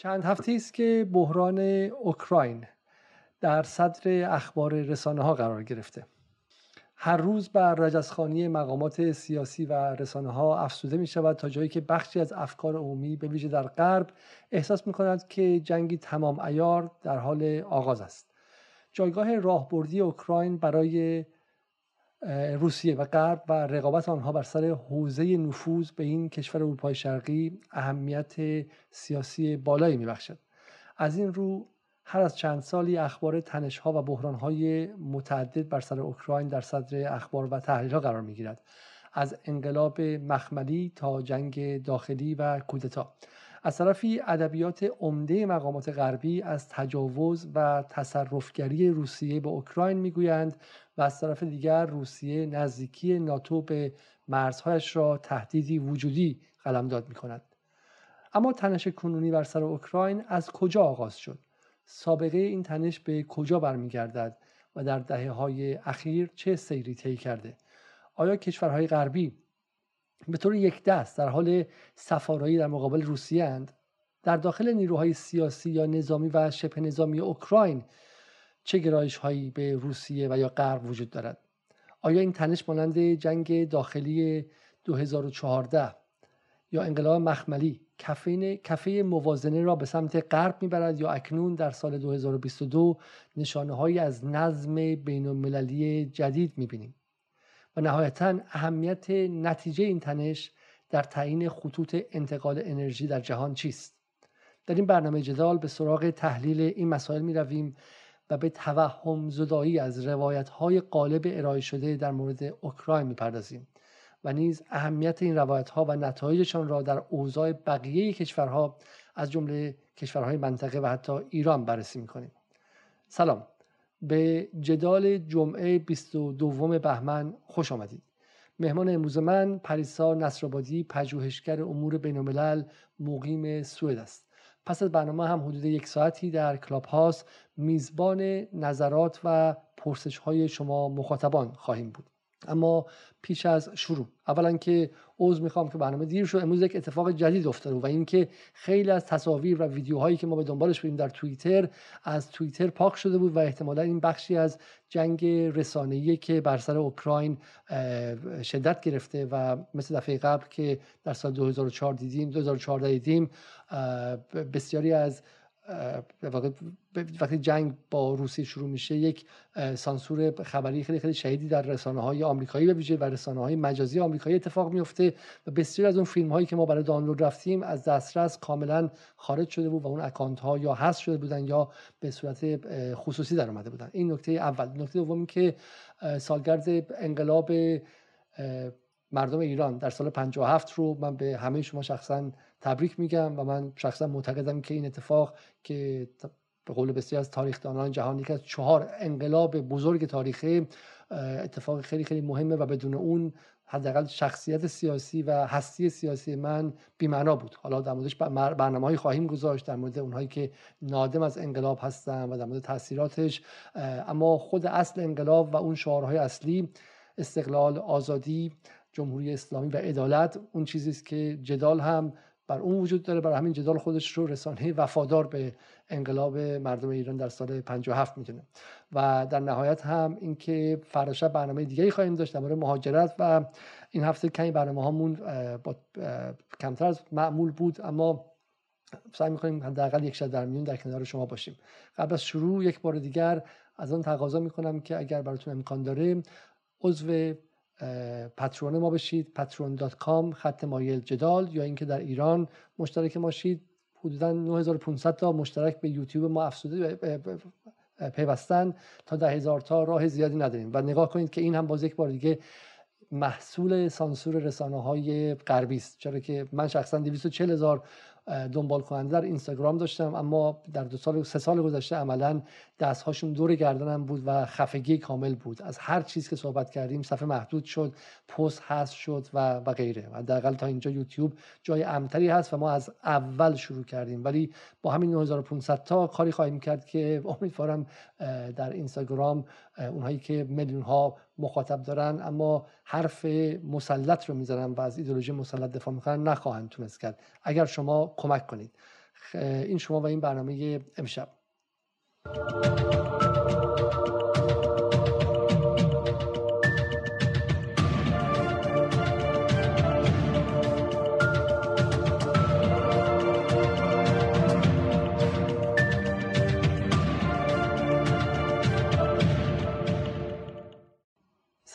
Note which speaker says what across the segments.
Speaker 1: چند هفته است که بحران اوکراین در صدر اخبار رسانه ها قرار گرفته. هر روز بر رجزخانی مقامات سیاسی و رسانه ها افسوده می شود تا جایی که بخشی از افکار عمومی به ویژه در غرب احساس می کند که جنگی تمام ایار در حال آغاز است. جایگاه راهبردی اوکراین برای روسیه و غرب و رقابت آنها بر سر حوزه نفوذ به این کشور اروپای شرقی اهمیت سیاسی بالایی میبخشد. از این رو هر از چند سالی اخبار تنش ها و بحران های متعدد بر سر اوکراین در صدر اخبار و تحلیل ها قرار می گیرد از انقلاب مخملی تا جنگ داخلی و کودتا. از طرفی ادبیات عمده مقامات غربی از تجاوز و تصرفگری روسیه به اوکراین می‌گویند و از طرف دیگر روسیه نزدیکی ناتو به مرزهایش را تهدیدی وجودی قلمداد می کند. اما تنش کنونی بر سر اوکراین از کجا آغاز شد؟ سابقه این تنش به کجا برمیگردد و در دهه های اخیر چه سیری طی کرده؟ آیا کشورهای غربی به طور یک دست در حال سفارایی در مقابل روسیه اند. در داخل نیروهای سیاسی یا نظامی و شبه نظامی اوکراین چه گرایش هایی به روسیه و یا غرب وجود دارد؟ آیا این تنش مانند جنگ داخلی 2014 یا انقلاب مخملی کفه موازنه را به سمت غرب می‌برد یا اکنون در سال 2022 نشانه هایی از نظم بین المللی جدید می‌بینیم؟ نهایتا اهمیت نتیجه این تنش در تعیین خطوط انتقال انرژی در جهان چیست؟ در این برنامه جدال به سراغ تحلیل این مسائل می رویم و به توهم زدایی از روایت های قالب ارائه شده در مورد اوکراین می پردازیم و نیز اهمیت این روایت ها و نتایجشان را در اوضاع بقیه کشورها از جمله کشورهای منطقه و حتی ایران بررسی می کنیم سلام. به جدال جمعه 22 بهمن خوش آمدید. مهمان امروز من پریسا نصرآبادی پژوهشگر امور بینالملل مقیم سوئد است. پس از برنامه هم حدود یک ساعتی در کلاب هاست میزبان نظرات و پرسش های شما مخاطبان خواهیم بود. اما پیش از شروع. اولا که عضو می‌خوام که برنامه دیر شد. امروز یک اتفاق جدید افتاده و اینکه خیلی از تصاویر و ویدیوهایی که ما به دنبالش بودیم در توییتر از توییتر پاک شده بود و احتمالا این بخشی از جنگ رسانه‌ای که بر سر اوکراین شدت گرفته و مثل دفعه قبل که در سال 2004 دیدیم 2014 دیدیم بسیاری از وقتی جنگ با روسیه شروع میشه یک سانسور خبری خیلی خیلی شهیدی در رسانه های آمریکایی و ویژه و رسانه های مجازی آمریکایی اتفاق میفته و بسیاری از اون فیلم هایی که ما برای دانلود رفتیم از دسترس کاملا خارج شده بود و اون اکانت ها یا حذف شده بودن یا به صورت خصوصی در اومده بودن. این نکته اول. نکته دوم که سالگرد انقلاب مردم ایران در سال 57 رو من به همه شما شخصا تبریک میگم و من شخصا معتقدم که این اتفاق که به قول بسیار از تاریخدانان جهانی که از چهار انقلاب بزرگ تاریخی اتفاق خیلی خیلی مهمه و بدون اون حداقل شخصیت سیاسی و هستی سیاسی من بیمعنا بود. حالا در موردش برنامه خواهیم گذاشت در مورد اونهایی که نادم از انقلاب هستن و در مورد تاثیراتش اما خود اصل انقلاب و اون شعارهای اصلی استقلال آزادی جمهوری اسلامی و عدالت اون چیزی است که جدال هم بر اون وجود داره برای همین جدال خودش رو رسانه وفادار به انقلاب مردم ایران در سال 57 می‌دونه. و در نهایت هم اینکه فردا برنامه دیگه خواهیم داشت در مورد مهاجرت و این هفته کمی برنامه هامون با کمتر از معمول بود اما سعی می‌کنیم حداقل یک شب در میون در کنار شما باشیم. قبل از شروع یک بار دیگر از آن تقاضا می‌کنم که اگر براتون امکان داره عضو پترون ما بشید patreon.com خط مایل جدال یا اینکه در ایران مشترک ما شید. حدودا 9500 تا مشترک به یوتیوب ما افزوده پیوستن تا ده هزار تا راه زیادی نداریم. و نگاه کنید که این هم باز یک بار دیگه محصول سانسور رسانه های غربی است. چرا که من شخصا 240 هزار دنبال کننده در اینستاگرام داشتم اما در دو سال سه سال گذشته عملا دستهاشون دور گردنم بود و خفگی کامل بود. از هر چیز که صحبت کردیم صفحه محدود شد پست هست شد و و غیره. حداقل تا اینجا یوتیوب جای امتری هست و ما از اول شروع کردیم. ولی با همین 9500 تا کاری خواهیم کرد که امیدوارم در اینستاگرام اونهایی که میلیون ها مخاطب دارن اما حرف مسلط رو می‌ذارن و از ایدولوژی مسلط دفاع می‌کنن نخواهند تونست کرد. اگر شما کمک کنید. این شما و این برنامه امشب.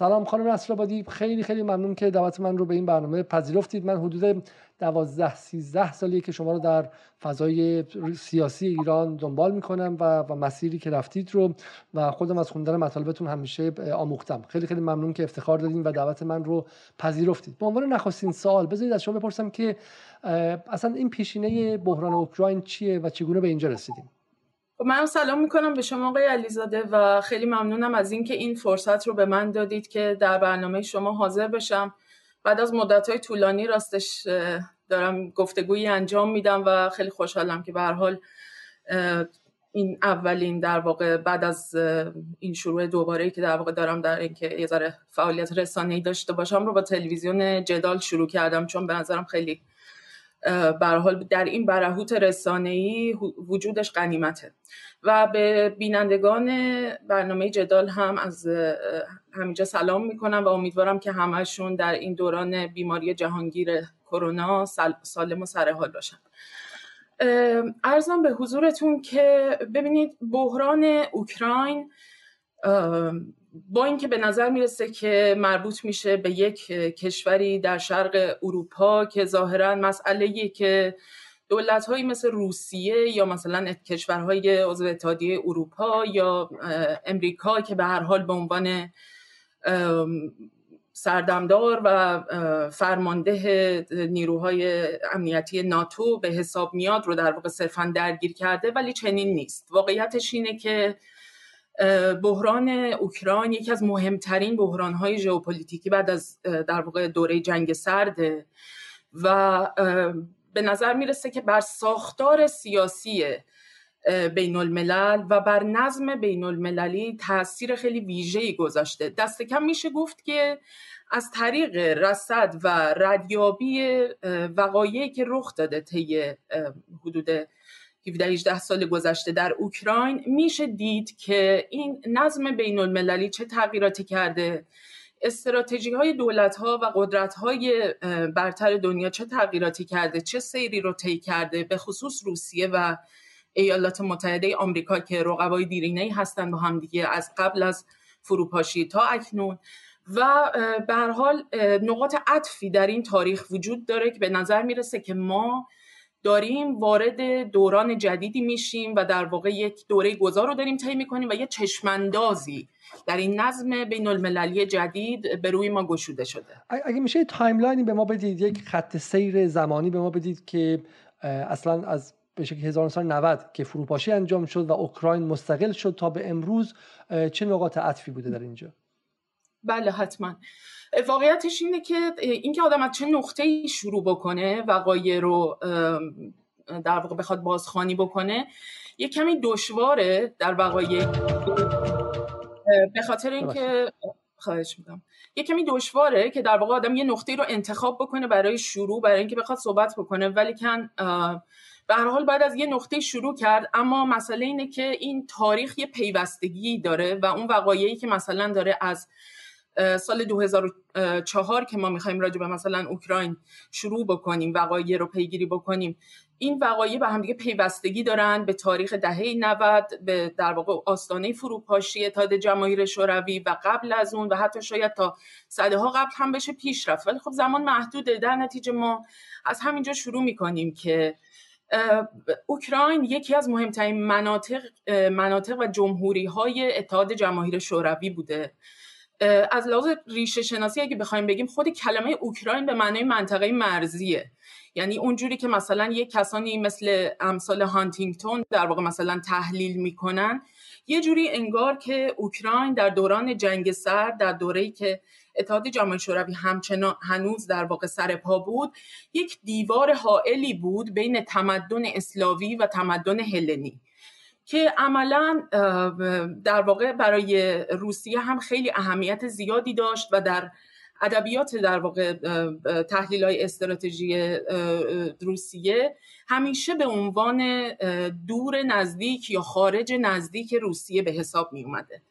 Speaker 1: سلام خانم نصرآبادی خیلی خیلی ممنون که دعوت من رو به این برنامه پذیرفتید. من حدود 12 13 سالیه که شما رو در فضای سیاسی ایران دنبال می‌کنم و, و مسیری که رفتید رو و خودم از خوندن مطالبتون همیشه آموختم. خیلی خیلی ممنون که افتخار دادین و دعوت من رو پذیرفتید. به عنوان نخستین سوال بذارید از شما بپرسم که اصلا این پیشینه بحران اوکراین چیه و چگونه به اینجا رسیدیم؟
Speaker 2: خب من سلام می‌کنم به شما آقای علیزاده و خیلی ممنونم از اینکه این فرصت رو به من دادید که در برنامه شما حاضر بشم. بعد از مدت های طولانی راستش دارم گفتگویی انجام میدم و خیلی خوشحالم که به هر حال این اولین در واقع بعد از این شروع دوباره که در واقع دارم در اینکه یه ذره فعالیت رسانه‌ای داشته باشم رو با تلویزیون جدال شروع کردم چون به نظرم خیلی حال در این برهوت رسانه‌ای وجودش قنیمته و به بینندگان برنامه جدال هم از همینجا سلام می‌کنم و امیدوارم که همهشون در این دوران بیماری جهانگیر کرونا سالم و سرحال باشن. ارزم به حضورتون که ببینید بحران اوکراین با اینکه به نظر می‌رسه که مربوط میشه به یک کشوری در شرق اروپا که ظاهرا مسئله که دولت هایی مثل روسیه یا مثلا کشورهای عضو اتحادیه اروپا یا امریکا که به هر حال به عنوان سردمدار و فرمانده نیروهای امنیتی ناتو به حساب میاد رو در واقع صرفا درگیر کرده ولی چنین نیست. واقعیتش اینه که بحران اوکراین یکی از مهمترین بحرانهای ژئوپلیتیکی بعد از در واقع دوره جنگ سرده و به نظر می‌رسه که بر ساختار سیاسی بین الملل و بر نظم بین المللی تاثیر خیلی ویژه‌ای گذاشته. دست کم میشه گفت که از طریق رصد و ردیابی وقایعی که رخ داده طی حدود 17 18 سال گذشته در اوکراین میشه دید که این نظم بین المللی چه تغییراتی کرده استراتژی های دولت ها و قدرت های برتر دنیا چه تغییراتی کرده چه سیری رو طی کرده به خصوص روسیه و ایالات متحده آمریکا که رقبای دیرینه هستند با همدیگه از قبل از فروپاشی تا اکنون. و به حال نقاط عطفی در این تاریخ وجود داره که به نظر می‌رسه که ما داریم وارد دوران جدیدی میشیم و در واقع یک دوره گذار رو داریم طی می‌کنیم و یه چشماندازی در این نظم بین المللی جدید به روی ما گشوده شده.
Speaker 1: اگه میشه timeline ی به ما بدید یک خط سیر زمانی به ما بدید که اصلا از به شکل 1990 که فروپاشی انجام شد و اوکراین مستقل شد تا به امروز چه نقاط عطفی بوده در اینجا؟
Speaker 2: بله حتما. واقعیتش اینه که اینکه آدم از چه نقطه شروع بکنه وقایع رو در واقع بخواد بازخوانی بکنه یه کمی دشواره در وقایع. به خاطر اینکه خواهش میدم یه کمی دشواره که در واقع آدم یه نقطه رو انتخاب بکنه برای شروع برای اینکه بخواد صحبت بکنه ولی کن به هر حال بعد از یه نقطه شروع کرد اما مسئله اینه که این تاریخ یه پیوستگی داره و اون وقایعی که مثلا داره از سال 2004 که ما می‌خوایم راجع به مثلا اوکراین شروع بکنیم وقایع رو پیگیری بکنیم این وقایع به همدیگه پیوستگی دارن به تاریخ دهه 90 به در واقع آستانه فروپاشی اتحاد جماهیر شوروی و قبل از اون و حتی شاید تا صده ها قبل هم بشه پیش رفت. ولی خب زمان محدوده. در نتیجه ما از همینجا شروع می‌کنیم که اوکراین یکی از مهمترین مناطق مناطق و جمهوری های اتحاد جماهیر شوروی بوده. از لحاظ ریشه شناسی اگه بخوایم بگیم خود کلمه اوکراین به معنای منطقه مرزیه. یعنی اونجوری که مثلا یک کسانی مثل امثال هانتینگتون در واقع مثلا تحلیل می‌کنن یه جوری انگار که اوکراین در دوران جنگ سرد در دوره‌ای که اتحاد جماهیر شوروی همچنان هنوز در واقع سر پا بود یک دیوار حائلی بود بین تمدن اسلاوی و تمدن هلنی. که عملا در واقع برای روسیه هم خیلی اهمیت زیادی داشت و در ادبیات در واقع تحلیل های استراتژی روسیه همیشه به عنوان دور نزدیک یا خارج نزدیک روسیه به حساب می اومده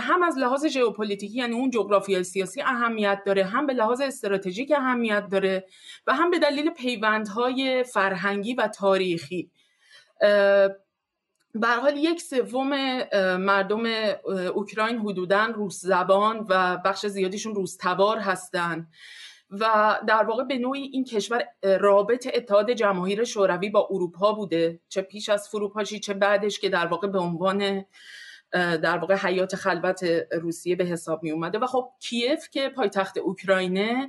Speaker 2: هم از لحاظ ژئوپلیتیکی یعنی اون جغرافیای سیاسی اهمیت داره هم به لحاظ استراتژیک اهمیت داره و هم به دلیل پیوندهای فرهنگی و تاریخی. به حال یک سوم مردم اوکراین حدودا روس زبان و بخش زیادیشون روس تبار هستند و در واقع به نوعی این کشور رابط اتحاد جماهیر شوروی با اروپا بوده. چه پیش از فروپاشی چه بعدش که در واقع به عنوان در واقع حیات خلوت روسیه به حساب می اومده و خب کیف که پایتخت اوکراینه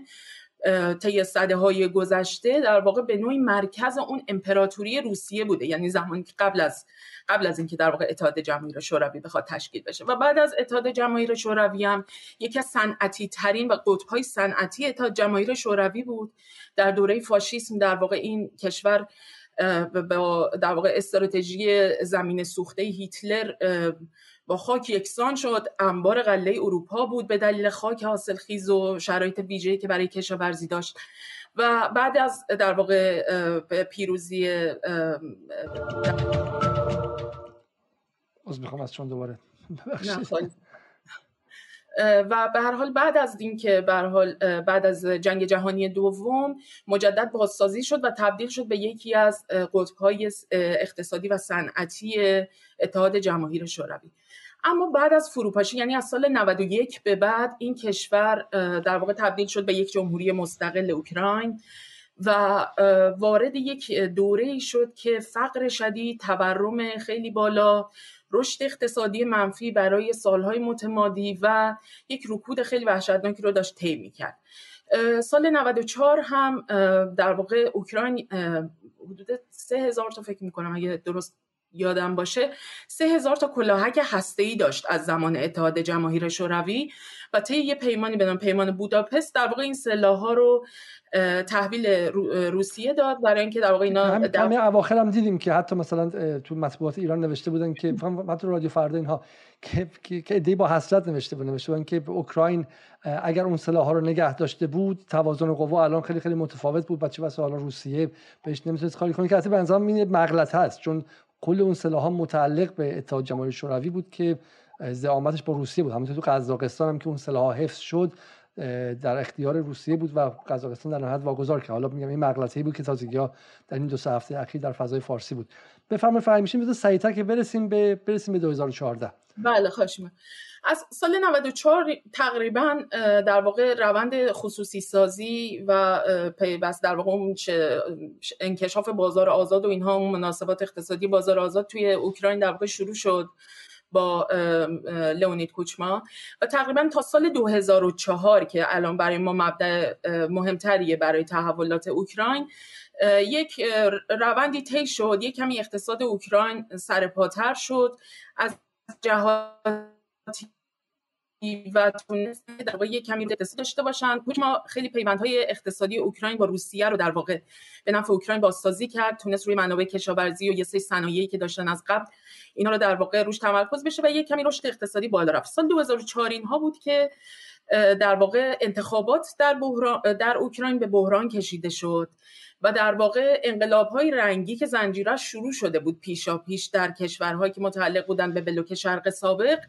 Speaker 2: طی صده های گذشته در واقع به نوعی مرکز اون امپراتوری روسیه بوده. یعنی زمانی که قبل از قبل از اینکه در واقع اتحاد جماهیر شوروی بخواد تشکیل بشه. و بعد از اتحاد جماهیر شوروی هم یکی از صنعتی ترین و قطب های صنعتی اتحاد جماهیر شوروی بود. در دوره فاشیسم در واقع این کشور با در واقع استراتژی زمین سوخته هیتلر با خاک یکسان شد. انبار قله اروپا بود به دلیل خاک حاصل خیز و شرایط ویژه‌ای که برای کشاورزی داشت. و بعد از در واقع پیروزی
Speaker 1: از می‌خوام از چون دوباره.
Speaker 2: و به هر حال بعد از اینکه به حال بعد از جنگ جهانی دوم مجدد بازسازی شد و تبدیل شد به یکی از قطب‌های اقتصادی و صنعتی اتحاد جماهیر شوروی. اما بعد از فروپاشی یعنی از سال 91 به بعد این کشور در واقع تبدیل شد به یک جمهوری مستقل اوکراین و وارد یک دوره شد که فقر شدید تورم خیلی بالا رشد اقتصادی منفی برای سالهای متمادی و یک رکود خیلی وحشتناکی رو داشت طی می‌کرد. سال 94 هم در واقع اوکراین حدود سه هزار تا فکر می‌کنم اگه درست یادم باشه سه هزار تا کلاهک ای داشت از زمان اتحاد جماهیر شوروی. و طی یه پیمانی به نام پیمان بوداپست در واقع این سلاح رو تحویل روسیه داد برای اینکه در واقع اینا
Speaker 1: همین در... اواخر هم دیدیم که حتی مثلا تو مطبوعات ایران نوشته بودن که حتی رادیو فردا اینها که که, که با حسرت نوشته بودن نوشته بودن که اوکراین اگر اون سلاح ها رو نگه داشته بود توازن قوا الان خیلی خیلی متفاوت بود بچه واسه حالا روسیه بهش نمی‌تونست کاری کنه. که حتی به نظرم این مغلطه است چون کل اون سلاح ها متعلق به اتحاد جماهیر شوروی بود که زعامتش با روسیه بود. همونطور تو قزاقستان هم که اون سلاح حفظ شد در اختیار روسیه بود و قزاقستان در نهایت واگذار کرد. حالا میگم این مغلطه‌ای بود که تازگی ها در این دو سه هفته اخیر در فضای فارسی بود. بفرمایید فرای میشیم بذار سریعتر که برسیم به برسیم به 2014
Speaker 2: بله خواهش از سال 94 تقریبا در واقع روند خصوصی سازی و پیوست در واقع اون انکشاف بازار آزاد و اینها مناسبات اقتصادی بازار آزاد توی اوکراین در واقع شروع شد. با لئونید کوچما و تقریبا تا سال 2004 که الان برای ما مبدع مهمتریه برای تحولات اوکراین یک روندی طی شد یک کمی اقتصاد اوکراین سرپاتر شد از جهاتی و تونست در واقع یک کمی اقتصاد داشته باشن. ما خیلی پیوندهای اقتصادی اوکراین با روسیه رو در واقع به نفع اوکراین بازسازی کرد تونست روی منابع کشاورزی و یه سری صنایعی که داشتن از قبل اینا رو در واقع روش تمرکز بشه و یک کمی رشد اقتصادی بالا رفت. سال 2004 اینها بود که در واقع انتخابات در, در اوکراین به بحران کشیده شد و در واقع انقلاب های رنگی که زنجیرش شروع شده بود پیشا پیش در کشورهایی که متعلق بودن به بلوک شرق سابق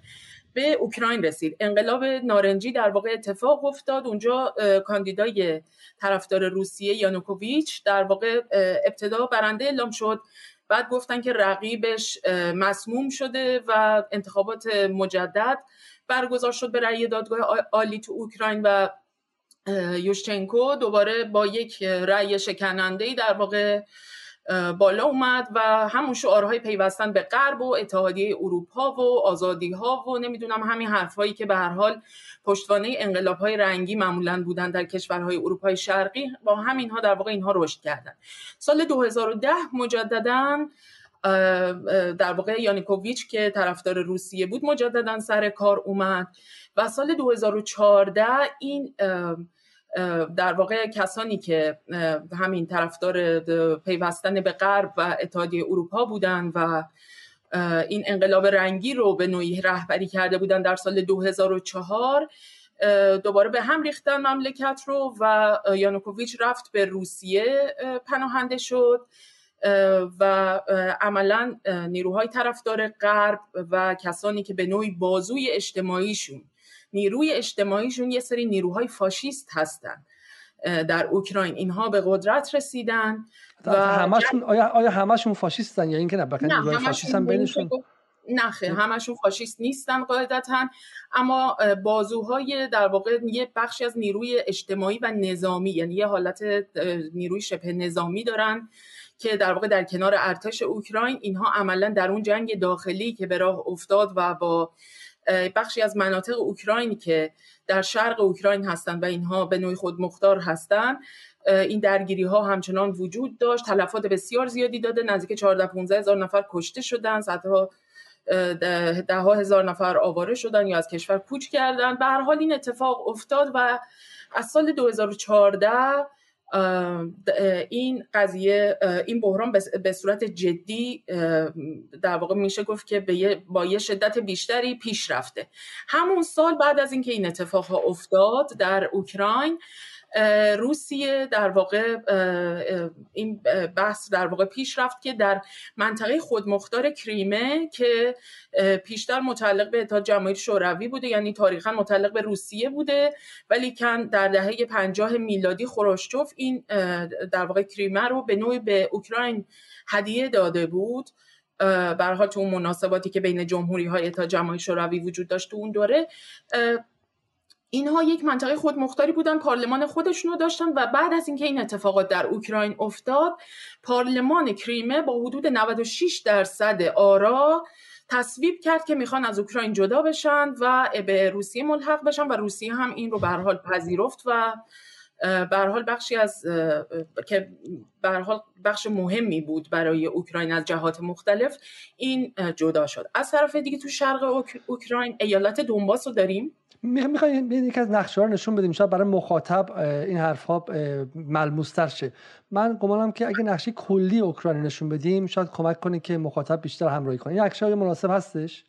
Speaker 2: به اوکراین رسید. انقلاب نارنجی در واقع اتفاق افتاد. اونجا کاندیدای طرفدار روسیه یانوکوویچ در واقع ابتدا برنده اعلام شد. بعد گفتن که رقیبش مسموم شده و انتخابات مجدد برگزار شد به رأی دادگاه عالی تو اوکراین و یوشچنکو. دوباره با یک رأی شکننده در واقع بالا اومد و همون شعارهای پیوستن به غرب و اتحادیه اروپا و آزادی ها و نمی‌دونم همین حرفهایی که به هر حال پشتوانه انقلاب های رنگی معمولا بودن در کشورهای اروپای شرقی با همین ها در واقع اینها رشد کردن. سال 2010 مجددا در واقع یانیکوویچ که طرفدار روسیه بود مجددا سر کار اومد. و سال 2014 این در واقع کسانی که همین طرفدار پیوستن به غرب و اتحادیه اروپا بودند و این انقلاب رنگی رو به نوعی رهبری کرده بودن در سال 2004 دوباره به هم ریختن مملکت رو و یانوکوویچ رفت به روسیه پناهنده شد و عملا نیروهای طرفدار غرب و کسانی که به نوعی بازوی اجتماعیشون نیروی اجتماعیشون یه سری نیروهای فاشیست هستن در اوکراین. اینها به قدرت رسیدن
Speaker 1: و همشون آیا آیا همشون فاشیستن یا اینکه نه نیروهای فاشیست هم بینشون؟
Speaker 2: نخه همشون فاشیست نیستن قاعدتا. اما بازوهای در واقع یه بخشی از نیروی اجتماعی و نظامی یعنی یه حالت نیروی شبه نظامی دارن که در واقع در کنار ارتش اوکراین اینها عملا در اون جنگ داخلی که به راه افتاد و با بخشی از مناطق اوکراین که در شرق اوکراین هستند و اینها به نوعی خود مختار هستند این درگیری ها همچنان وجود داشت. تلفات بسیار زیادی داده. نزدیک 14 15 هزار نفر کشته شدن. صدها ده ها هزار نفر آواره شدن یا از کشور کوچ کردن. به هر حال این اتفاق افتاد و از سال 2014 این قضیه این بحران به صورت جدی در واقع میشه گفت که با یه شدت بیشتری پیش رفته. همون سال بعد از اینکه این اتفاق ها افتاد در اوکراین روسیه در واقع این بحث در واقع پیش رفت که در منطقه خودمختار کریمه که پیشتر متعلق به اتحاد جماهیر شوروی بوده یعنی تاریخا متعلق به روسیه بوده ولی کن در دهه پنجاه میلادی خروشچوف این در واقع کریمه رو به نوعی به اوکراین هدیه داده بود. برها تو اون مناسباتی که بین جمهوری های اتحاد جماهیر شوروی وجود داشت تو اون دوره اینها یک منطقه خودمختاری بودن پارلمان خودشون رو داشتن و بعد از اینکه این اتفاقات در اوکراین افتاد پارلمان کریمه با حدود 96 درصد آرا تصویب کرد که می‌خوان از اوکراین جدا بشن و به روسیه ملحق بشن و روسیه هم این رو به حال پذیرفت و به حال بخشی از که به حال بخش مهمی بود برای اوکراین از جهات مختلف این جدا شد. از طرف دیگه تو شرق اوکراین ایالت دونباس رو داریم.
Speaker 1: می‌خوایم یکی از نقشه ها رو نشون بدیم. شاید برای مخاطب این حرف ها ملموستر شه. من گمانم که اگه نقشه کلی اوکراین نشون بدیم شاید کمک کنه که مخاطب بیشتر همراهی کنه. این نقشه های مناسب هستش؟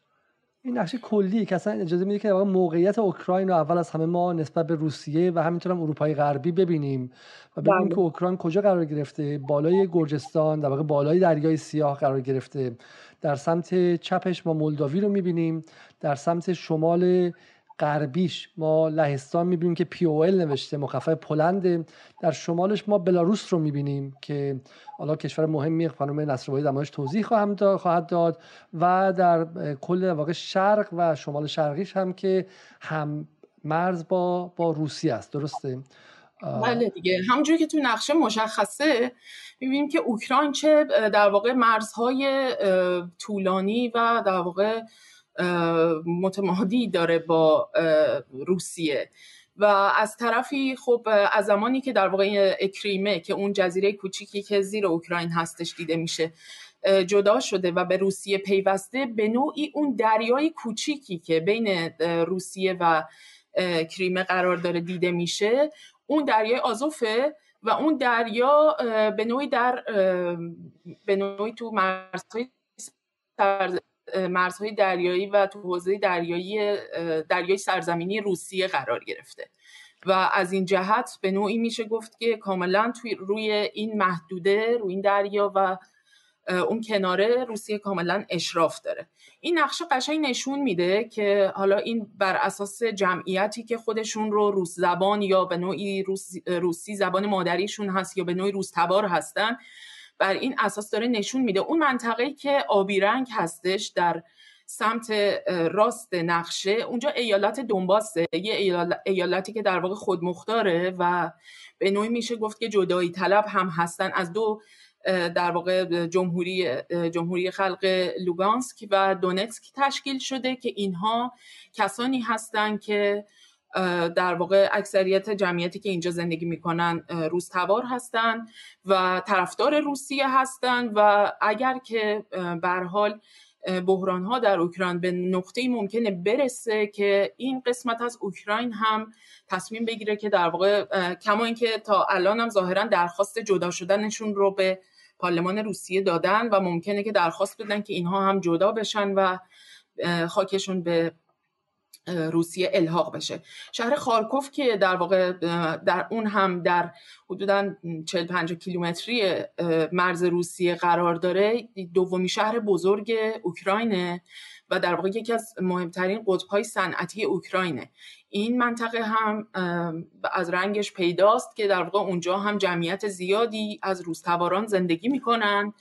Speaker 1: این نقشه کلی که اصلا اجازه میده که موقعیت اوکراین رو اول از همه ما نسبت به روسیه و همینطور هم اروپای غربی ببینیم و ببینیم بله. که اوکراین کجا قرار گرفته. بالای گرجستان در واقع بالای دریای سیاه قرار گرفته. در سمت چپش ما مولداوی رو می‌بینیم. در سمت شمال غربیش. ما لهستان می‌بینیم که پی او ال نوشته مخفف پولند در شمالش ما بلاروس رو می‌بینیم که حالا کشور مهمی خانم نصربایی دمایش توضیح خواهم خواهد داد. و در کل واقع شرق و شمال شرقیش هم که هم مرز با با روسیه است. درسته؟
Speaker 2: بله دیگه. همونجوری که تو نقشه مشخصه می‌بینیم که اوکراین چه در واقع مرزهای طولانی و در واقع متمادی داره با روسیه. و از طرفی خب از زمانی که در واقع اکریمه که اون جزیره کوچیکی که زیر اوکراین هستش دیده میشه جدا شده و به روسیه پیوسته به نوعی اون دریای کوچیکی که بین روسیه و کریمه قرار داره دیده میشه اون دریای آزوفه و اون دریا به نوعی در به نوعی تو مرزهای مرزهای دریایی و تو حوزه دریایی دریای سرزمینی روسیه قرار گرفته. و از این جهت به نوعی میشه گفت که کاملا توی روی این محدوده روی این دریا و اون کناره روسیه کاملا اشراف داره. این نقشه قشنگ نشون میده که حالا این بر اساس جمعیتی که خودشون رو روس زبان یا به نوعی روسی زبان مادریشون هست یا به نوعی روس تبار هستن بر این اساس داره نشون میده. اون منطقه‌ای که آبی رنگ هستش در سمت راست نقشه اونجا ایالت دنباسه. یه ایالتی که در واقع خودمختاره و به نوعی میشه گفت که جدایی طلب هم هستن از دو در واقع جمهوری جمهوری خلق لوگانسک و دونتسک تشکیل شده که اینها کسانی هستند که در واقع اکثریت جمعیتی که اینجا زندگی می‌کنن روستوار هستند و طرفدار روسیه هستند و اگر که به حال بحران ها در اوکراین به نقطه ممکنه برسه که این قسمت از اوکراین هم تصمیم بگیره که در واقع کما اینکه تا الان هم ظاهرا درخواست جدا شدنشون رو به پارلمان روسیه دادن و ممکنه که درخواست بدن که اینها هم جدا بشن و خاکشون به روسیه الحاق بشه. شهر خارکوف که در واقع در اون هم در حدودا 40 50 کیلومتری مرز روسیه قرار داره دومی شهر بزرگ اوکراینه و در واقع یکی از مهمترین قطبهای صنعتی اوکراینه. این منطقه هم از رنگش پیداست که در واقع اونجا هم جمعیت زیادی از روزتباران زندگی می‌کنن.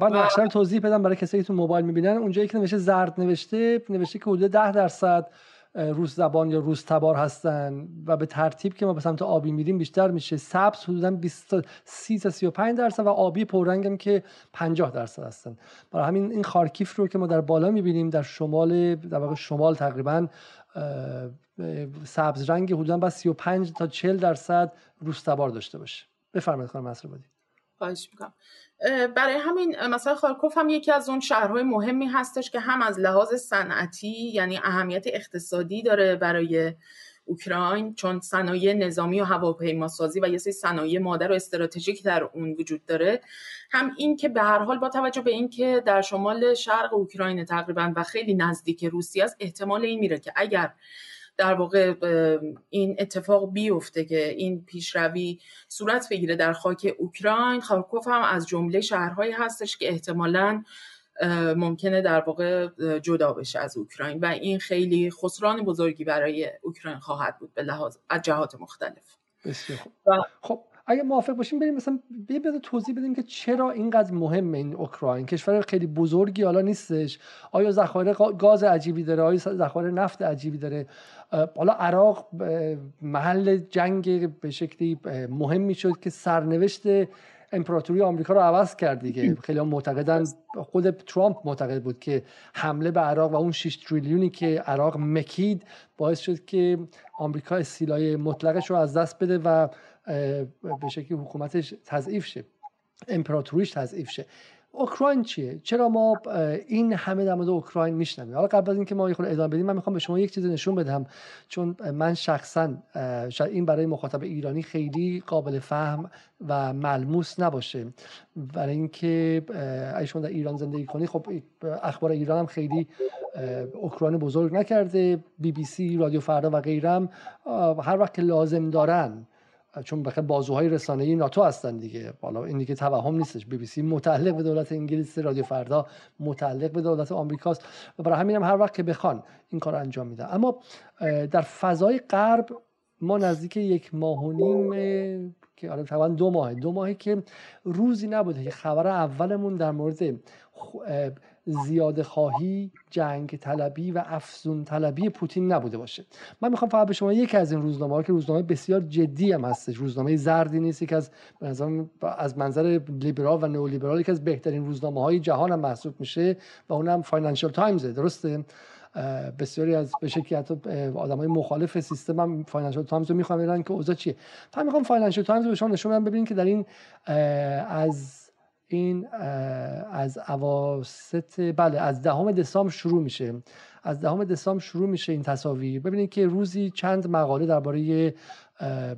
Speaker 1: بعد و... توضیح بدم برای کسی که تو موبایل می‌بینن. اونجا که نوشته زرد نوشته نوشته که حدود 10 درصد روز زبان یا روز تبار هستن و به ترتیب که ما به سمت آبی میریم بیشتر میشه. سبز حدودا 20 تا 30 تا 35 درصد و آبی پررنگ هم که 50 درصد هستن. برای همین این خارکیف رو که ما در بالا می‌بینیم در شمال در واقع شمال تقریبا سبز رنگ حدودا با 35 تا 40 درصد روز تبار داشته باشه. بفرمایید خانم مسربادی
Speaker 2: خواهش می‌کنم. برای همین مثلا خارکوف هم یکی از اون شهرهای مهمی هستش که هم از لحاظ صنعتی یعنی اهمیت اقتصادی داره برای اوکراین چون صنایع نظامی و هواپیماسازی و یه سری صنایع مادر و استراتژیک در اون وجود داره. هم این که به هر حال با توجه به اینکه در شمال شرق اوکراین تقریبا و خیلی نزدیک روسیه است احتمال این میره که اگر در واقع این اتفاق بیفته که این پیشروی صورت بگیره در خاک اوکراین خارکوف هم از جمله شهرهایی هستش که احتمالا ممکنه در واقع جدا بشه از اوکراین و این خیلی خسران بزرگی برای اوکراین خواهد بود به لحاظ از جهات مختلف
Speaker 1: بسیار خوب. خب اگه موافق باشیم بریم مثلا بیا توضیح بدیم که چرا اینقدر مهمه این اوکراین؟ کشور خیلی بزرگی حالا نیستش. آیا ذخایر گاز عجیبی داره؟ آیا ذخایر نفت عجیبی داره؟ حالا عراق محل جنگ به شکلی مهمی شد که سرنوشت امپراتوری آمریکا رو عوض کرد دیگه. خیلی هم معتقدن خود ترامپ معتقد بود که حمله به عراق و اون 6 تریلیونی که عراق مکید باعث شد که آمریکا استیلای مطلقش رو از دست بده و به شکلی حکومتش تضعیف شه. امپراتوریش تضعیف شه. اوکراین چیه؟ چرا ما این همه در مورد اوکراین میشنویم؟ حالا قبل از اینکه ما خود ادامه بدیم من می‌خوام به شما یک چیز نشون بدم. چون من شخصا شاید این برای مخاطب ایرانی خیلی قابل فهم و ملموس نباشه. برای اینکه شما در ایران زندگی کنی خب اخبار ایران هم خیلی اوکراین بزرگ نکرده. بی بی سی رادیو فردا و غیرم هر وقت که لازم دارن چون بخاطر بازوهای رسانه‌ای ناتو هستن دیگه. حالا این دیگه توهم نیستش. بی بی سی متعلق به دولت انگلیس رادیو فردا متعلق به دولت آمریکاست و برای همین هم هر وقت که بخوان این کار انجام میدن. اما در فضای غرب ما نزدیک یک ماه و نیم که آره طبعا دو ماه دو ماهی که روزی نبوده که خبر اولمون در مورد زیاده خواهی جنگ طلبی و افزون طلبی پوتین نبوده باشه. من می‌خوام فقط به شما یکی از این روزنامه ها که روزنامه بسیار جدی هم هستش روزنامه زردی نیست که از از منظر لیبرال و نئولیبرال که از بهترین روزنامه های جهان هم محسوب میشه و اونم فاینانشال تایمز درسته؟ بسیاری از به شکلی حتی آدمای مخالف سیستم هم فاینانشال تایمز رو می‌خوام که اوضاع چیه؟ من می‌خوام فاینانشال تایمز رو به شما نشون بدم ببینید که در این از این از اواسط بله از دهم دسامبر شروع میشه. از دهم دسامبر شروع میشه این تصاویر. ببینید که روزی چند مقاله درباره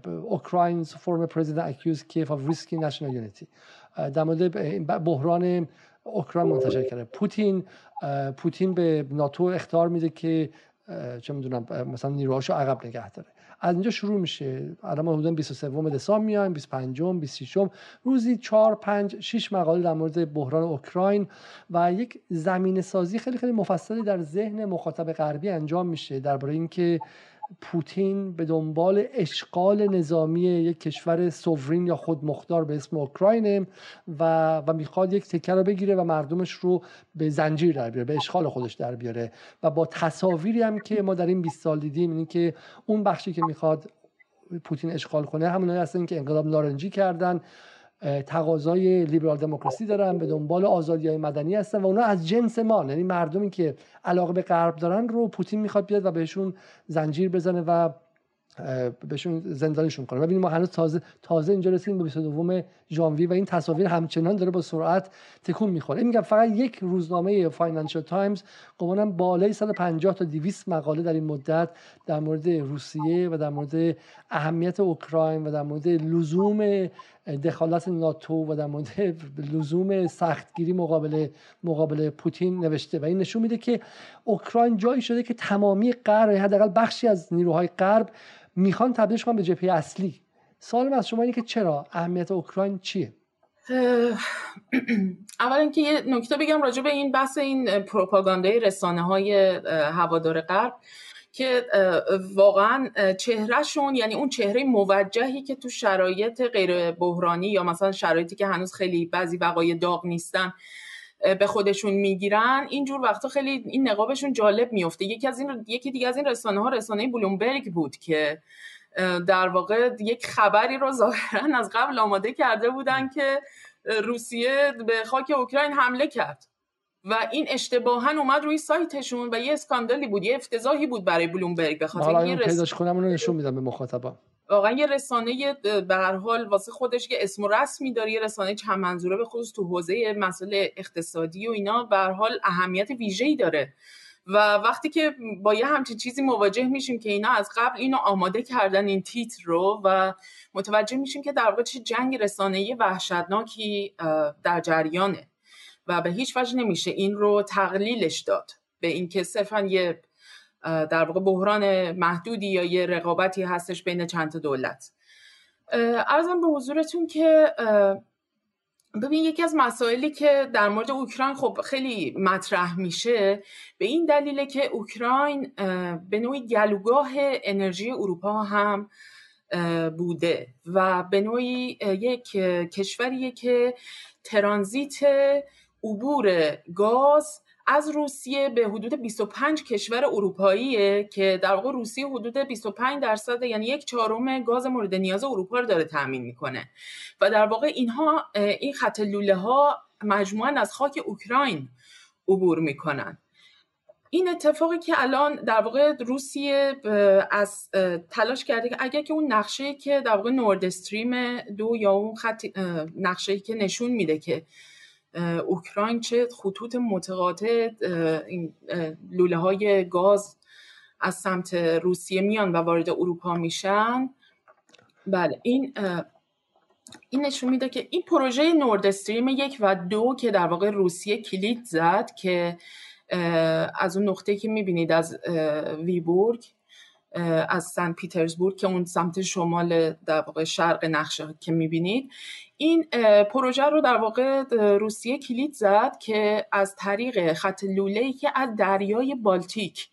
Speaker 1: Ukraine's former president accuses Kyiv of risking national unity در مورد بحران اوکراین منتشر کرده. پوتین پوتین به ناتو اخطار میده که چه می‌دونم مثلا نیروهاشو عقب نگه داره. از اینجا شروع میشه. الان ما حدود 23 دسامبر میایم 25 26 روزی 4 5 6 مقاله در مورد بحران اوکراین و یک زمین سازی خیلی خیلی مفصلی در ذهن مخاطب غربی انجام میشه. درباره اینکه پوتین به دنبال اشغال نظامی یک کشور سوورین یا خودمختار به اسم اوکراینه و و می‌خواد یک تکه رو بگیره و مردمش رو به زنجیر در بیاره به اشغال خودش در بیاره. و با تصاویری هم که ما در این 20 سال دیدیم اینه که اون بخشی که می‌خواد پوتین اشغال کنه همونایی هستن که انقلاب نارنجی کردن. تقاضای لیبرال دموکراسی دارن به دنبال آزادی های مدنی هستن و اونا از جنس ما یعنی مردمی که علاقه به غرب دارن رو پوتین می‌خواد بیاد و بهشون زنجیر بزنه و بهشون زندانشون کنه. ببینیم ما هنوز تازه تازه اینجا رسیدیم به 22 ژانویه و این تصاویر همچنان داره با سرعت تکون می‌خوره. میگم فقط یک روزنامه فاینانشال تایمز گمانم بالای 150 تا 200 مقاله در این مدت در مورد روسیه و در مورد اهمیت اوکراین و در مورد لزوم دخالت ناتو و در مورد لزوم سختگیری مقابل مقابل پوتین نوشته. و این نشون میده که اوکراین جایی شده که تمامی غرب حداقل بخشی از نیروهای غرب می‌خوان تبدیلش کنن به جبهه اصلی. سوال از شما اینه که چرا؟ اهمیت اوکراین چیه؟
Speaker 2: اول اینکه یه نکته بگم راجع به این بحث این پروپاگاندای رسانه های هوادار غرب که واقعا چهرهشون یعنی اون چهره موجهی که تو شرایط غیر بحرانی یا مثلا شرایطی که هنوز خیلی بعضی وقایع داغ نیستن به خودشون می‌گیرن اینجور وقتا خیلی این نقابشون جالب میفته یکی از این یکی دیگه از این رسانه ها رسانه بلومبرگ بود که در واقع یک خبری رو ظاهرا از قبل آماده کرده بودن که روسیه به خاک اوکراین حمله کرد. و این اشتباها اومد روی سایتشون و یه اسکاندالی بود یه افتضاحی بود برای بلومبرگ به خاطر
Speaker 1: یه رس... رو نشون میدم به مخاطبا
Speaker 2: واقعا یه رسانه به هر حال واسه خودش که اسم و رسمی داره یه رسانه چند منظوره به خصوص تو حوزه مسئله اقتصادی و اینا. به هر حال اهمیت ویژه‌ای داره. و وقتی که با یه همچین چیزی مواجه میشیم که اینا از قبل اینو آماده کردن این تیتر رو و متوجه میشیم که در واقع چه جنگ رسانه‌ای وحشتناکی در جریانه و به هیچ وجه نمیشه این رو تقلیلش داد. به اینکه صرفا یه در واقع بحران محدودی یا یه رقابتی هستش بین چند دولت. ارزم به حضورتون که ببین یکی از مسائلی که در مورد اوکراین خب خیلی مطرح میشه به این دلیله که اوکراین به نوعی گلوگاه انرژی اروپا هم بوده و به نوعی یک کشوریه که ترانزیت عبور گاز از روسیه به حدود 25 کشور اروپاییه که در واقع روسیه حدود 25 درصد یعنی یک چهارم گاز مورد نیاز اروپا رو داره تامین می‌کنه. و در واقع اینها این خط لوله ها مجموعا از خاک اوکراین عبور می‌کنن. این اتفاقی که الان در واقع روسیه از تلاش کرده که اگر که اون نقشه که در واقع نورد استریم دو یا اون خط نقشه که نشون میده که اوکراین چه خطوط متقاطع این لوله های گاز از سمت روسیه میان و وارد اروپا میشن. بله این این نشون میده که این پروژه نورد استریم یک و دو که در واقع روسیه کلید زد که از اون نقطه که می‌بینید از ویبورگ از سن پیترزبورگ که اون سمت شمال در واقع شرق نقشه که می‌بینید. این پروژه رو در واقع روسیه کلید زد که از طریق خط لوله که از دریای بالتیک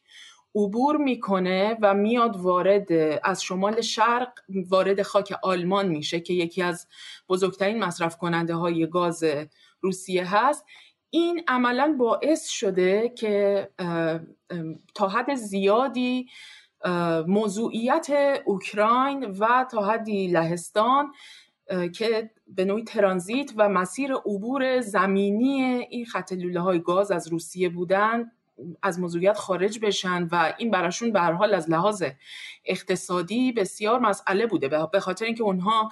Speaker 2: عبور می‌کنه و میاد وارد از شمال شرق وارد خاک آلمان میشه که یکی از بزرگترین مصرف کننده های گاز روسیه هست. این عملا باعث شده که تا حد زیادی موضوعیت اوکراین و تا حدی لهستان که به نوعی ترانزیت و مسیر عبور زمینی این خط لوله های گاز از روسیه بودن از موضوعیت خارج بشن و این براشون به حال از لحاظ اقتصادی بسیار مسئله بوده به خاطر اینکه اونها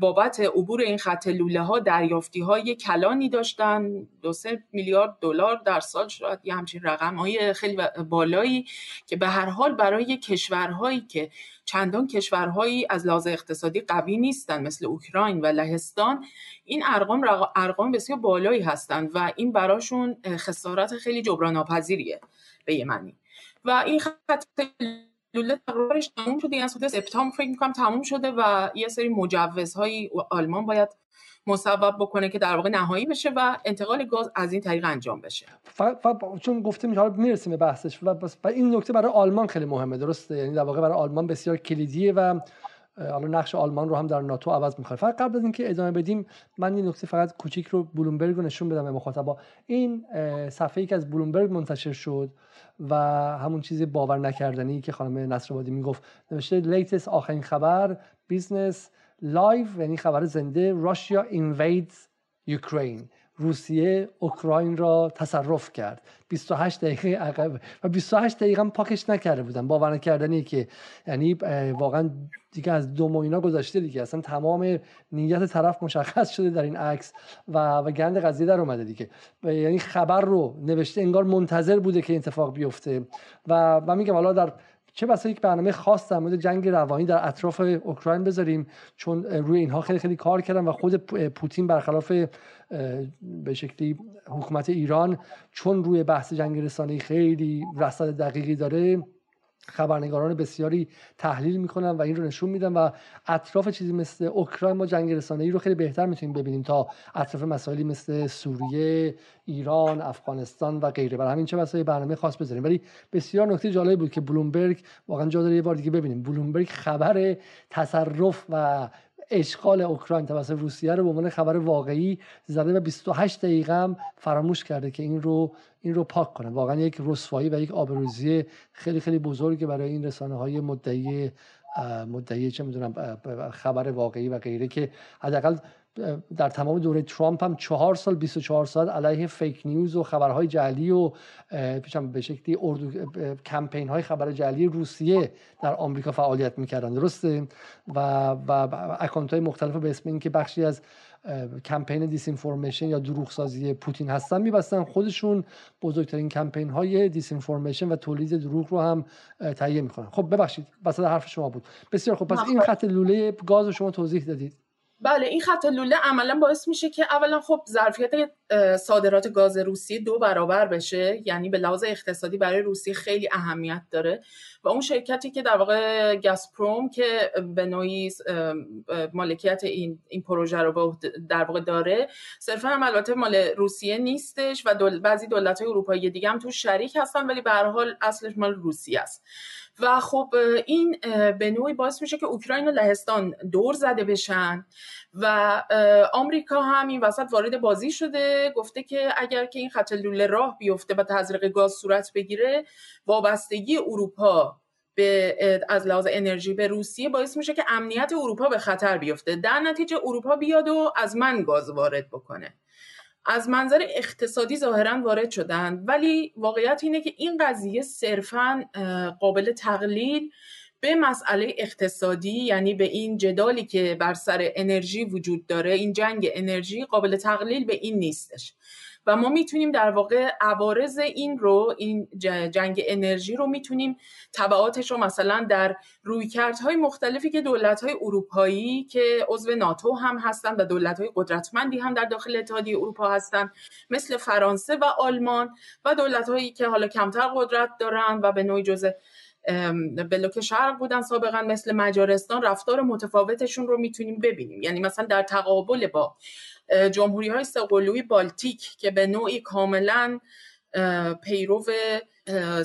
Speaker 2: بابت عبور این خط لوله ها دریافتی های کلانی داشتن. دو سه میلیارد دلار در سال شاید یه همچین رقم های خیلی بالایی که به هر حال برای کشورهایی که چندان کشورهایی از لحاظ اقتصادی قوی نیستن مثل اوکراین و لهستان این ارقام ارقام بسیار بالایی هستند و این براشون خسارت خیلی جبران ناپذیریه به یه معنی. و این خط لوله تقریبش تموم شده این از سپتامبر فکر می‌کنم تموم شده و یه سری مجوزهای آلمان باید مصوب بکنه که در واقع نهایی بشه و انتقال گاز از این طریق انجام بشه.
Speaker 1: چون گفتیم حالا می‌رسیم به بحثش و این نکته برای آلمان خیلی مهمه درسته؟ یعنی در واقع برای آلمان بسیار کلیدیه و حالا نقش آلمان رو هم در ناتو عوض می‌کنه. فقط قبل از اینکه ادامه بدیم من این نکته فقط کوچیک رو بلومبرگ رو نشون بدم به مخاطبا. این صفحه ای که از بلومبرگ منتشر شد و همون چیزی باور نکردنی که خانم نصرآبادی می‌گفت نوشته latest آخرین خبر business live یعنی خبر زنده Russia invades Ukraine روسیه اوکراین را تصرف کرد. 28 دقیقه عقب و 28 دقیقه هم پاکش نکرده بودن. باور نکردنی که یعنی واقعا دیگه از دو اینا گذشته دیگه. اصلا تمام نیت طرف مشخص شده در این عکس و و گند قضیه در اومده دیگه. یعنی خبر رو نوشته انگار منتظر بوده که اتفاق بیفته. و و میگم حالا در چه بسا یک برنامه خاص در مورد جنگ روانی در اطراف اوکراین بذاریم چون روی اینها خیلی خیلی کار کردن و خود پوتین برخلاف به شکلی حکومت ایران چون روی بحث جنگ رسانه‌ای خیلی رصد دقیقی داره خبرنگاران بسیاری تحلیل می‌کنن و این رو نشون میدن و اطراف چیزی مثل اوکراین ما جنگ رسانه ای رو خیلی بهتر می‌تونیم ببینیم تا اطراف مسائلی مثل سوریه ایران افغانستان و غیره. برای همین چه واسه برنامه خاص بذاریم. ولی بسیار نکته جالبی بود که بلومبرگ واقعا جا داره یه بار دیگه ببینیم. بلومبرگ خبر تصرف و اشغال اوکراین توسط روسیه رو به عنوان خبر واقعی زده و 28 دقیقه هم فراموش کرده که این رو این رو پاک کنه. واقعا یک رسوایی و یک آبروزی خیلی خیلی بزرگی برای این رسانه های مدعی مدعی چه می‌دونم خبر واقعی و غیره که حداقل در تمام دوره ترامپ هم چهار سال 24 ساعت علیه fake news و خبرهای جعلی و به شکلی اردو کمپین های خبر جعلی روسیه در آمریکا فعالیت می‌کردن درسته؟ و و account های مختلف به اسم اینکه بخشی از کمپین disinformation یا دروغ سازی پوتین هستن میبستن خودشون بزرگترین کمپین های دیس اینفورمیشن و تولید دروغ رو هم تهیه می‌کنن. خب ببخشید وسط حرف شما بود. بسیار خب پس این خط لوله گاز رو شما توضیح دادید.
Speaker 2: بله این خط لوله عملا باعث میشه که اولا خب ظرفیت صادرات گاز روسیه دو برابر بشه یعنی به لحاظ اقتصادی برای روسیه خیلی اهمیت داره. و اون شرکتی که در واقع گاسپروم که به نوعی مالکیت این این پروژه رو در واقع داره صرفا هم البته مال روسیه نیستش و دول بعضی دولت های اروپایی دیگه هم تو شریک هستن ولی به هر حال اصلش مال روسیه است. و خب این به نوعی باعث میشه که اوکراین و لهستان دور زده بشن و آمریکا هم این وسط وارد بازی شده گفته که اگر که این خط لوله راه بیفته و تزریق گاز صورت بگیره وابستگی اروپا به از لحاظ انرژی به روسیه باعث میشه که امنیت اروپا به خطر بیفته. در نتیجه اروپا بیاد و از من گاز وارد بکنه. از منظر اقتصادی ظاهرا وارد شدن ولی واقعیت اینه که این قضیه صرفا قابل تقلید به مسئله اقتصادی یعنی به این جدالی که بر سر انرژی وجود داره این جنگ انرژی قابل تقلیل به این نیستش. و ما می‌تونیم در واقع عوارض این رو این جنگ انرژی رو می‌تونیم تبعاتش رو مثلا در رویکردهای مختلفی که دولت‌های اروپایی که عضو ناتو هم هستن و دولت‌های قدرتمندی هم در داخل اتحادیه اروپا هستن مثل فرانسه و آلمان و دولت‌هایی که حالا کمتر قدرت دارن و به نوعی جزء بلوک شرق بودن سابقا مثل مجارستان رفتار متفاوتشون رو می‌تونیم ببینیم. یعنی مثلا در تقابل با جمهوری های سقلوی بالتیک که به نوعی کاملا پیرو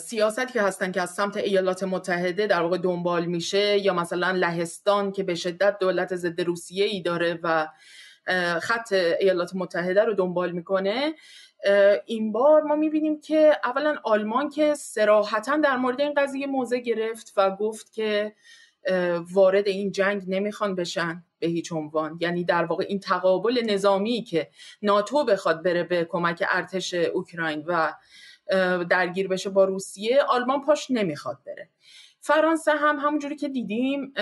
Speaker 2: سیاستی که هستن که از سمت ایالات متحده در واقع دنبال میشه یا مثلا لهستان که به شدت دولت ضد روسیه ای داره و خط ایالات متحده رو دنبال می‌کنه. این بار ما می‌بینیم که اولا آلمان که سراحتا در مورد این قضیه موضع گرفت و گفت که وارد این جنگ نمی‌خوان بشن. به هیچ عنوان. یعنی در واقع این تقابل نظامی که ناتو بخواد بره به کمک ارتش اوکراین و درگیر بشه با روسیه آلمان پاش نمی‌خواد بره. فرانسه هم همونجوری که دیدیم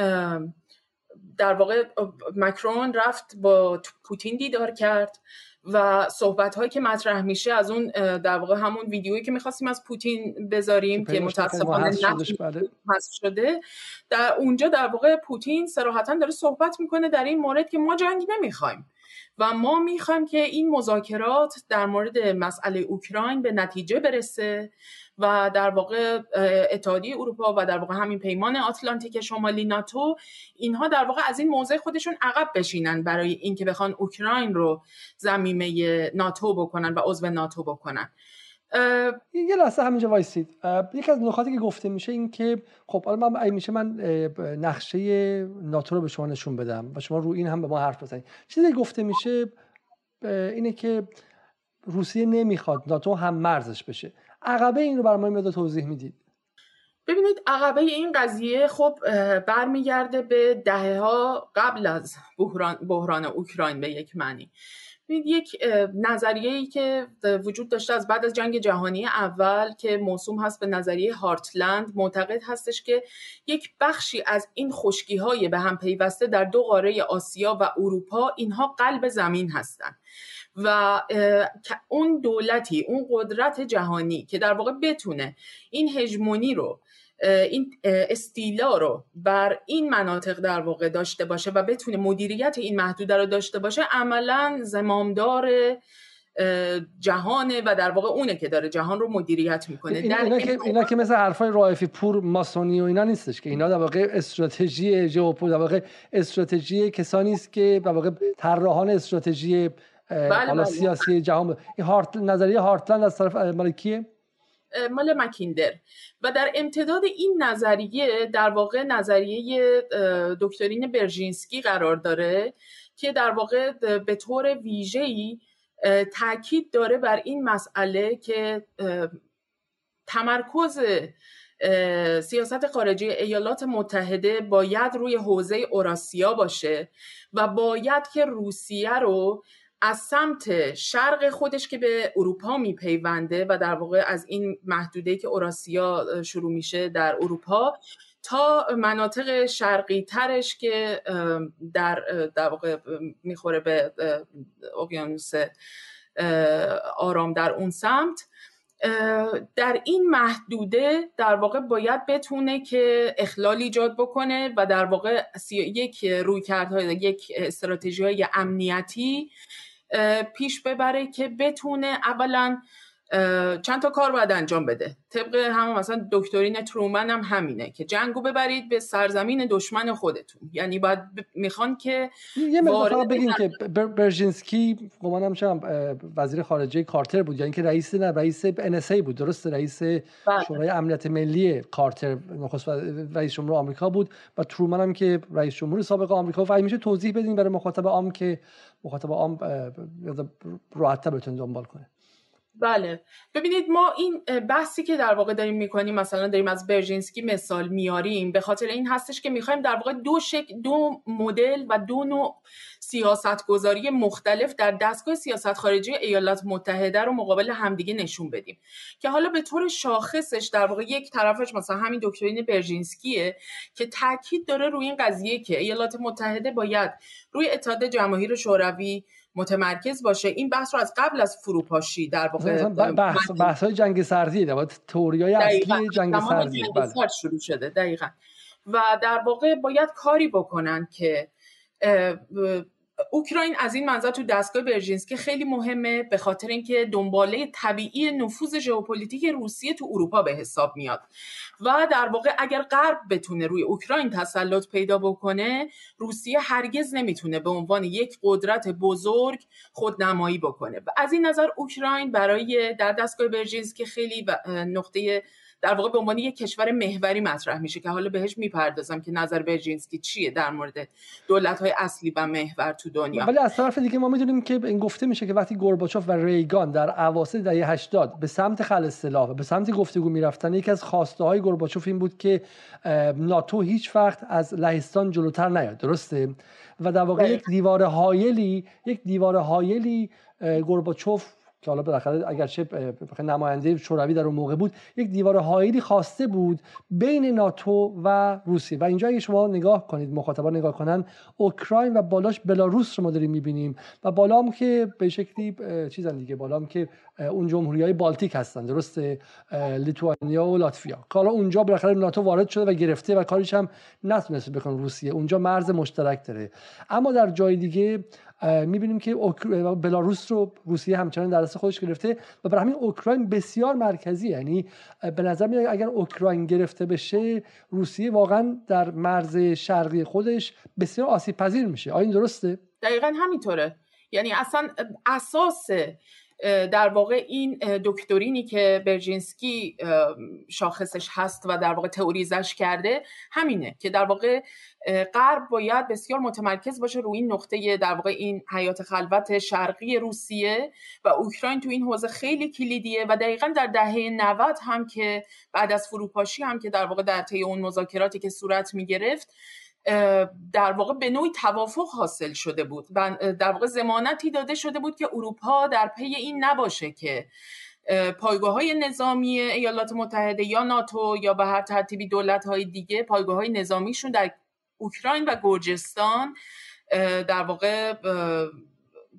Speaker 2: در واقع مکرون رفت با پوتین دیدار کرد. و صحبت هایی که مطرح میشه از اون در واقع همون ویدیویی که می‌خواستیم از پوتین بذاریم که متاسفانه حذف بله. شده در اونجا در واقع پوتین صراحتا داره صحبت می‌کنه در این مورد که ما جنگ نمی‌خوایم و ما می‌خوایم که این مذاکرات در مورد مسئله اوکراین به نتیجه برسه و در واقع اتحادیه اروپا و در واقع همین پیمان آتلانتیک شمالی ناتو اینها در واقع از این موضع خودشون عقب بشینن برای اینکه بخوان اوکراین رو زمینه ناتو بکنن و عضو ناتو بکنن.
Speaker 1: یه لحظه همینجا وایسید. یکی از نکاتی که گفته میشه این که خب حالا من میشه من نقشه ناتو رو به شما نشون بدم و شما رو این هم به ما حرف بزنید. چیزی گفته میشه اینه که روسیه نمی‌خواد ناتو هم مرزش بشه. عقبه این رو برای ما توضیح می‌دید.
Speaker 2: ببینید عقبه این قضیه خب برمیگرده به دهه ها قبل از بحران, بحران اوکراین به یک معنی. یک نظریه ای که وجود داشته از بعد از جنگ جهانی اول که موسوم هست به نظریه هارتلند معتقد هستش که یک بخشی از این خشکی های به هم پیوسته در دو قاره آسیا و اروپا اینها قلب زمین هستند و اون دولتی اون قدرت جهانی که در واقع بتونه این هژمونی رو این استیلا رو بر این مناطق در واقع داشته باشه و بتونه مدیریت این محدوده رو داشته باشه عملا زمامدار جهانه و در واقع اونه که داره جهان رو مدیریت می‌کنه.
Speaker 1: اینا, اینا, که, اینا که مثل حرفای رائفی پور ماسونی و اینا نیستش که اینا در واقع استراتژی ژئوپول در واقع استراتژی کسانی است که در واقع طراحان استراتژی حالا بله. سیاسی جهان این هارت نظریه هارتلند از طرف مال کیه؟
Speaker 2: مال مکیندر. و در امتداد این نظریه در واقع نظریه دکترین برژینسکی قرار داره که در واقع به طور ویژه‌ای تاکید داره بر این مسئله که تمرکز سیاست خارجی ایالات متحده باید روی حوزه اوراسیا باشه و باید که روسیه رو از سمت شرق خودش که به اروپا میپیونده و در واقع از این محدوده که اوراسیا شروع میشه در اروپا تا مناطق شرقی ترش که در در واقع می‌خوره به اقیانوس آرام در اون سمت. در این محدوده در واقع باید بتونه که اخلال ایجاد بکنه و در واقع یک روی کردهای یک استراتژی های امنیتی پیش ببره که بتونه اولا چند تا کار باید انجام بده. طبق هم مثلا دکترین ترومن هم همینه که جنگو ببرید به سرزمین دشمن خودتون. یعنی باید می‌خوان که
Speaker 1: یه مقدار بگیم که برژینسکی گمانم شم وزیر خارجه کارتر بود. یعنی که رئیس نه رئیس NSA بود. درست رئیس بله. شورای امنیت ملی کارتر نخست رئیس جمهور آمریکا بود و ترومن هم که رئیس جمهور سابق آمریکا و میشه توضیح بدین برای مخاطب عام که مخاطب عام راحت بتون دنبال کنه
Speaker 2: بله. ببینید ما این بحثی که در واقع داریم می‌کنیم مثلا داریم از برژینسکی مثال میاریم به خاطر این هستش که می‌خوایم در واقع دو شک دو مدل و دو نوع سیاست گذاری مختلف در دستگاه سیاست خارجی ایالات متحده رو مقابل همدیگه نشون بدیم. که حالا به طور شاخصش در واقع یک طرفش مثلا همین دکترین برژینسکیه که تاکید داره روی این قضیه که ایالات متحده باید روی اتحاد جماهیر شوروی متمرکز باشه. این بحث رو از قبل از فروپاشی در واقع
Speaker 1: بحث, بحث های جنگ سردی در توریای اصلی جنگ سردی.
Speaker 2: بله. شروع شده دقیقا. و در واقع باید کاری بکنن که اوکراین از این منظر تو دستگاه برژینسکی خیلی مهمه به خاطر اینکه دنباله طبیعی نفوذ ژئوپلیتیک روسیه تو اروپا به حساب میاد. و در واقع اگر غرب بتونه روی اوکراین تسلط پیدا بکنه روسیه هرگز نمی‌تونه به عنوان یک قدرت بزرگ خودنمایی بکنه. از این نظر اوکراین برای در دستگاه برژینسکی خیلی نقطه در واقع به عنوان یک کشور محوری مطرح میشه که حالا بهش می‌پردازم که نظر برژینسکی چیه در مورد دولت های اصلی و محور تو دنیا.
Speaker 1: ولی از طرف دیگه ما می‌دونیم که این گفته میشه که وقتی گورباچوف و ریگان در اواسط دهه 80 به سمت خل اصطلاح و به سمت گفتگو می‌رفتن یکی از خواسته های گورباچوف این بود که ناتو هیچ وقت از لهستان جلوتر نیاد درسته؟ و در واقع یک دیوار هایلی یک دیوار هایلی گورباچوف که حالا بالاخره اگرچه نماینده شوروی در اون موقع بود یک دیوار هایلی خواسته بود بین ناتو و روسیه. و اینجا اگه شما نگاه کنید مخاطبان نگاه کنن اوکراین و بالاش بلاروس رو ما داریم می‌بینیم. و بالا هم که به شکلی چیزن دیگه بالا هم که اون جمهوری های بالتیک هستن. درست لیتوانیا و لاتویا حالا اونجا بالاخره ناتو وارد شده و گرفته و کارش هم نتونسته بکنه روسیه. اونجا مرز مشترک داره. اما در جای دیگه می‌بینیم که بلاروس رو روسیه همچنان در دست خودش گرفته و برای همین اوکراین بسیار مرکزی یعنی به نظر میاد اگر اوکراین گرفته بشه روسیه واقعا در مرز شرقی خودش بسیار آسیب پذیر میشه. آیا این درسته؟
Speaker 2: دقیقا همینطوره. یعنی اصلا اساس در واقع این دکترینی که برژینسکی شاخصش هست و در واقع تئوریزش کرده همینه که در واقع غرب باید بسیار متمرکز باشه روی این نقطه در واقع این حیات خلوت شرقی روسیه و اوکراین تو این حوزه خیلی کلیدیه و دقیقا در دهه 90 هم که بعد از فروپاشی هم که در واقع در طی اون مذاکراتی که صورت می گرفت در واقع به نوعی توافق حاصل شده بود در واقع زمانتی داده شده بود که اروپا در پی این نباشه که پایگاه های نظامی ایالات متحده یا ناتو یا به هر ترتیبی دولت های دیگه پایگاه های نظامیشون در اوکراین و گرجستان در واقع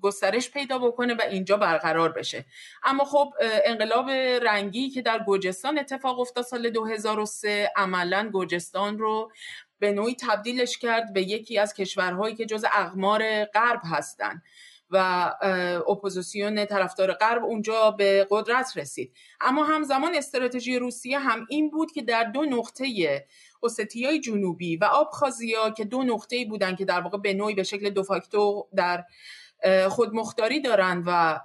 Speaker 2: گسترش پیدا بکنه و اینجا برقرار بشه. اما خب انقلاب رنگی که در گرجستان اتفاق افتاد سال 2003 عملا گرجستان رو به نوعی تبدیلش کرد به یکی از کشورهایی که جز اقمار غرب هستند و اپوزیسیون طرفدار غرب اونجا به قدرت رسید. اما همزمان استراتژی روسیه هم این بود که در دو نقطه اوستیای جنوبی و آبخازیا که دو نقطه بودن که در واقع به نوعی به شکل دوفاکتو در خودمختاری دارن و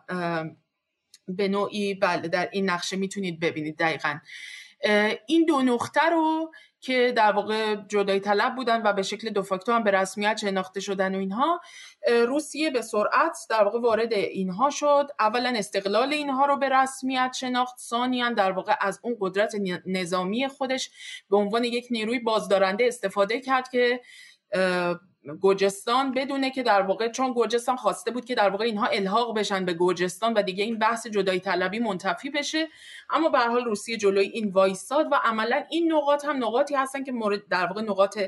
Speaker 2: به نوعی بله در این نقشه می‌تونید ببینید دقیقا. این دو نقطه رو که در واقع جدای طلب بودن و به شکل دوفاکتو هم به رسمیت شناخته شدن و اینها روسیه به سرعت در واقع وارد اینها شد. اولا استقلال اینها رو به رسمیت شناخت. ثانیا در واقع از اون قدرت نظامی خودش به عنوان یک نیروی بازدارنده استفاده کرد که گرجستان بدونه که در واقع چون گرجستان خواسته بود که در واقع اینها الحاق بشن به گرجستان و دیگه این بحث جدایی طلبی منتفی بشه. اما به حال روسیه جلوی این وایستاد و عملا این نقاط هم نقاطی هستن که مورد در واقع نقاط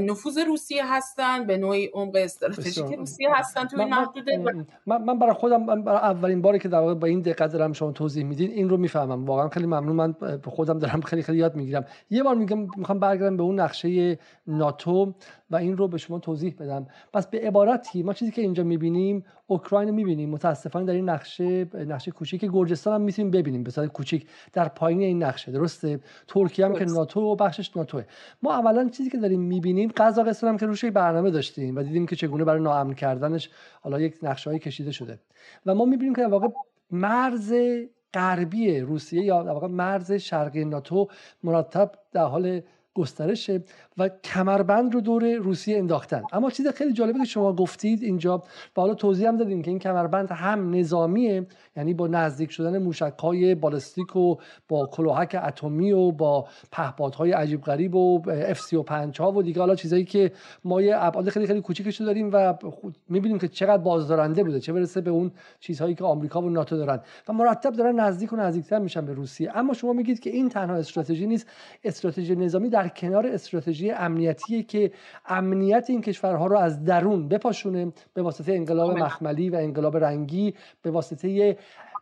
Speaker 2: نفوذ روسیه هستن به نوعی عمق استراتژیک روسیه هستن تو این محدوده
Speaker 1: من, من برای خودم برای اولین باری که در واقع با این دقت دارم شما توضیح میدین این رو می‌فهمم. واقعا خیلی ممنون. من به خودم دارم خیلی خیلی یاد می‌گیرم. یه بار میگم می‌خوام برگردم به اون نقشه ناتو. و این رو به شما توضیح بدم. پس به عبارتی ما چیزی که اینجا می‌بینیم اوکراین می‌بینیم. متاسفانه در این نقشه نقشه کوچیک گرجستان هم می‌تونیم ببینیم. به صورت کوچیک در پایین این نقشه درسته؟ ترکیه هم که ناتو و بخشش ناتوه. ما اولا چیزی که داریم می‌بینیم قزاقستان هم که روش برنامه داشتیم و دیدیم که چگونه برای ناامن کردنش حالا یک نقشه کشیده شده. و ما می‌بینیم که در واقع مرز غربی روسیه یا در واقع مرز شرقی ناتو مرتب در حال گسترشه. و کمربند رو دور روسیه انداختن. اما چیز خیلی جالبه که شما گفتید اینجا و حالا توضیح هم دادیم که این کمربند هم نظامیه یعنی با نزدیک شدن موشک های بالستیک و با کلاهک اتمی و با پهپادهای عجیب غریب و F35 ها و دیگه حالا چیزایی که ما یه ابعاد خیلی خیلی کوچیکش داریم و می‌بینیم که چقدر بازدارنده بوده چه برسه به اون چیزهایی که آمریکا و ناتو دارن. و مرتب دارن نزدیک و نزدیکتر میشن به روسیه. اما شما میگید که این تنها استراتژی نیست. استراتژی نظامی در کنار استراتژی امنیتی که امنیت این کشورها رو از درون بپاشونه به واسطه انقلاب مخملی و انقلاب رنگی به واسطه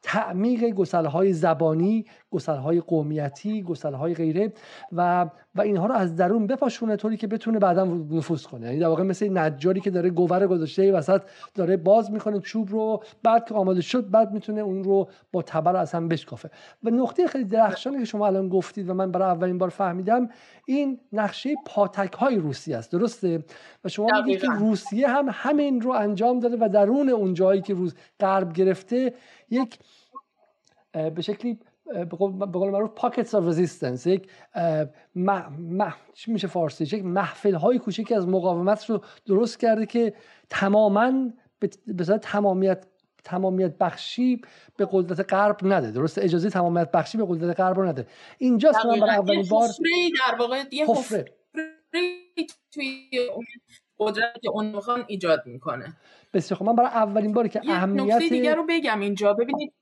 Speaker 1: تعمیق گسلهای زبانی گسلهای قومیتی گسلهای غیره و و اینها رو از درون بپاشونه طوری که بتونه بعدا نفوذ کنه. یعنی در واقع مثل نجاری که داره گوور گذاشته وسط داره باز می‌کنه چوب رو بعد که آماده شد بعد می‌تونه اون رو با تبر از هم بشکافه. و نقطه خیلی درخشانی که شما الان گفتید و من برای اولین بار فهمیدم این نقشه پاتک های روسیه است. درسته؟ و شما میگید که روسیه هم همین رو انجام داده و درون اون جایی که روز غرب گرفته یک به شکلی به قول معروف پاکتس اف رزिस्टنس یک چی میشه فارسی؟ یک محفل های کوچکی از مقاومت رو درست کرده که تماما به صورت تمامیت تمامیت بخشی به قدرت غرب نده. درست اجازه تمامیت بخشی به قدرت غرب رو نده. اینجاست من برای اولین بار
Speaker 2: در واقع یه حفره. توی قدرت اون ایجاد می‌کنه.
Speaker 1: بسیار خب من برای اولین باری که اهمیت
Speaker 2: نکته دیگر رو بگم اینجا. ببینید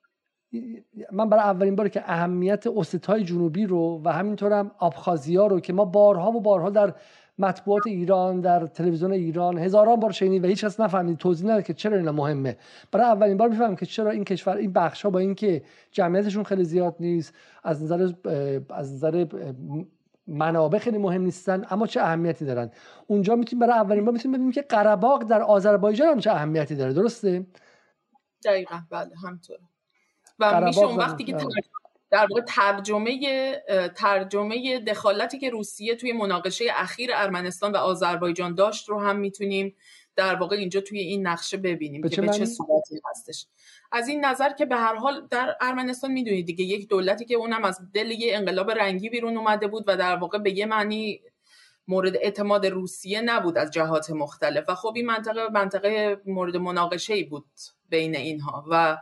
Speaker 1: من برای اولین باری که اهمیت های جنوبی رو و همینطور هم آبخازیا رو که ما بارها و بارها در مطبوعات ایران در تلویزیون ایران هزاران بار شنید و هیچ کس نفهمید توضیح نداد که چرا اینا مهمه. برای اولین بار می‌فهمم که چرا این کشور این بخش ها با اینکه جمعیتشون خیلی زیاد نیست از نظر از نظر منابع خیلی مهم نیستن اما چه اهمیتی دارن. اونجا می‌تونیم برای اولین بار می‌تونیم ببینیم که قره در آذربایجان هم چه اهمیتی داره. درسته؟
Speaker 2: دقیقا بله همطوره و میشه اون وقتی که در واقع ترجمه ترجمه دخالتی که روسیه توی مناقشه اخیر ارمنستان و آذربایجان داشت رو هم می‌تونیم در واقع اینجا توی این نقشه ببینیم که به چه صورتی هستش. از این نظر که به هر حال در ارمنستان می‌دونید دیگه یک دولتی که اونم از دل یه انقلاب رنگی بیرون اومده بود و در واقع به یه معنی مورد اعتماد روسیه نبود از جهات مختلف. و خب این منطقه منطقه مورد مناقشه ای بود بین اینها. و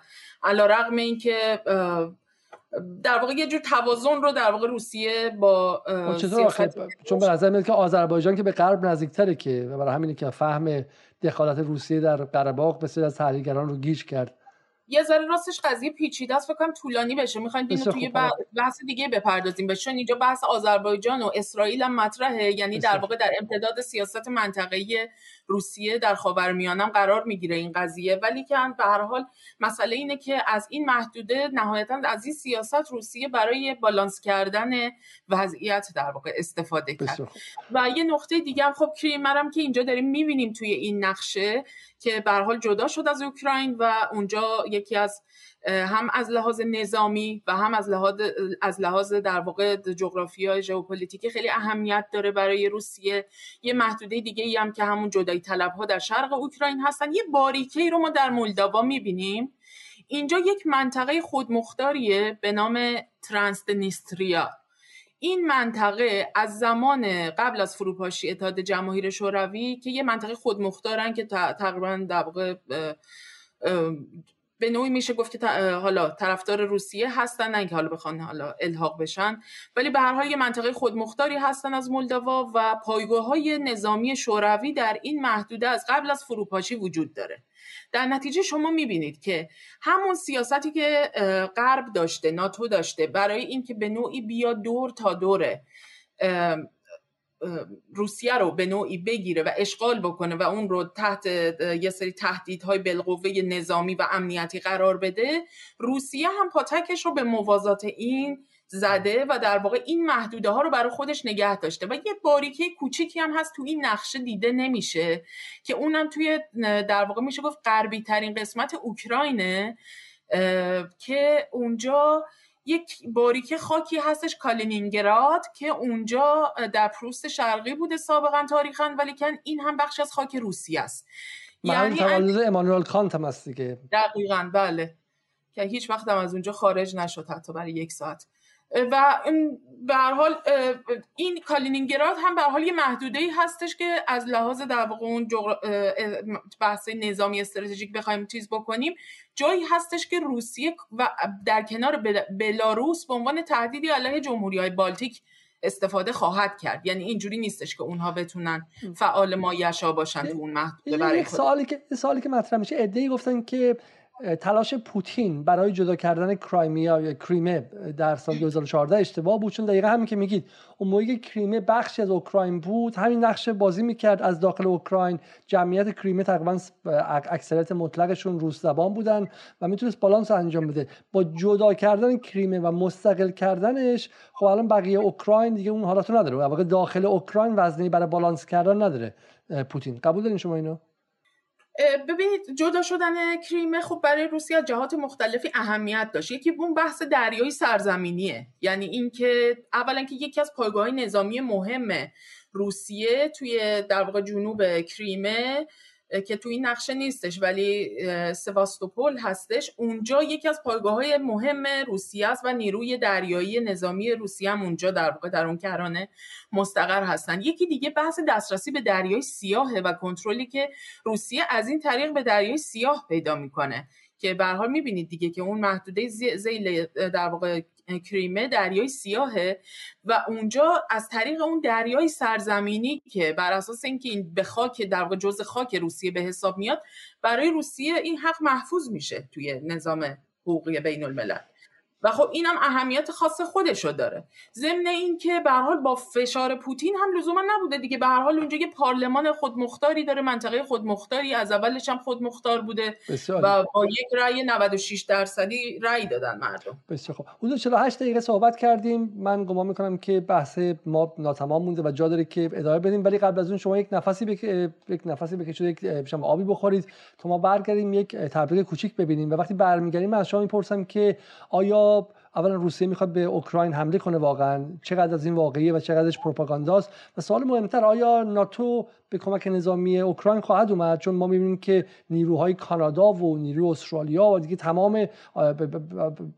Speaker 2: علا رقم این که در واقع یه جور توازن رو در واقع روسیه با
Speaker 1: خب چون به نظر میاد که آذربایجان که به غرب نزدیکتره که برای همینه که فهم دخالت روسیه در قره بسیار از تحلیلگران رو گیج کرد.
Speaker 2: یه ذره راستش قضیه پیچیده است فکر طولانی بشه. می‌خوایم اینو توی بحث دیگه بپردازیم. بشه چون اینجا بحث آذربایجان و اسرائیل هم مطرحه. یعنی در واقع در امتداد سیاست منطقه‌ای روسیه در خاورمیانه قرار می‌گیره این قضیه. ولی که به هر حال مسئله اینه که از این محدوده نهایتا از این سیاست روسیه برای بالانس کردن وضعیت در واقع استفاده کرد. و یه نقطه دیگه هم خب کریمرم که اینجا داریم می‌بینیم توی این نقشه که به حال جدا شد از اوکراین و اونجا یکی از هم از لحاظ نظامی و هم از لحاظ از لحاظ در واقع جغرافیای ژئوپلیتیکی خیلی اهمیت داره برای روسیه. یه محدوده دیگه ای هم که همون جدایی طلب ها در شرق اوکراین هستن. یه باریکه رو ما در مولداوا می‌بینیم. اینجا یک منطقه خودمختاریه به نام ترانسدنیستریا این منطقه از زمان قبل از فروپاشی اتحاد جماهیر شوروی که یه منطقه خودمختارن که تقریبا در واقع به نوعی میشه گفت که حالا طرفدار روسیه هستن نه اینکه حالا بخوان حالا الحاق بشن. ولی به هر حال یه منطقه خودمختاری هستن از مولداوا و پایگاه های نظامی شوروی در این محدوده از قبل از فروپاشی وجود داره. در نتیجه شما می‌بینید که همون سیاستی که غرب داشته ناتو داشته برای اینکه به نوعی بیا دور تا دوره روسیه رو به نوعی بگیره و اشغال بکنه و اون رو تحت یه سری تهدیدهای بالقوه نظامی و امنیتی قرار بده روسیه هم پاتکش رو به موازات این زده و در واقع این محدوده ها رو برای خودش نگه داشته و یه باریکه کوچیکی هم هست تو این نقشه دیده نمیشه که اونم توی در واقع میشه گفت غربی ترین قسمت اوکراینه که اونجا یک باریکه خاکی هستش کالینینگراد که اونجا در پروست شرقی بوده سابقا تاریخا ولی کن این هم بخش از خاک روسیه است.
Speaker 1: یعنی تولد امانوئل کانت هم هست دیگه.
Speaker 2: دقیقا بله. که هیچ وقت هم از اونجا خارج نشد حتی برای یک ساعت. و به حال این کالینینگراد هم به حال یه محدوده ای هستش که از لحاظ در واقع اون بحث نظامی استراتژیک بخوایم چیز بکنیم. جایی هستش که روسیه و در کنار بلاروس به عنوان تهدیدی علیه جمهوری های بالتیک استفاده خواهد کرد. یعنی اینجوری نیستش که اونها بتونن فعال مایشا باشن تو اون محدوده برای
Speaker 1: سوالی که سوالی که مطرح میشه. ادعی گفتن که تلاش پوتین برای جدا کردن کرایمیا یا کریمه در سال 2014 اشتباه بود چون دقیقا همین که میگید اون موقعی کریمه بخشی از اوکراین بود همین نقش بازی می‌کرد از داخل اوکراین. جمعیت کریمه تقریبا اکثریت مطلقشون روس زبان بودن و می‌تونست بالانس انجام بده. با جدا کردن کریمه و مستقل کردنش خب الان بقیه اوکراین دیگه اون حالاتو نداره. واقع داخل اوکراین وزنی برای بالانس کردن نداره پوتین. قبول دارین شما اینو؟
Speaker 2: ببینید جدا شدن کریمه خب برای روسیه جهات مختلفی اهمیت داشت. یکی اون بحث دریایی سرزمینیه. یعنی اینکه اولا که یکی از پایگاه نظامی مهم روسیه توی در واقع جنوب کریمه که تو این نقشه نیستش ولی سواستوپول هستش. اونجا یکی از پایگاه های مهم روسیه است و نیروی دریایی نظامی روسیه هم اونجا در واقع در اون کرانه مستقر هستن. یکی دیگه بحث دسترسی به دریای سیاهه و کنترلی که روسیه از این طریق به دریای سیاه پیدا می‌کنه. که به حال می‌بینید دیگه که اون محدوده زیل در واقع کریمه دریای سیاهه و اونجا از طریق اون دریای سرزمینی که بر اساس اینکه این به خاک در واقع جزء خاک روسیه به حساب میاد برای روسیه این حق محفوظ میشه توی نظام حقوقی بین الملل و خب اینم اهمیت خاص خودشو داره. ضمن اینکه به حال با فشار پوتین هم لزوما نبوده دیگه. به هر حال اونجا یه پارلمان خودمختاری داره منطقه خودمختاری از اولش هم خودمختار بوده و با یک رأی 96 درصدی رأی دادن مردم.
Speaker 1: بسیار خب حدود 48 دقیقه صحبت کردیم. من گمان می‌کنم که بحث ما ناتمام مونده و جا داره که ادامه بدیم. ولی قبل از اون شما یک نفسی بک... یک نفسی بکشید یک آبی بخورید. تا ما برگردیم یک تبریک کوچیک ببینیم. و وقتی برمیگردیم از شما می‌پرسم که آیا اولا روسیه می‌خواد به اوکراین حمله کنه واقعا. چقدر از این واقعیه و چقدرش پروپاگانداست؟ و سوال مهمتر آیا ناتو به کمک نظامی اوکراین خواهد اومد چون ما می‌بینیم که نیروهای کانادا و نیروی استرالیا و دیگه تمام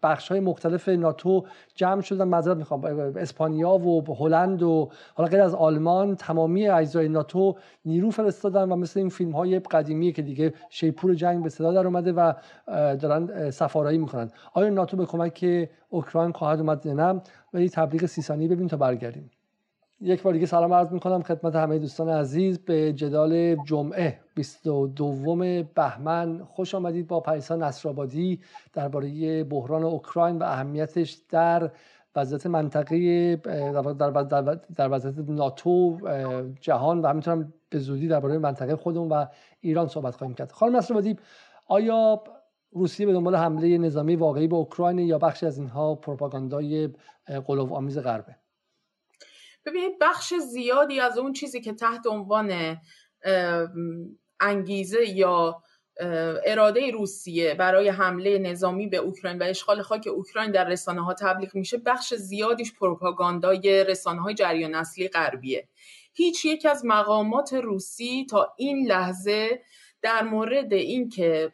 Speaker 1: بخش های مختلف ناتو جمع شدن معذرت می‌خوام. اسپانیا و هلند و حالا غیر از آلمان تمامی اجزای ناتو نیرو فرستادن و مثل این فیلم های قدیمی که دیگه شیپور جنگ به صدا در اومده و دارن سفارایی می‌کنن. آیا ناتو به کمک اوکراین خواهد اومد نه؟ و تبلیغ سی ثانیه ببین تا برگردیم. یک بار دیگه سلام عرض می‌کنم خدمت همه دوستان عزیز. به جدال جمعه 22 بهمن خوش آمدید با پریسا نصرآبادی درباره بحران اوکراین و اهمیتش در وضعیت منطقه در, وضعیت ناتو جهان و همینطور به زودی درباره منطقه خودمون و ایران صحبت خواهیم کرد. خانم نصرآبادی آیا روسیه به دنبال حمله نظامی واقعی به اوکراین یا بخشی از اینها پروپاگاندای قلوب آمیز غربه؟
Speaker 2: ببینید بخش زیادی از اون چیزی که تحت عنوان انگیزه یا اراده روسیه برای حمله نظامی به اوکراین و اشغال خاک اوکراین در رسانه ها تبلیغ میشه بخش زیادیش پروپاگاندای رسانه های جریان اصلی غربیه. هیچ یک از مقامات روسی تا این لحظه در مورد اینکه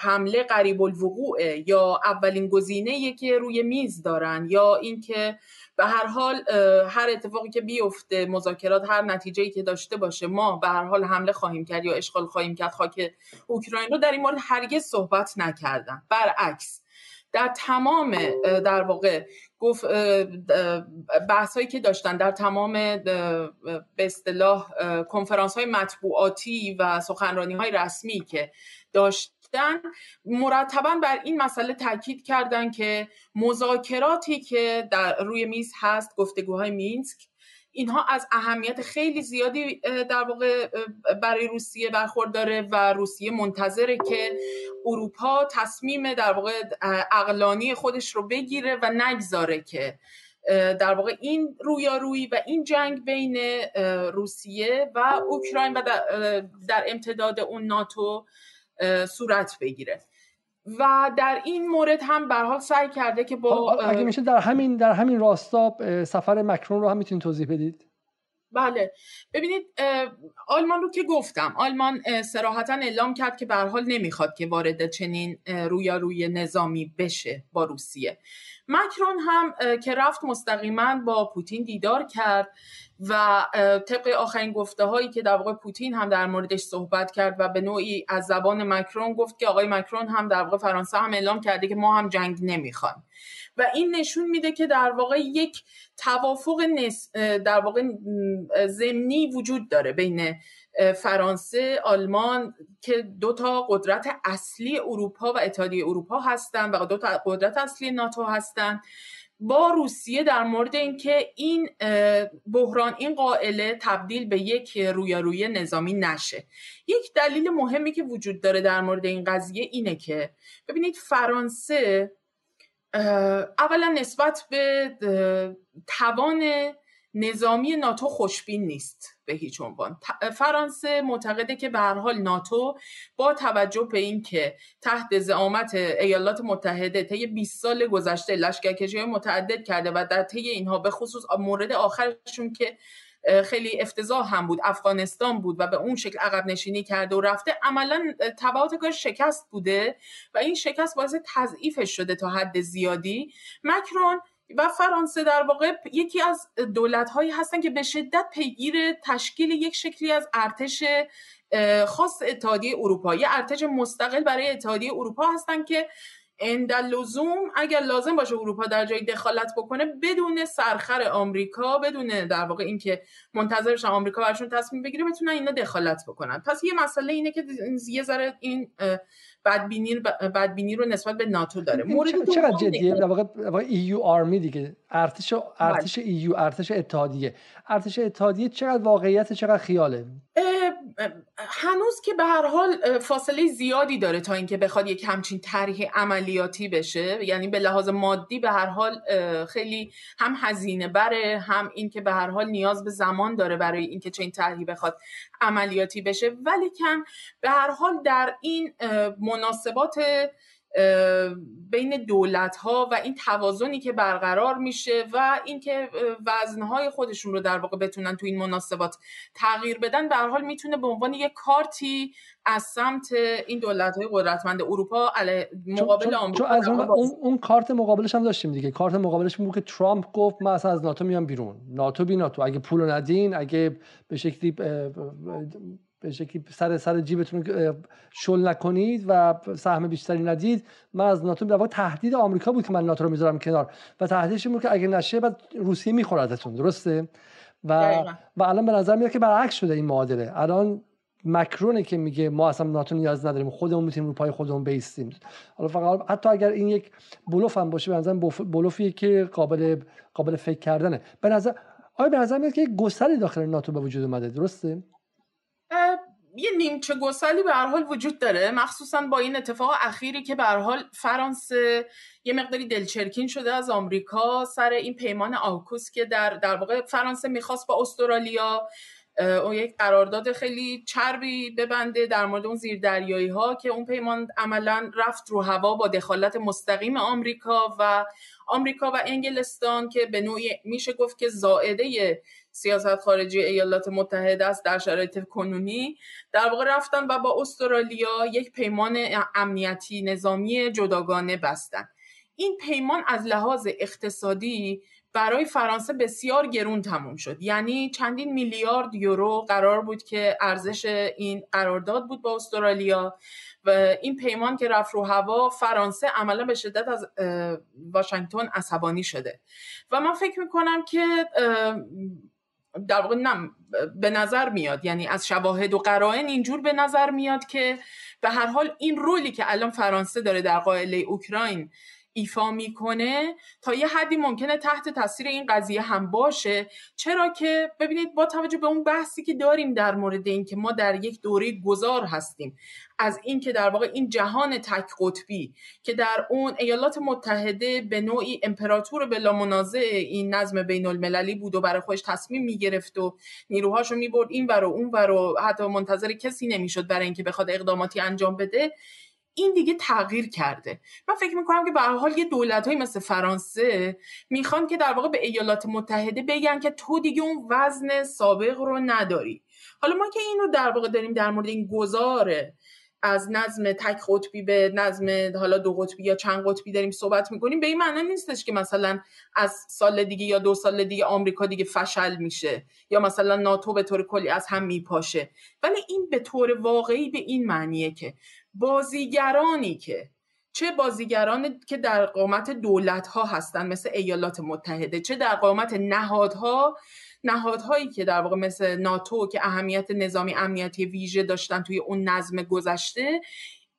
Speaker 2: حمله قریب الوقوع یا اولین گزینه که روی میز دارن یا اینکه به هر حال هر اتفاقی که بیفته مذاکرات هر نتیجه‌ای که داشته باشه ما به هر حال حمله خواهیم کرد یا اشغال خواهیم کرد خاک اوکراین رو در این مورد هرگز صحبت نکردن. برعکس در تمام در واقع گفت بحث هایی که داشتن در تمام به اصطلاح کنفرانس های مطبوعاتی و سخنرانی های رسمی که داشتن مرتبا بر این مسئله تاکید کردن که مذاکراتی که در روی میز هست گفتگوهای مینسک اینها از اهمیت خیلی زیادی در واقع برای روسیه برخورداره و روسیه منتظره که اروپا تصمیم در واقع اقلانی خودش رو بگیره و نگذاره که در واقع این رویارویی و این جنگ بین روسیه و اوکراین و در امتداد اون ناتو صورت بگیره. و در این مورد هم به حال سعی کرده که با
Speaker 1: اگه میشه در همین در همین راستا سفر مکرون رو هم می‌تونید توضیح بدید؟
Speaker 2: بله. ببینید آلمان رو که گفتم آلمان سراحتا اعلام کرد که به حال نمی‌خواد که وارد چنین رویاروی نظامی بشه با روسیه. مکرون هم که رفت مستقیما با پوتین دیدار کرد و طبق آخرین گفته هایی که در واقع پوتین هم در موردش صحبت کرد و به نوعی از زبان مکرون گفت که آقای مکرون هم در واقع فرانسه هم اعلام کرده که ما هم جنگ نمی‌خوایم. و این نشون میده که در واقع یک توافق در واقع زمینی وجود داره بین فرانسه آلمان که دو تا قدرت اصلی اروپا و اتحادیه اروپا هستند و دو تا قدرت اصلی ناتو هستند با روسیه در مورد اینکه این بحران این قائله تبدیل به یک رویارویی نظامی نشه. یک دلیل مهمی که وجود داره در مورد این قضیه اینه که ببینید فرانسه اولا نسبت به توان نظامی ناتو خوشبین نیست به هیچ عنوان. فرانسه معتقده که به هر حال ناتو با توجه به اینکه تحت زعامت ایالات متحده طی 20 سال گذشته لشکرکشی های متعدد کرده و در طی اینها به خصوص مورد آخرشون که خیلی افتضاح هم بود. افغانستان بود و به اون شکل عقب نشینی کرده و رفته. عملا تبعات کار شکست بوده و این شکست باعث تضعیفش شده تا حد زیادی. مکرون و فرانسه در واقع یکی از دولت هایی هستن که به شدت پیگیر تشکیل یک شکلی از ارتش خاص اتحادیه اروپا. یه ارتش مستقل برای اتحادیه اروپا هستن که عند لزوم اگر لازم باشه اروپا در جای دخالت بکنه بدون سرخر آمریکا بدون در واقع اینکه منتظرشن آمریکا برشون تصمیم بگیره بتونن اینا دخالت بکنن. پس یه مسئله اینه که یه ذره این بدبینی بدبینی رو نسبت به ناتو داره.
Speaker 1: مورد چقدر جدیه؟ در واقع ایو آرمی دیگه. ارتش ارتش ایو ارتش اتحادیه. ارتش اتحادیه چقدر واقعیت چقدر خیاله؟
Speaker 2: هنوز که به هر حال فاصله زیادی داره تا اینکه بخواد یک همچین طرح عملیاتی بشه. یعنی به لحاظ مادی به هر حال خیلی هم هزینه بره هم اینکه به هر حال نیاز به زمان داره برای اینکه چنین طرحی بخواد. عملیاتی بشه. ولی کم به هر حال در این مناسبات بین دولت ها و این توازنی که برقرار میشه و اینکه وزنهای خودشون رو در واقع بتونن تو این مناسبات تغییر بدن به هر حال می‌تونه به عنوان یک کارتی از سمت این دولت های قدرتمند اروپا مقابل آمریکا
Speaker 1: از اون, اون, کارت مقابلش هم داشتیم دیگه. کارت مقابلش بود که ترامپ گفت من اصلا از ناتو میام بیرون. ناتو بی ناتو. اگه پول ندین اگه به شکلی به شکلی سر سر جیبتون شل نکنید و سهم بیشتری ندید. من از ناتو در تهدید آمریکا بود که من ناتو رو می‌ذارم کنار. و تهدیدش بود که اگه نشه بعد روسیه میخوردتون درسته؟ و و الان به نظر میاد که برعکس شده این معادله. الان مکرونه که میگه ما اصلا ناتو نیاز نداریم. خودمون می‌تونیم رو پای خودمون بیستیم. حالا فقط حتی اگر این یک بلوف هم باشه به نظر بلوفیه که قابل قابل فکر کردنه. به نظر آیا به نظر میاد که گستری داخل ناتو به وجود اومده؟ درسته؟
Speaker 2: یه نیمچه گسلی به هر حال وجود داره مخصوصا با این اتفاق اخیری که به هر حال فرانسه یه مقداری دلچرکین شده از آمریکا سر این پیمان آکوس که در در واقع فرانسه می‌خواست با استرالیا اون یک قرارداد خیلی چربی ببنده در مورد اون زیردریایی ها که اون پیمان عملا رفت رو هوا با دخالت مستقیم آمریکا و آمریکا و انگلستان که به نوعی میشه گفت که زائده سیاست خارجی ایالات متحده است در شرایط کنونی. در واقع رفتن و با استرالیا یک پیمان امنیتی نظامی جداگانه بستن. این پیمان از لحاظ اقتصادی برای فرانسه بسیار گرون تموم شد. یعنی چندین میلیارد یورو قرار بود که ارزش این قرارداد بود با استرالیا و این پیمان که رفت رو هوا فرانسه عملا به شدت از واشنگتن عصبانی شده. و من فکر می‌کنم که در واقع نم به نظر میاد. یعنی از شواهد و قرائن اینجور به نظر میاد که به هر حال این رولی که الان فرانسه داره در قائله اوکراین ایفا می‌کنه تا یه حدی ممکنه تحت تاثیر این قضیه هم باشه. چرا که ببینید با توجه به اون بحثی که داریم در مورد اینکه ما در یک دوره گذار هستیم از اینکه در واقع این جهان تک قطبی که در اون ایالات متحده به نوعی امپراتور بلا منازع این نظم بین المللی بود و برای خودش تصمیم می‌گرفت و نیروهاشو می‌برد این و اون و حتی منتظر کسی نمی‌شد برای اینکه بخواد اقداماتی انجام بده این دیگه تغییر کرده. من فکر می‌کنم که به حال یه دولت های مثل فرانسه می‌خوان که در واقع به ایالات متحده بگن که تو دیگه اون وزن سابق رو نداری. حالا ما که این رو در واقع داریم در مورد این گذاره از نظم تک قطبی به نظم حالا دو قطبی یا چند قطبی داریم صحبت می‌کنیم به این معنی نیستش که مثلا از سال دیگه یا دو سال دیگه آمریکا دیگه فشل میشه یا مثلا ناتو به طور کلی از هم میپاشه. ولی این به طور واقعی به این معنیه که بازیگرانی که چه بازیگران که در قامت دولت ها هستن مثل ایالات متحده چه در قامت نهادها نهادهایی که در واقع مثل ناتو که اهمیت نظامی امنیتی ویژه داشتن توی اون نظم گذشته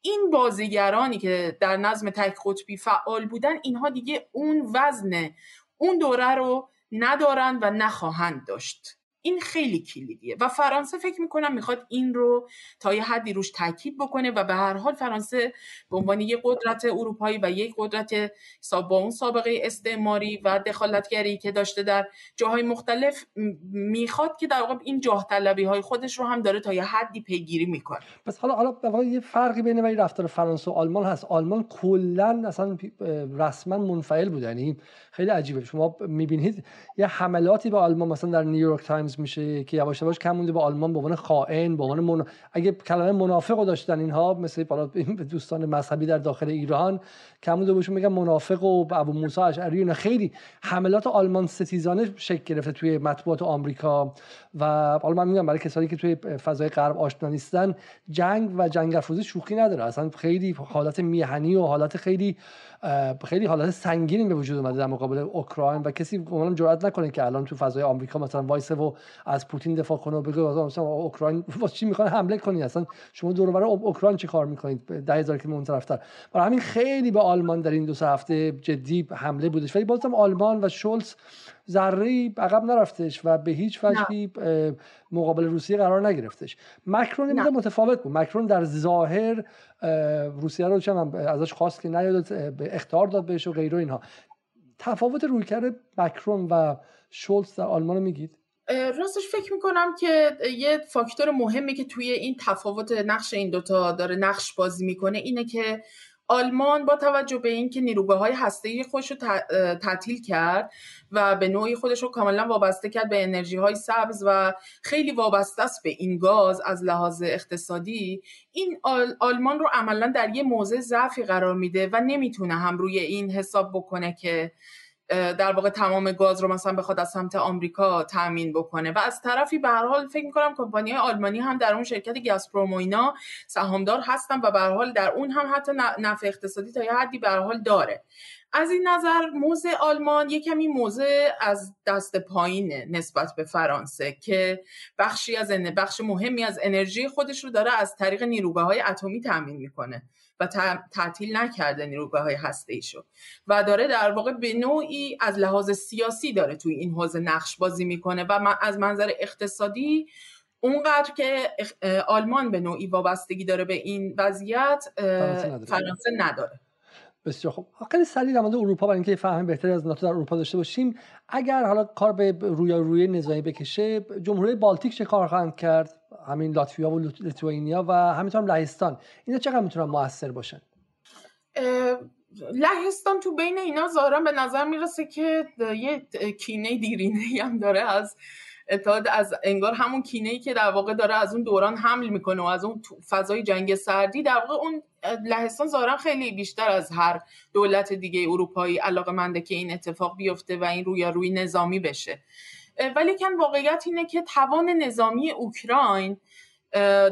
Speaker 2: این بازیگرانی که در نظم تک قطبی فعال بودن اینها دیگه اون وزن اون دوره رو ندارن و نخواهند داشت. این خیلی کلیدیه و فرانسه فکر می‌کنم می‌خواد این رو تا یه حدی روش تاکید بکنه و به هر حال فرانسه به عنوان یک قدرت اروپایی و یک قدرت با اون سابقه استعماری و دخالتگری که داشته در جاهای مختلف می‌خواد که در واقع این جاه طلبی های خودش رو هم داره تا یه حدی پیگیری می‌کنه.
Speaker 1: پس حالا حالا یه فرقی بین ولی رفتار فرانسه و آلمان هست. آلمان کلا اصلا رسما منفعل بود. یعنی خیلی عجیبه. شما می‌بینید یه حملاتی به آلمان مثلا در نیویورک تایمز میشه که یواش یواش کم مونده به آلمان به عنوان خائن به عنوان من... اگه کلمه منافق رو داشتن اینها مثل دوستان مذهبی در داخل ایران کم مونده بهشون میگن منافق و ابو موسی اشعری اینا. خیلی حملات آلمان ستیزانه شکل گرفته توی مطبوعات آمریکا و حالا من میگم برای کسانی که توی فضای غرب آشنا نیستن جنگ و جنگ افروزی شوخی نداره. اصلا خیلی حالت میهنی و حالت خیلی خیلی حالت سنگینی به وجود اومده در مقابل اوکراین و کسی گمانم جرئت نکنه که الان تو فضای آمریکا مثلا وایسه و از پوتین دفاع کنه و بگه مثلا اوکراین واسه چی می‌خوان حمله کنی؟ اصلا شما دور برای اوکراین چی کار می‌کنید؟ ده هزار که اون طرفتر. برای همین خیلی به آلمان در این دو سه هفته جدی حمله بودش. ولی بازم آلمان و شولز ذره عقب نرفتش و به هیچ وجهی مقابل روسیه قرار نگرفتش. مکرون متفاوت بود. مکرون در ظاهر روسیه رو چم ازش خواست که نیاد به اختار داد بهش و غیره اینها. تفاوت رویکرد مکرون و شولز در آلمان رو میگید؟
Speaker 2: راستش فکر می‌کنم که یه فاکتور مهمی که توی این تفاوت نقش این دوتا داره نقش بازی می‌کنه اینه که آلمان با توجه به اینکه نیروگاه های هسته خودش رو تعطیل کرد و به نوعی خودش رو کاملا وابسته کرد به انرژی های سبز و خیلی وابسته است به این گاز از لحاظ اقتصادی این آلمان رو عملا در یه موضع ضعفی قرار میده و نمی‌تونه هم روی این حساب بکنه که در واقع تمام گاز رو مثلا بخواد از سمت آمریکا تامین بکنه. و از طرفی به هر حال فکر می‌کنم کمپانی آلمانی هم در اون شرکت گازپروم و اینا سهامدار هستن و به حال در اون هم حتی نفع اقتصادی تا یه حدی به حال داره. از این نظر موضع آلمان یه کمی موضع از دست پایینه نسبت به فرانسه که بخشی از بخش مهمی از انرژی خودش رو داره از طریق نیروگاه های اتمی تامین می‌کنه. و تعطیل نکرده نیروگاه های هسته ایشو و داره در واقع به نوعی از لحاظ سیاسی داره توی این حوزه نقش بازی می‌کنه و از منظر اقتصادی اونقدر که آلمان به نوعی وابستگی داره به این وضعیت فرانسه نداره.
Speaker 1: بسیار خوب. خیلی سریع در مورد اروپا برای اینکه فهم بهتری از ناتو در اروپا داشته باشیم. اگر حالا کار به روی روی نظامی بکشه جمهوری بالتیک چه کار خواهند کرد؟ همین لاتویا و لیتوانیا و همینطور هم لهستان. اینا چقدر می‌تونن موثر باشن؟
Speaker 2: لهستان تو بین اینا ظاهرا به نظر می‌رسه که یه کینه دیرینه هم داره از اتحاد از انگار همون کینه ای که در واقع داره از اون دوران حمل می‌کنه و از اون فضای جنگ سردی. در واقع اون لهستان ظاهرا خیلی بیشتر از هر دولت دیگه اروپایی علاقه که این اتفاق بیفته و این روی نظامی بشه. ولی کن واقعیت اینه که توان نظامی اوکراین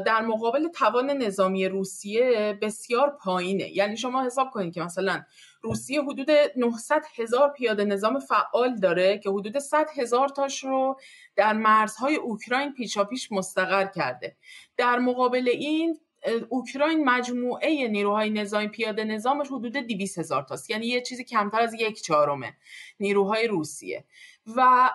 Speaker 2: در مقابل توان نظامی روسیه بسیار پایینه. یعنی شما حساب کنید که مثلا روسیه حدود 900 هزار پیاده نظام فعال داره که حدود 100 هزار تاش رو در مرزهای اوکراین پیشاپیش مستقر کرده. در مقابل این اوکراین مجموعه نیروهای نظامی پیاده نظامش حدود 200 هزار تاست. یعنی یه چیزی کمتر از یک چهارمه نیروهای روسیه. و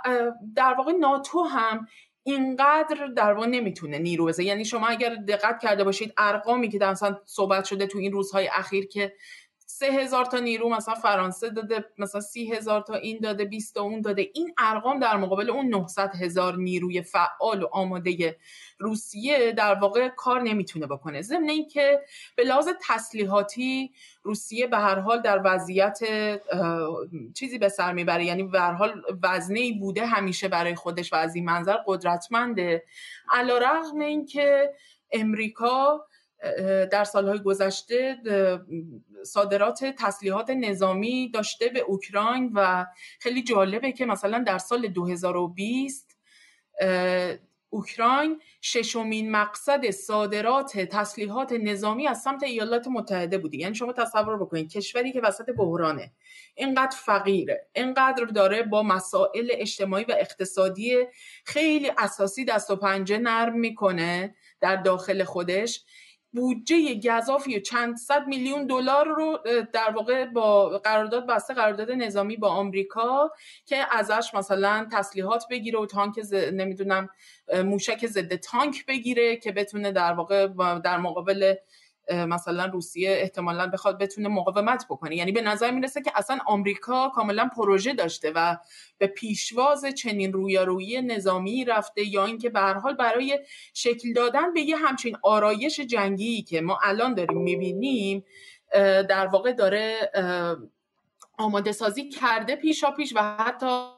Speaker 2: در واقع ناتو هم اینقدر در واقع نمی‌تونه نیرو بزنه. یعنی شما اگر دقت کرده باشید ارقامی که مثلا صحبت شده تو این روزهای اخیر که سه هزار تا نیرو مثلا فرانسه داده مثلا سی هزار تا این داده 20 تا اون داده. این ارقام در مقابل اون 900 هزار نیروی فعال و آماده روسیه در واقع کار نمی‌تونه بکنه. ضمن اینکه به لحاظ تسلیحاتی روسیه به هر حال در وضعیت چیزی به سر می‌بره. یعنی به هر حال وزنه ای بوده همیشه برای خودش و از این منظر قدرتمنده. علیرغم اینکه امریکا در سالهای گذشته صادرات تسلیحات نظامی داشته به اوکراین و خیلی جالبه که مثلا در سال 2020 اوکراین ششمین مقصد صادرات تسلیحات نظامی از سمت ایالات متحده بودی یعنی شما تصور بکنید کشوری که وسط بحرانه اینقدر فقیره اینقدر داره با مسائل اجتماعی و اقتصادی خیلی اساسی دست و پنجه نرم می‌کنه در داخل خودش. بودجه گذافی چند صد میلیون دلار رو در واقع با قرارداد بسته قرارداد نظامی با آمریکا که ازش مثلا تسلیحات بگیره و تانک نمی‌دونم موشک ضد تانک بگیره که بتونه در واقع در مقابل مثلا روسیه احتمالا بخواد بتونه مقاومت بکنه. یعنی به نظر می‌رسه که اصلا آمریکا کاملا پروژه داشته و به پیشواز چنین رویارویی نظامی رفته یا اینکه به هر حال برای شکل دادن به یه همچین آرایش جنگی که ما الان داریم می‌بینیم در واقع داره آماده سازی کرده پیشا پیش و حتی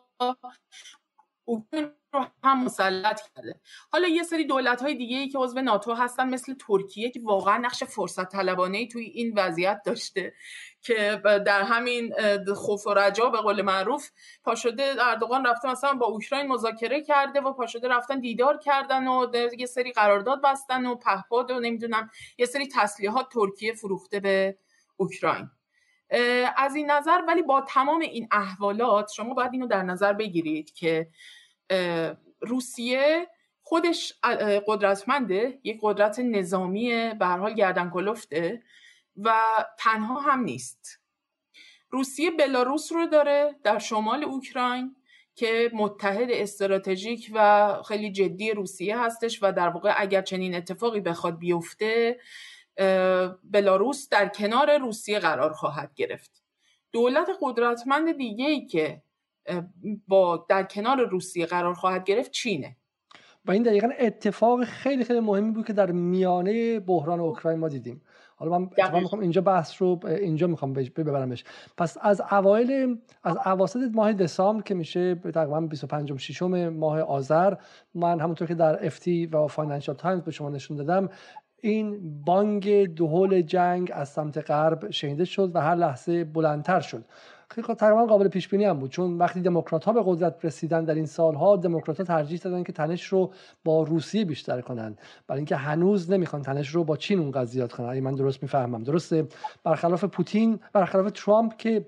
Speaker 2: رو هم مسلط کرده. حالا یه سری دولت های دیگه ای که عضو ناتو هستن مثل ترکیه که واقعا نقش فرصت طلبانه ای توی این وضعیت داشته که در همین خوف و رجا به قول معروف پاشده اردوغان رفته مثلا با اوکراین مذاکره کرده و پاشده رفتن دیدار کردن و یه سری قرارداد بستن و پهپاد و نمی‌دونم یه سری تسلیحات ترکیه فروخته به اوکراین. از این نظر ولی با تمام این احوالات شما باید اینو در نظر بگیرید که روسیه خودش قدرتمنده یک قدرت نظامی به حال گردن کلفته و تنها هم نیست. روسیه بلاروس رو داره در شمال اوکراین که متحد استراتژیک و خیلی جدی روسیه هستش و در واقع اگر چنین اتفاقی بخواد بیفته بلاروس در کنار روسیه قرار خواهد گرفت. دولت قدرتمند دیگه ای که با در کنار روسیه قرار خواهد گرفت چینه.
Speaker 1: و این دقیقا اتفاق خیلی خیلی مهمی بود که در میانه بحران اوکراین ما دیدیم. حالا من می‌خوام اینجا بحث رو اینجا می‌خوام ببرمش. پس از اوایل از اواسط ماه دسامبر که میشه تقریبا 25 6 ماه آذر من همونطور که در FT و فاینانشال تایمز به شما نشون دادم این بانگ دهول جنگ از سمت غرب شنیده شد و هر لحظه بلندتر شد. تقریبا قابل پیش بینی هم بود. چون وقتی دموکرات ها به قدرت رسیدن در این سالها دموکرات ها ترجیح دادن که تنش رو با روسیه بیشتر کنند برای اینکه هنوز نمی‌خوان تنش رو با چین اون زیاد کنن. من درست می‌فهمم. درسته. برخلاف پوتین برخلاف ترامپ که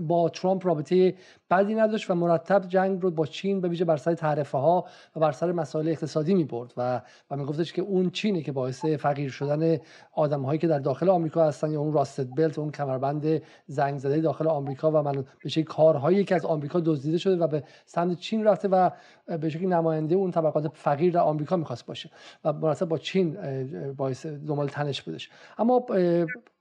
Speaker 1: با ترامپ رابطه بدی نداشت و مرتب جنگ رو با چین به ویژه بر سر تعرفه ها و بر سر مسائل اقتصادی می برد و و می گفتش که اون چینه که باعث فقیر شدن آدم هایی که در داخل آمریکا هستن یا اون راستد بلت اون کمربند زنگ زده داخل آمریکا و من به کارهایی که از آمریکا دزدیده شده و به سمت چین رفته و به شکل نماینده اون طبقات فقیر در آمریکا می‌خواست باشه و مرتب با چین باعث دنبال تنش بودش. اما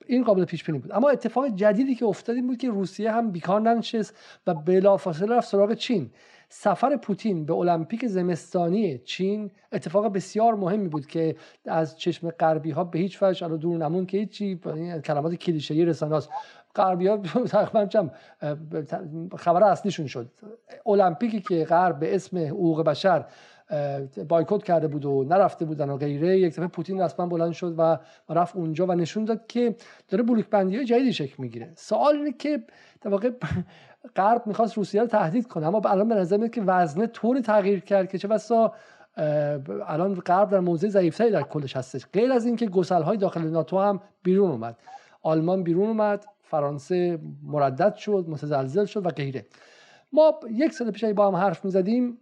Speaker 1: این قابل پیش بینی بود. اما اتفاق جدیدی که افتاد این بود که روسیه هم بیکار ننشست و بلافاصله رفت سراغ چین. سفر پوتین به المپیک زمستانی چین اتفاق بسیار مهمی بود که از چشم غربی ها به هیچ وجه الان دور نمون که هیچی کلمات کلیشه‌ای رسانه است غربی ها تقریبا خبر اصلیشون شد. المپیکی که غرب به اسم حقوق بشر بایکوت کرده بود و نرفته بودن و غیره. یک دفعه پوتین رسما بلند شد و رفت اونجا و نشون داد که داره بلوک بندی جدیدی شکل می‌گیره. سوال اینه که در واقع غرب می‌خواست روسیه رو تهدید کنه اما الان به نظر میاد که وزنه طوری تغییر کرد که چه بسا الان غرب در موضع ضعیفتری در کلش هستش. غیر از اینکه گسل های داخل ناتو هم بیرون اومد. آلمان بیرون اومد فرانسه مردد شد متزلزل شد و غیره. ما یک سال پیش با هم حرف می‌زدیم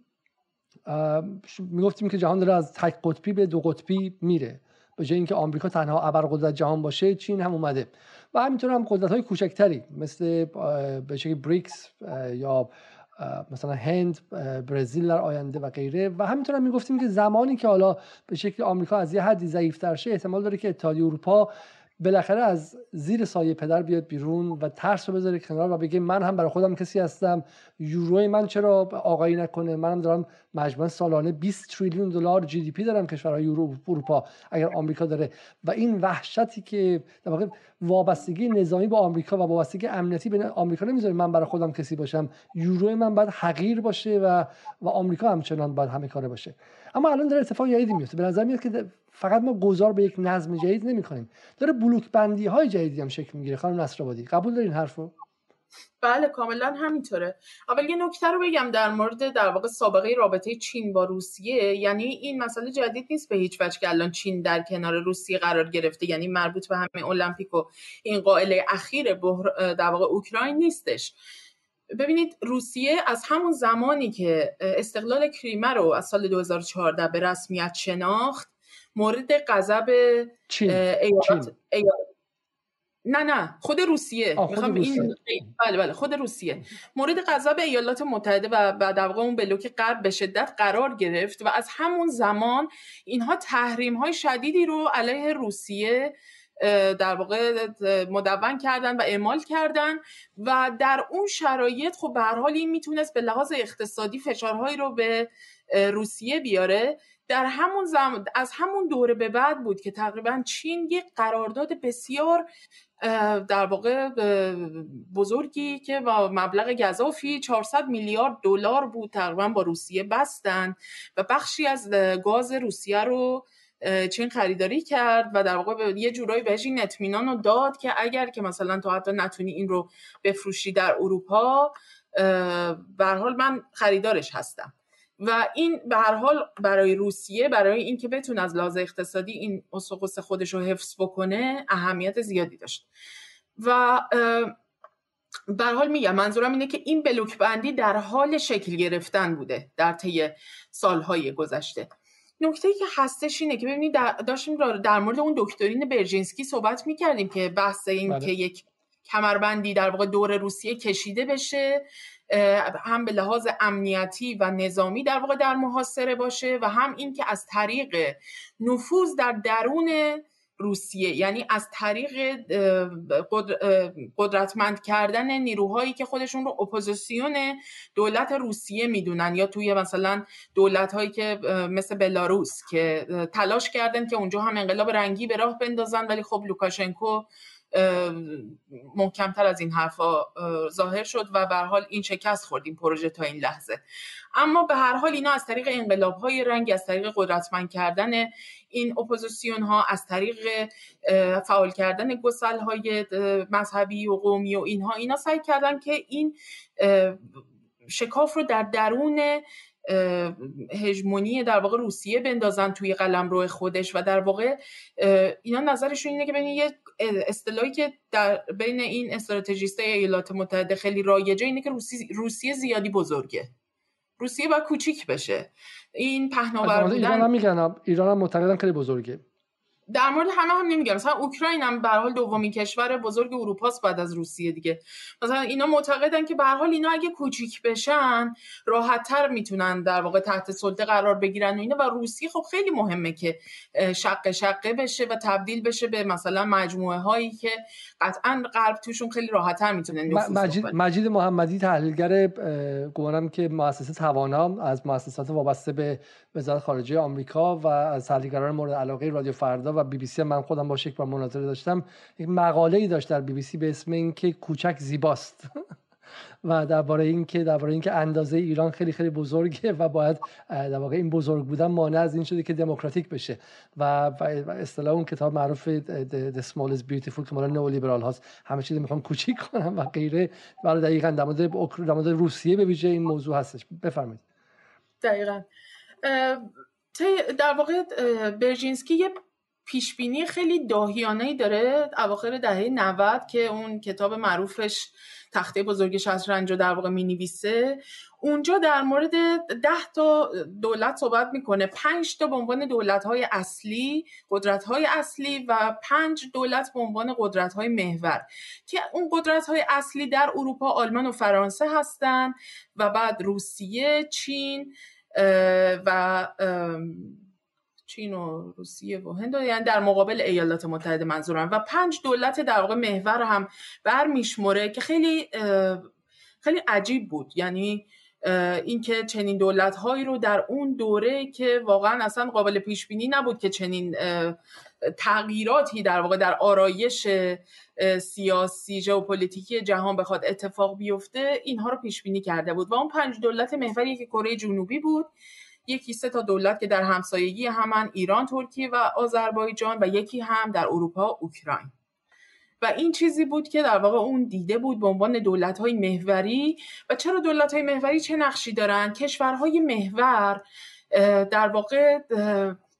Speaker 1: می‌گفتیم که جهان داره از تک قطبی به دو قطبی میره. به جای اینکه آمریکا تنها ابرقدرت جهان باشه چین هم اومده. و همینطور هم قدرت های کوچکتری مثل به شکل بریکس یا مثلا هند برزیل در آینده و غیره. و همینطور هم می‌گفتیم که زمانی که حالا به شکل آمریکا از یه حدی ضعیفتر شه احتمال داره که اتحادیه اروپا بالاخره از زیر سایه پدر بیاد بیرون و ترس رو بذاره کنار و بگه من هم برای خودم کسی هستم. یوروی من چرا آقایی نکنه؟ منم دارم مجموعا سالانه 20 تریلیون دلار جی دی پی دارم کشورهای اروپا اگر آمریکا داره. و این وحشتی که در واقع وابستگی نظامی با آمریکا و وابستگی امنیتی به آمریکا نمی‌ذاره من برای خودم کسی باشم. یوروی من باید حقیر باشه و و آمریکا همچنان باید همه کاره باشه. اما الان داره اتفاق جدیدی میفته به نظر میاد که فقط ما گذار به یک نظم جدید نمی کنیم داره بلوک بندی های جدیدی هم شکل می‌گیره خانم نصرآبادی. قبول دارین حرفو؟
Speaker 2: بله کاملا همینطوره. اول یه نکته رو بگم در مورد در واقع سابقه رابطه چین با روسیه. یعنی این مسئله جدید نیست به هیچ وجه که الان چین در کنار روسیه قرار گرفته. یعنی مربوط به همه المپیک و این قائله اخیر در واقع اوکراین نیستش. ببینید روسیه از همون زمانی که استقلال کریمه رو از سال 2014 به رسمیت شناخت مورد غضب ایالات نه نه خود روسیه.
Speaker 1: خود این
Speaker 2: بله بله خود روسیه. مورد غضب ایالات متحده و در واقع اون بلوک غرب به شدت قرار گرفت و از همون زمان اینها تحریم های شدیدی رو علیه روسیه در واقع مدون کردن و اعمال کردن و در اون شرایط خب به هر حال این می‌تونست به لحاظ اقتصادی فشارهایی رو به روسیه بیاره. در همون زمان از همون دوره به بعد بود که تقریبا چین یک قرارداد بسیار در واقع بزرگی که با مبلغ گذافی 400 میلیارد دلار بود تقریبا با روسیه بستن و بخشی از گاز روسیه رو چین خریداری کرد و در واقع یه جورایی بهش این اطمینان رو داد که اگر که مثلا تو حتی نتونی این رو بفروشی در اروپا به حال من خریدارش هستم. و این به هر حال برای روسیه برای اینکه بتونه از لحاظ اقتصادی این اسقوس خودش رو حفظ بکنه اهمیت زیادی داشت. و به حال میگم منظورم اینه که این بلوک بندی در حال شکل گرفتن بوده در طی سالهای گذشته. نکته ای که هستش اینه که ببینید داشتیم در مورد اون دکترین برژینسکی صحبت می‌کردیم که بحث این بله. که یک کمربندی در واقع دور روسیه کشیده بشه. هم به لحاظ امنیتی و نظامی در واقع در محاصره باشه و هم اینکه از طریق نفوذ در درون روسیه یعنی از طریق قدرتمند کردن نیروهایی که خودشون رو اپوزیسیون دولت روسیه می‌دونن یا توی مثلا دولت هایی که مثل بلاروس که تلاش کردن که اونجا هم انقلاب رنگی به راه بندازن ولی خب لوکاشنکو محکمتر از این حرفا ظاهر شد و به حال این شکست خورد این پروژه تا این لحظه. اما به هر حال اینا از طریق انقلاب های رنگ از طریق قدرتمند کردن این اپوزیسیون ها از طریق فعال کردن گسل های مذهبی و قومی و اینها اینا سعی کردن که این شکاف رو در درون هژمونی در واقع روسیه بندازن توی قلمرو خودش و در واقع اینا نظرشون اینه که ببین یه اصطلاحی که در بین این استراتژیست ایالات متحده خیلی رایجه اینه که روسی روسیه زیادی بزرگه. روسیه باید کوچیک بشه. این پهناور بودن
Speaker 1: ایران هم میگن ایران هم معتقدن خیلی بزرگه.
Speaker 2: در مورد همه هم نمیگم. مثلا اوکراین هم به حال دومین کشور بزرگ اروپاست بعد از روسیه دیگه. مثلا اینا معتقدن که به حال اینا اگه کوچیک بشن راحتتر می‌تونن در واقع تحت سلطه قرار بگیرن و اینا. و روسیه خب خیلی مهمه که شقه شقه بشه و تبدیل بشه به مثلا مجموعه هایی که قطعا غرب توشون خیلی راحتتر می‌تونن
Speaker 1: مجید, مجید محمدی تحلیلگر گمانم که مؤسسه توانا از مؤسسات وابسته به وزارت خارجه آمریکا و از تحلیلگران مورد علاقه رادیو فردا و بی بی سی من خودم با یک بار مناظره داشتم. یک مقاله ای داشت در بی بی سی به اسم اینکه کوچک زیباست. و درباره اینکه درباره اینکه اندازه ایران خیلی خیلی بزرگه و باید در واقع این بزرگ بودن مانع از این شده که دموکراتیک بشه. و اصطلاح اون کتاب معروف The Small is Beautiful که مال نئولیبرال هاست. همه چیز می‌خوام کوچیک کنم و غیره. ولی دقیقاً در مورد روسیه به ویژه این موضوع هستش. بفرمایید.
Speaker 2: دقیقاً. در واقع برژینسکی یه پیشبینی خیلی داهیانه داره اواخر دهه 90 که اون کتاب معروفش تخته بزرگ شطرنج رو در واقع می نویسه اونجا در مورد ده تا دولت صحبت می‌کنه. پنج تا به عنوان دولت های اصلی قدرت های اصلی و پنج دولت به عنوان قدرت های محور که اون قدرت های اصلی در اروپا آلمان و فرانسه هستن و بعد روسیه چین و چین و روسیه و هند یعنی در مقابل ایالات متحده منظورم. و پنج دولت در واقع محور هم برمیشمره که خیلی خیلی عجیب بود. یعنی اینکه چنین دولت هایی رو در اون دوره که واقعا اصلا قابل پیش بینی نبود که چنین تغییراتی در واقع در آرایش سیاسی ژئوپلیتیکی جهان بخواد اتفاق بیفته اینها رو پیش بینی کرده بود. و اون پنج دولت محوری که کره جنوبی بود یکی سه تا دولت که در همسایگی همان ایران، ترکیه و آذربایجان و یکی هم در اروپا اوکراین. و این چیزی بود که در واقع اون دیده بود به عنوان دولت های محوری. و چرا دولت های محوری؟ چه نقشی دارن؟ کشورهای محور در واقع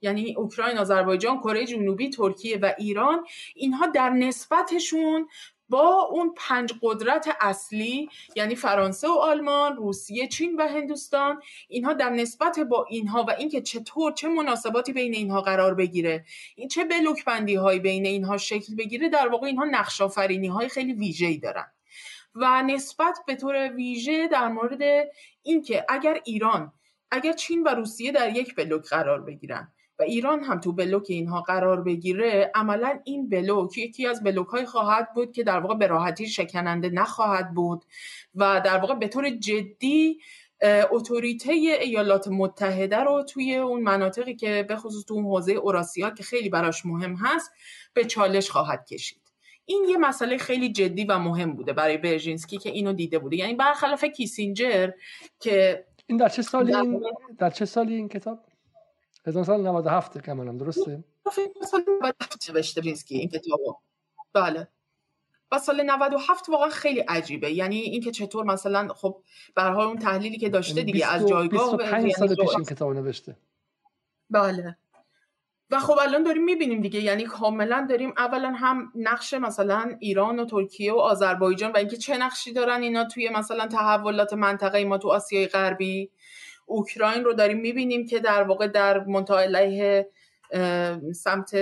Speaker 2: یعنی اوکراین، آذربایجان، کره جنوبی، ترکیه و ایران اینها در نسبتشون با اون پنج قدرت اصلی یعنی فرانسه و آلمان، روسیه، چین و هندوستان اینها در نسبت با اینها و اینکه چطور چه مناسباتی بین اینها قرار بگیره این چه بلوک بندی هایی بین اینها شکل بگیره در واقع اینها نقش آفرینی های خیلی ویژه‌ای دارن. و نسبت به طور ویژه در مورد اینکه اگر ایران اگر چین و روسیه در یک بلوک قرار بگیرن و ایران هم تو بلوک اینها قرار بگیره عملا این بلوک یکی از بلوک های خواهد بود که در واقع به راحتی شکننده نخواهد بود و در واقع به طور جدی اتوریته ایالات متحده رو توی اون مناطقی که به خصوص تو اون حوزه اوراسیا که خیلی براش مهم هست به چالش خواهد کشید. این یه مسئله خیلی جدی و مهم بوده برای برژینسکی که اینو دیده بوده. یعنی برخلاف کیسینجر که
Speaker 1: این در چه سالی این در چه سالی این کتاب؟ 1997 کاملا درسته؟
Speaker 2: فکر سال 97 نوشته برینسکی این کتابو بله و سال 97 واقعا خیلی عجیبه یعنی اینکه چطور مثلا خب حال اون تحلیلی که داشته دیگه از جایگاه
Speaker 1: 25 سال پیش این کتاب نوشته
Speaker 2: بله و خب الان داریم می‌بینیم دیگه یعنی کاملا داریم اولا هم نقش مثلا ایران و ترکیه و آذربایجان و اینکه چه نقشی دارن اینا توی مثلا تحولات منطقه ما تو آسیای غربی اوکراین رو داریم می‌بینیم که در واقع در منطقه سمت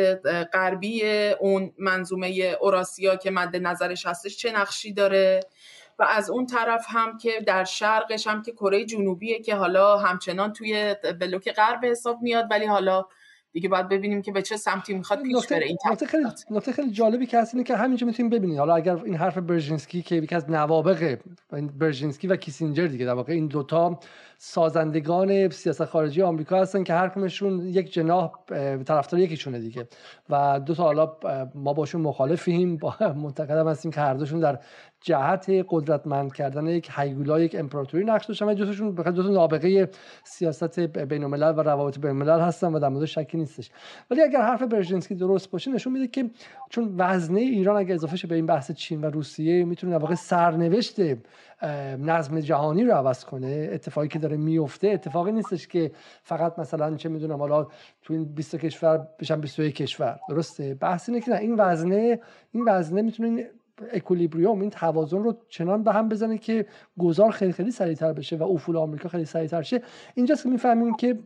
Speaker 2: غربی اون منظومه اوراسیا که مد نظرش هستش چه نقشی داره؟ و از اون طرف هم که در شرقش هم که کره جنوبیه که حالا همچنان توی بلوک غرب حساب میاد ولی حالا دیگه باید ببینیم که به چه سمتی می‌خواد پیش بره. این
Speaker 1: نکته خیلی نکته خیلی جالبی که هست اینه که همینجا می‌تونیم ببینید حالا اگر این حرف برژینسکی که یکی از نوابق برژینسکی و کیسینجر دیگه در واقع این دوتا سازندگان سیاست خارجی آمریکا هستن که هر کمشون یک جناح طرفدار یکیشونه دیگه. و دو تا حالا ما باشون مخالفیم با معتقدم هستیم که هر دوشون در جهت قدرتمند کردن یک هیولا یک امپراتوری نقش داشتن و جفتشون دو تا نابغه سیاست بین الملل و روابط بین الملل هستن و در مورد شکی نیستش. ولی اگر حرف برژینسکی درست باشه نشون میده که چون وزنه ایران اگر اضافه شه به این بحث چین و روسیه می‌تونه واقع سرنوشت نظم جهانی رو عوض کنه. اتفاقی که داره میفته اتفاقی نیستش که فقط مثلا چه می‌دونم حالا تو این 20 کشور بشن 21 کشور. درسته؟ بحث اینه که این وزنه این وزنه می‌تونه اکولیبریوم این توازن رو چنان به هم بزنه که گذار خیلی خیلی سریعتر بشه و افول آمریکا خیلی سریعتر شه. اینجاست که می‌فهمیم که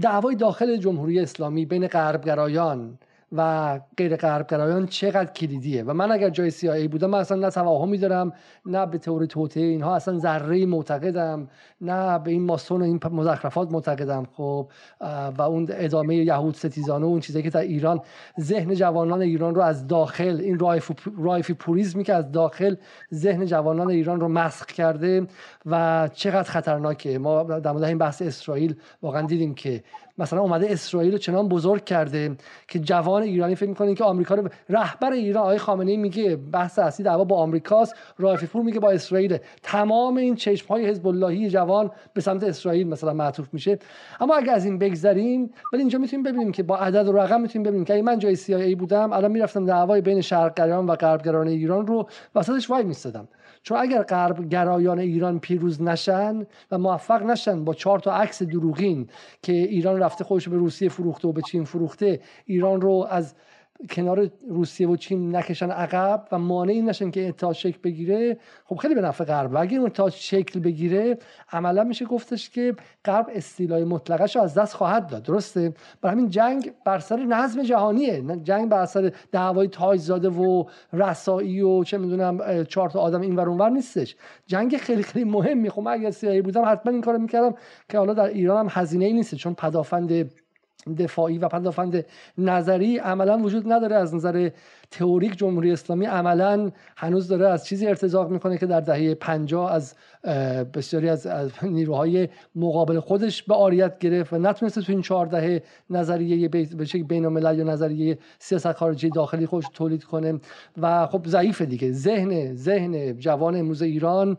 Speaker 1: دعوای داخل جمهوری اسلامی بین غربگرایان و غیر غربگرایان چقدر کلیدیه. و من اگر جای CIA بودم من اصلا نه توهمی دارم نه به تئوری توته اینها اصلا ذره معتقدم نه به این ماسون و این مزخرفات معتقدم. خب و اون ادامه یهود ستیزانه و اون چیزایی که در ایران ذهن جوانان ایران رو از داخل این رایفی پوریزمی که از داخل ذهن جوانان ایران رو مسخ کرده و چقدر خطرناکه. ما در مورد این بحث اسرائیل واقعا دیدیم که مثلا اومده اسرائیل رو چنان بزرگ کرده که جوان ایرانی فکر می‌کنه که آمریکا رو رهبر ایران. آقای خامنه‌ای میگه بحث اصلی دعوا با آمریکاست. رافی پور میگه با اسرائیل. تمام این چشم های حزب اللهی جوان به سمت اسرائیل مثلا معطوف میشه. اما اگر از این بگذریم ولی اینجا می‌تونیم ببینیم که با عدد و رقم می‌تونیم ببینیم که اگه من جای CIA بودم الان می‌رفتم دعوای بین شرقگرایان و غربگرایان ایران رو وسطش وای میستدم چون اگر غرب گرایان ایران پیروز نشن و موفق نشن با چهار تا عکس دروغین که ایران رفته خودش به روسیه فروخته و به چین فروخته ایران رو از کنار روسیه و چین نکشن عقب و مانعی نشن که اتحاد شکل بگیره. خب خیلی به نفع غرب. اگه اون اتحاد شکل بگیره عملا میشه گفتش که غرب استیلای مطلقش رو از دست خواهد داد. درسته؟ برای همین جنگ بر سر نظم جهانیه. جنگ بر سر دعوای تاجزاده و رسایی و چه می‌دونم چهار تا آدم این ور اونور نیستش. جنگ خیلی خیلی مهمی. خب من اگر سیایی بودم حتما این کارو می‌کردم که حالا در ایران هم هزینه ای نیست چون پدافند دفاعی و پدافند نظری عملا وجود نداره. از نظر تئوریک جمهوری اسلامی عملا هنوز داره از چیزی ارتزاق می‌کنه که در دهه 50 از بسیاری از, نیروهای مقابل خودش به آریت گرفت و نتونسته تو این چهار دهه نظریه به شکل بین الملل یا نظریه سیاست خارجی داخلی خودش تولید کنه و خب ضعیف دیگه. ذهن ذهن جوان امروز ایران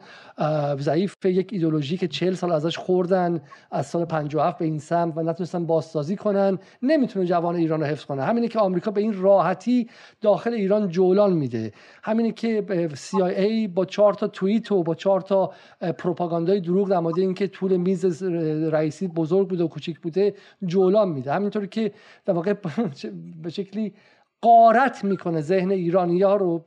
Speaker 1: ضعیف یک ایدولوژی که 40 سال ازش خوردن از سال 57 به این سمت و نتونستن بازسازی کنن نمی‌تونه جوان ایران رو حفظ کنه. همینه که آمریکا به این راحتی داخل ایران جولان میده. همینه که CIA با چهار تا توییت و با چهار تا پروپاگاندای دروغ در مورد اینکه طول میز رئیسی بزرگ بوده و کوچیک بوده جولان میده. همینطور که در واقع به شکلی قارت می‌کنه ذهن ایرانی ها رو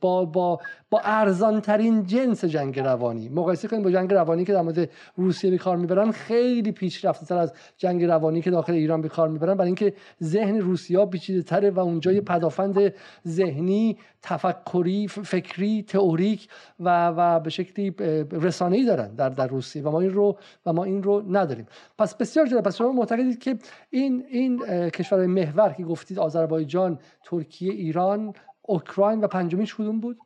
Speaker 1: با, با, با ارزان ترین جنس جنگ روانی. مقایسه کنیم با جنگ روانی که در مورد روسیه به می‌برن خیلی پیشرفته تر از جنگ روانی که داخل ایران به می‌برن. برای اینکه ذهن روسیا پیچیده تره و اونجا یه پدافند ذهنی تفکری فکری تئوریک و و به شکلی رسانه‌ای دارن در در روسیه و ما این رو و ما این رو نداریم. پس بسیار جالب. پس شما معتقدید که این این کشور محور که گفتید آذربایجان ترکیه ایران اوکراین و پنجمیش کدوم بود؟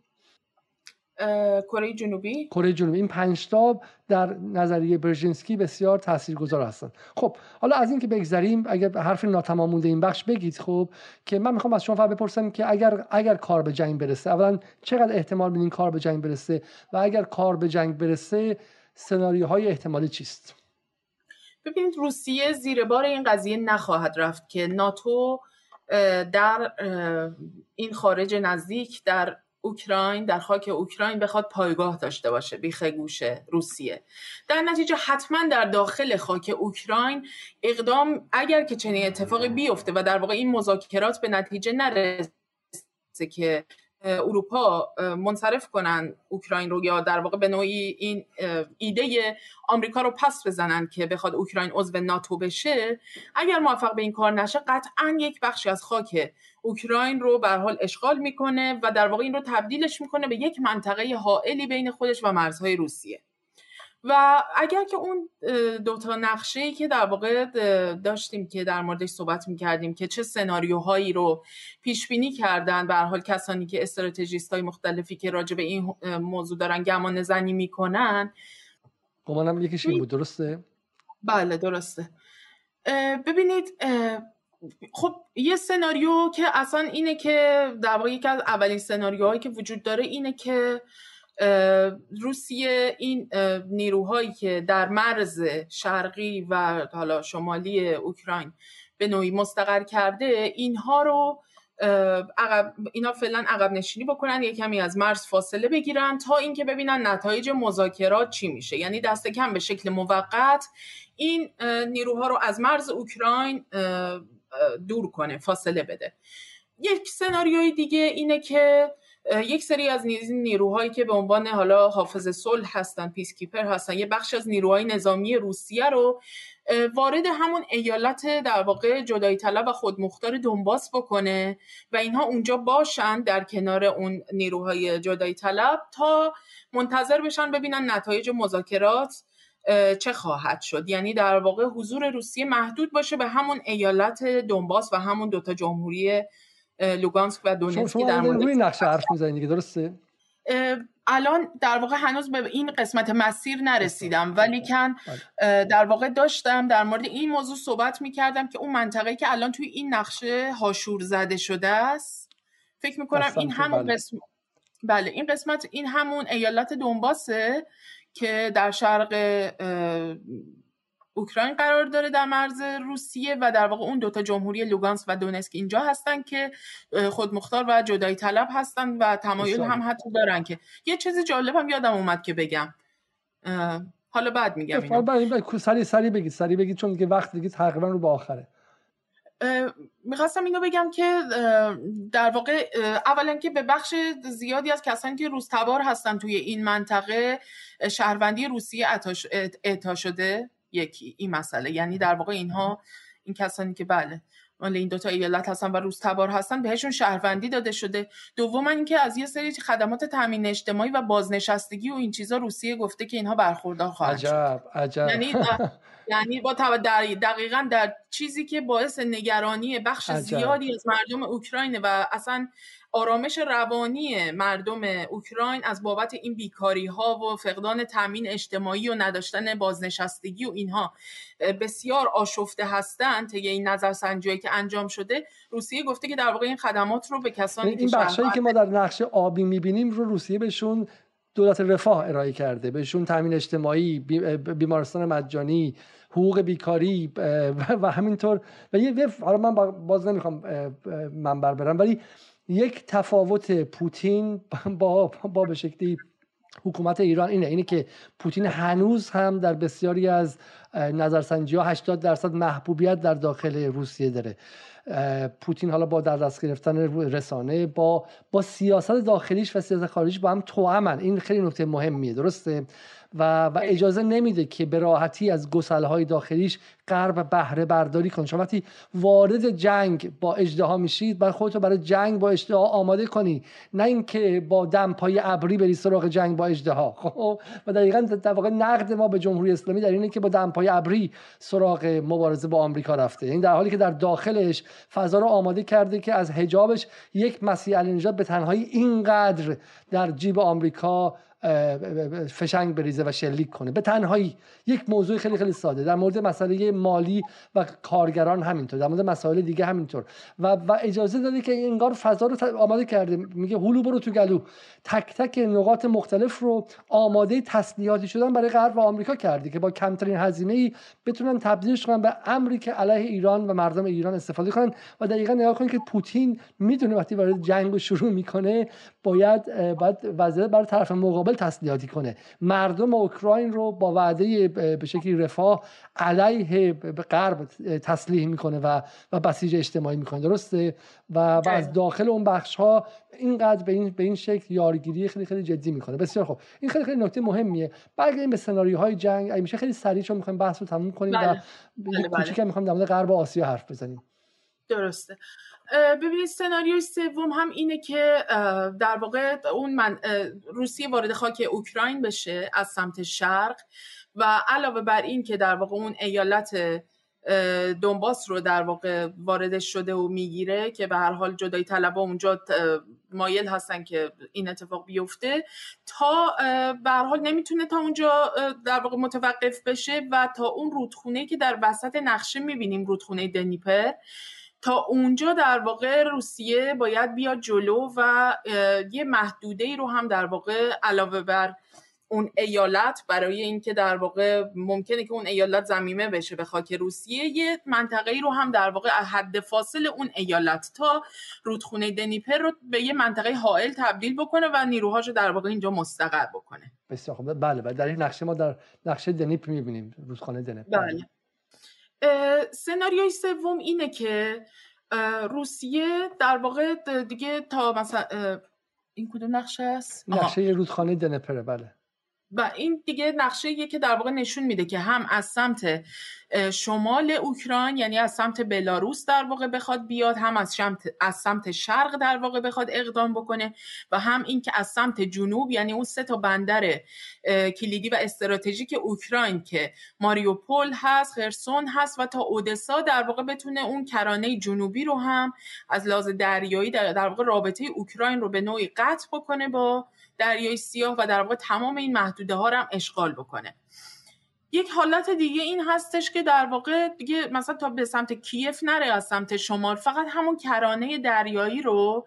Speaker 2: کره جنوبی؟
Speaker 1: کره جنوبی. این پنج تا در نظریه برژینسکی بسیار تاثیرگذار هستند. خب حالا از این که بگذریم اگر حرف ناتمام مونده این بخش بگید خب که من می‌خوام از شما فقط بپرسم که اگر اگر کار به جنگ برسه اولا چقدر احتمال میدین کار به جنگ برسه و اگر کار به جنگ برسه سناریوهای احتمالی چیست؟
Speaker 2: ببینید روسیه زیر بار این قضیه نخواهد رفت که ناتو در این خارج نزدیک در اوکراین در خاک اوکراین بخواد پایگاه داشته باشه بیخ گوش روسیه. در نتیجه حتما در داخل خاک اوکراین اقدام اگر که چنین اتفاقی بیفته و در واقع این مذاکرات به نتیجه نرسه که اروپا منصرف کنن اوکراین رو یا در واقع به نوعی این ایده آمریکا رو پس بزنن که بخواد اوکراین عضو ناتو بشه. اگر موفق به این کار نشه قطعا یک بخشی از خاک اوکراین رو به حال اشغال می‌کنه و در واقع این رو تبدیلش می‌کنه به یک منطقه حائلی بین خودش و مرزهای روسیه. و اگر که اون دوتا نقشه که در واقع داشتیم که در موردش صحبت می‌کردیم که چه سناریوهایی رو پیش بینی کردن به حال کسانی که استراتژیست های مختلفی که راجع به این موضوع دارن گمان زنی می‌کنن
Speaker 1: گمانم یکیش این بود درسته؟
Speaker 2: بله درسته ببینید خب یه سناریو که اصلا اینه که در واقع یکی از اولین سناریوهایی که وجود داره اینه که روسیه این نیروهایی که در مرز شرقی و حالا شمالی اوکراین به نوعی مستقر کرده اینها رو عقب اینا فعلا عقب نشینی بکنن یه کمی از مرز فاصله بگیرن تا اینکه ببینن نتایج مذاکرات چی میشه. یعنی دست کم به شکل موقت این نیروها رو از مرز اوکراین دور کنه فاصله بده. یک سناریوی دیگه اینه که یک سری از نیروهایی که به عنوان حالا حافظ صلح هستن پیس کیپر هستن یه بخش از نیروهای نظامی روسیه رو وارد همون ایالت در واقع جدایی طلب و خودمختار دنباس بکنه و اینها اونجا باشن در کنار اون نیروهای جدایی طلب تا منتظر بشن ببینن نتایج مذاکرات چه خواهد شد. یعنی در واقع حضور روسیه محدود باشه به همون ایالت دنباس و همون دوتا جمهوری لوگانسک و دونتسک
Speaker 1: در مورد روی نقشه حرف می‌زنید درسته
Speaker 2: الان در واقع هنوز به این قسمت مسیر نرسیدم ولی کن بله. در واقع داشتم در مورد این موضوع صحبت می‌کردم که اون منطقه که الان توی این نقشه هاشور زده شده است فکر می‌کنم این همون بله. قسمت بله این قسمت این همون ایالت دنباسه که در شرق اوکراین قرار داره در مرز روسیه و در واقع اون دوتا جمهوری لوگانس و دونسک اینجا هستن که خودمختار و جدایی طلب هستن و تمایل هم حتی دارن که. یه چیز جالب هم یادم اومد که بگم. حالا بعد میگم
Speaker 1: اینو. سری سری بگید سری بگید چون دیگه وقت دیگه تقریبا رو به آخره.
Speaker 2: می‌خواستم اینو بگم که در واقع اولا که به بخش زیادی از کسانی که روزتبار هستن توی این منطقه شهروندی روسیه اعطا شده. یکی این مسئله. یعنی در واقع اینها این کسانی که بله مال این دوتا ایالت هستن و روز تبار هستن بهشون شهروندی داده شده. دوم اینکه از یه سری خدمات تامین اجتماعی و بازنشستگی و این چیزا روسیه گفته که اینها برخوردار خواهد
Speaker 1: عجب عجب.
Speaker 2: یعنی یعنی با در دقیقا در چیزی که باعث نگرانی بخش زیادی از مردم اوکراین و اصلا آرامش روانی مردم اوکراین از بابت این بیکاری ها و فقدان تامین اجتماعی و نداشتن بازنشستگی و اینها بسیار آشفته هستند طی این نظرسنجی که انجام شده. روسیه گفته که در واقع این خدمات رو به کسانی
Speaker 1: این بخشایی که ما در نقشه آبی می‌بینیم رو روسیه بهشون دولت رفاه ارائه کرده. بهشون تامین اجتماعی بیمارستان مجانی حقوق بیکاری و همینطور. و یه حالا من باز نمی‌خوام منبر برم ولی یک تفاوت پوتین با با به شکلی حکومت ایران اینه اینه که پوتین هنوز هم در بسیاری از نظرسنجی ها 80 درصد محبوبیت در داخل روسیه داره. پوتین حالا با در دست گرفتن رسانه با با سیاست داخلیش و سیاست خارجیش با هم توامن این خیلی نکته مهمیه درسته؟ و, و اجازه نمیده که به راحتی از های داخلیش غرب بهره برداری کنه. شما وقتی وارد جنگ با اجدها میشید باید خودتو برای جنگ با اجدها آماده کنی. نه اینکه با دمپای ابری بری سراغ جنگ با اجدها خب؟ و دقیقا در واقع نقد ما به جمهوری اسلامی در اینه که با دمپای ابری سراغ مبارزه با آمریکا رفته. این یعنی در حالی که در داخلش فضا رو آماده کرده که از حجابش یک مسیح علی به تنهایی اینقدر در جیب آمریکا فشنگ بریزه و شلیک کنه. به تنهایی یک موضوع خیلی خیلی ساده. در مورد مسئله مالی و کارگران همینطور. در مورد مسائل دیگه همینطور. و, و اجازه داده که انگار فضا رو آماده کرده. میگه هلو برو تو گلو. تک تک نقاط مختلف رو آماده تسلیحاتی شدن برای غرب و آمریکا کرده که با کمترین هزینه ای بتونن تبدیلش کنن به امری که علیه ایران و مردم ایران استفاده کنن و دقیقا نگاه کنید که پوتین می‌دونه وقتی وارد جنگ شروع می‌کنه باید باید وضعیت برای طرف مقابل تسلیحاتی کنه. مردم اوکراین رو با وعده به شکلی رفاه علیه غرب تسلیح می‌کنه و و بسیج اجتماعی می‌کنه. درسته؟ و, و از داخل اون بخش ها اینقدر به این به این شکل یارگیری خیلی خیلی جدی می‌کنه. بسیار خوب. این خیلی خیلی نکته مهمیه. برگردیم به سناریوهای جنگ. اگه میشه خیلی سریع چون می‌خوایم بحث رو تموم کنیم و بله. بله. کوچیک می‌خوایم در مورد غرب آسیا حرف بزنیم.
Speaker 2: درسته. ببینید سناریوی سوم هم اینه که در واقع اون من روسیه وارد خاک اوکراین بشه از سمت شرق و علاوه بر این که در واقع اون ایالت دونباس رو در واقع وارد شده و می‌گیره که به هر حال جدای طلبا اونجا مایل هستن که این اتفاق بیفته تا به هر حال نمی‌تونه تا اونجا در واقع متوقف بشه و تا اون رودخونه که در وسط نقشه می‌بینیم رودخونه دنیپر تا اونجا در واقع روسیه باید بیاد جلو و یه محدوده ای رو هم در واقع علاوه بر اون ایالت برای اینکه در واقع ممکنه که اون ایالت زمیمه بشه به خاک روسیه یه منطقه ای رو هم در واقع حد فاصل اون ایالت تا رودخونه دنیپر رو به یه منطقه حائل تبدیل بکنه و نیروهاش رو در واقع اینجا مستقر بکنه.
Speaker 1: بسیار خوب. بله بله. در این نقشه ما در نقشه دنیپر می‌بینیم رودخانه دنیپر
Speaker 2: بله. سناریوی سوم اینه که روسیه در واقع دیگه تا مثلا این کدوم نقشه است؟
Speaker 1: نقشه رودخانه دنپره بله
Speaker 2: و این دیگه نقشه که در واقع نشون میده که هم از سمت شمال اوکراین یعنی از سمت بلاروس در واقع بخواد بیاد هم از سمت از سمت شرق در واقع بخواد اقدام بکنه و هم این که از سمت جنوب یعنی اون سه تا بندر کلیدی و استراتژیک اوکراین که ماریوپول هست خرسون هست و تا اودسا در واقع بتونه اون کرانه جنوبی رو هم از لحاظ دریایی در, در واقع رابطه اوکراین رو به نوعی قطع بکنه با دریای سیاه و در واقع تمام این محدوده ها رو هم اشغال بکنه. یک حالت دیگه این هستش که در واقع دیگه مثلا تا به سمت کیف نره از سمت شمال فقط همون کرانه دریایی رو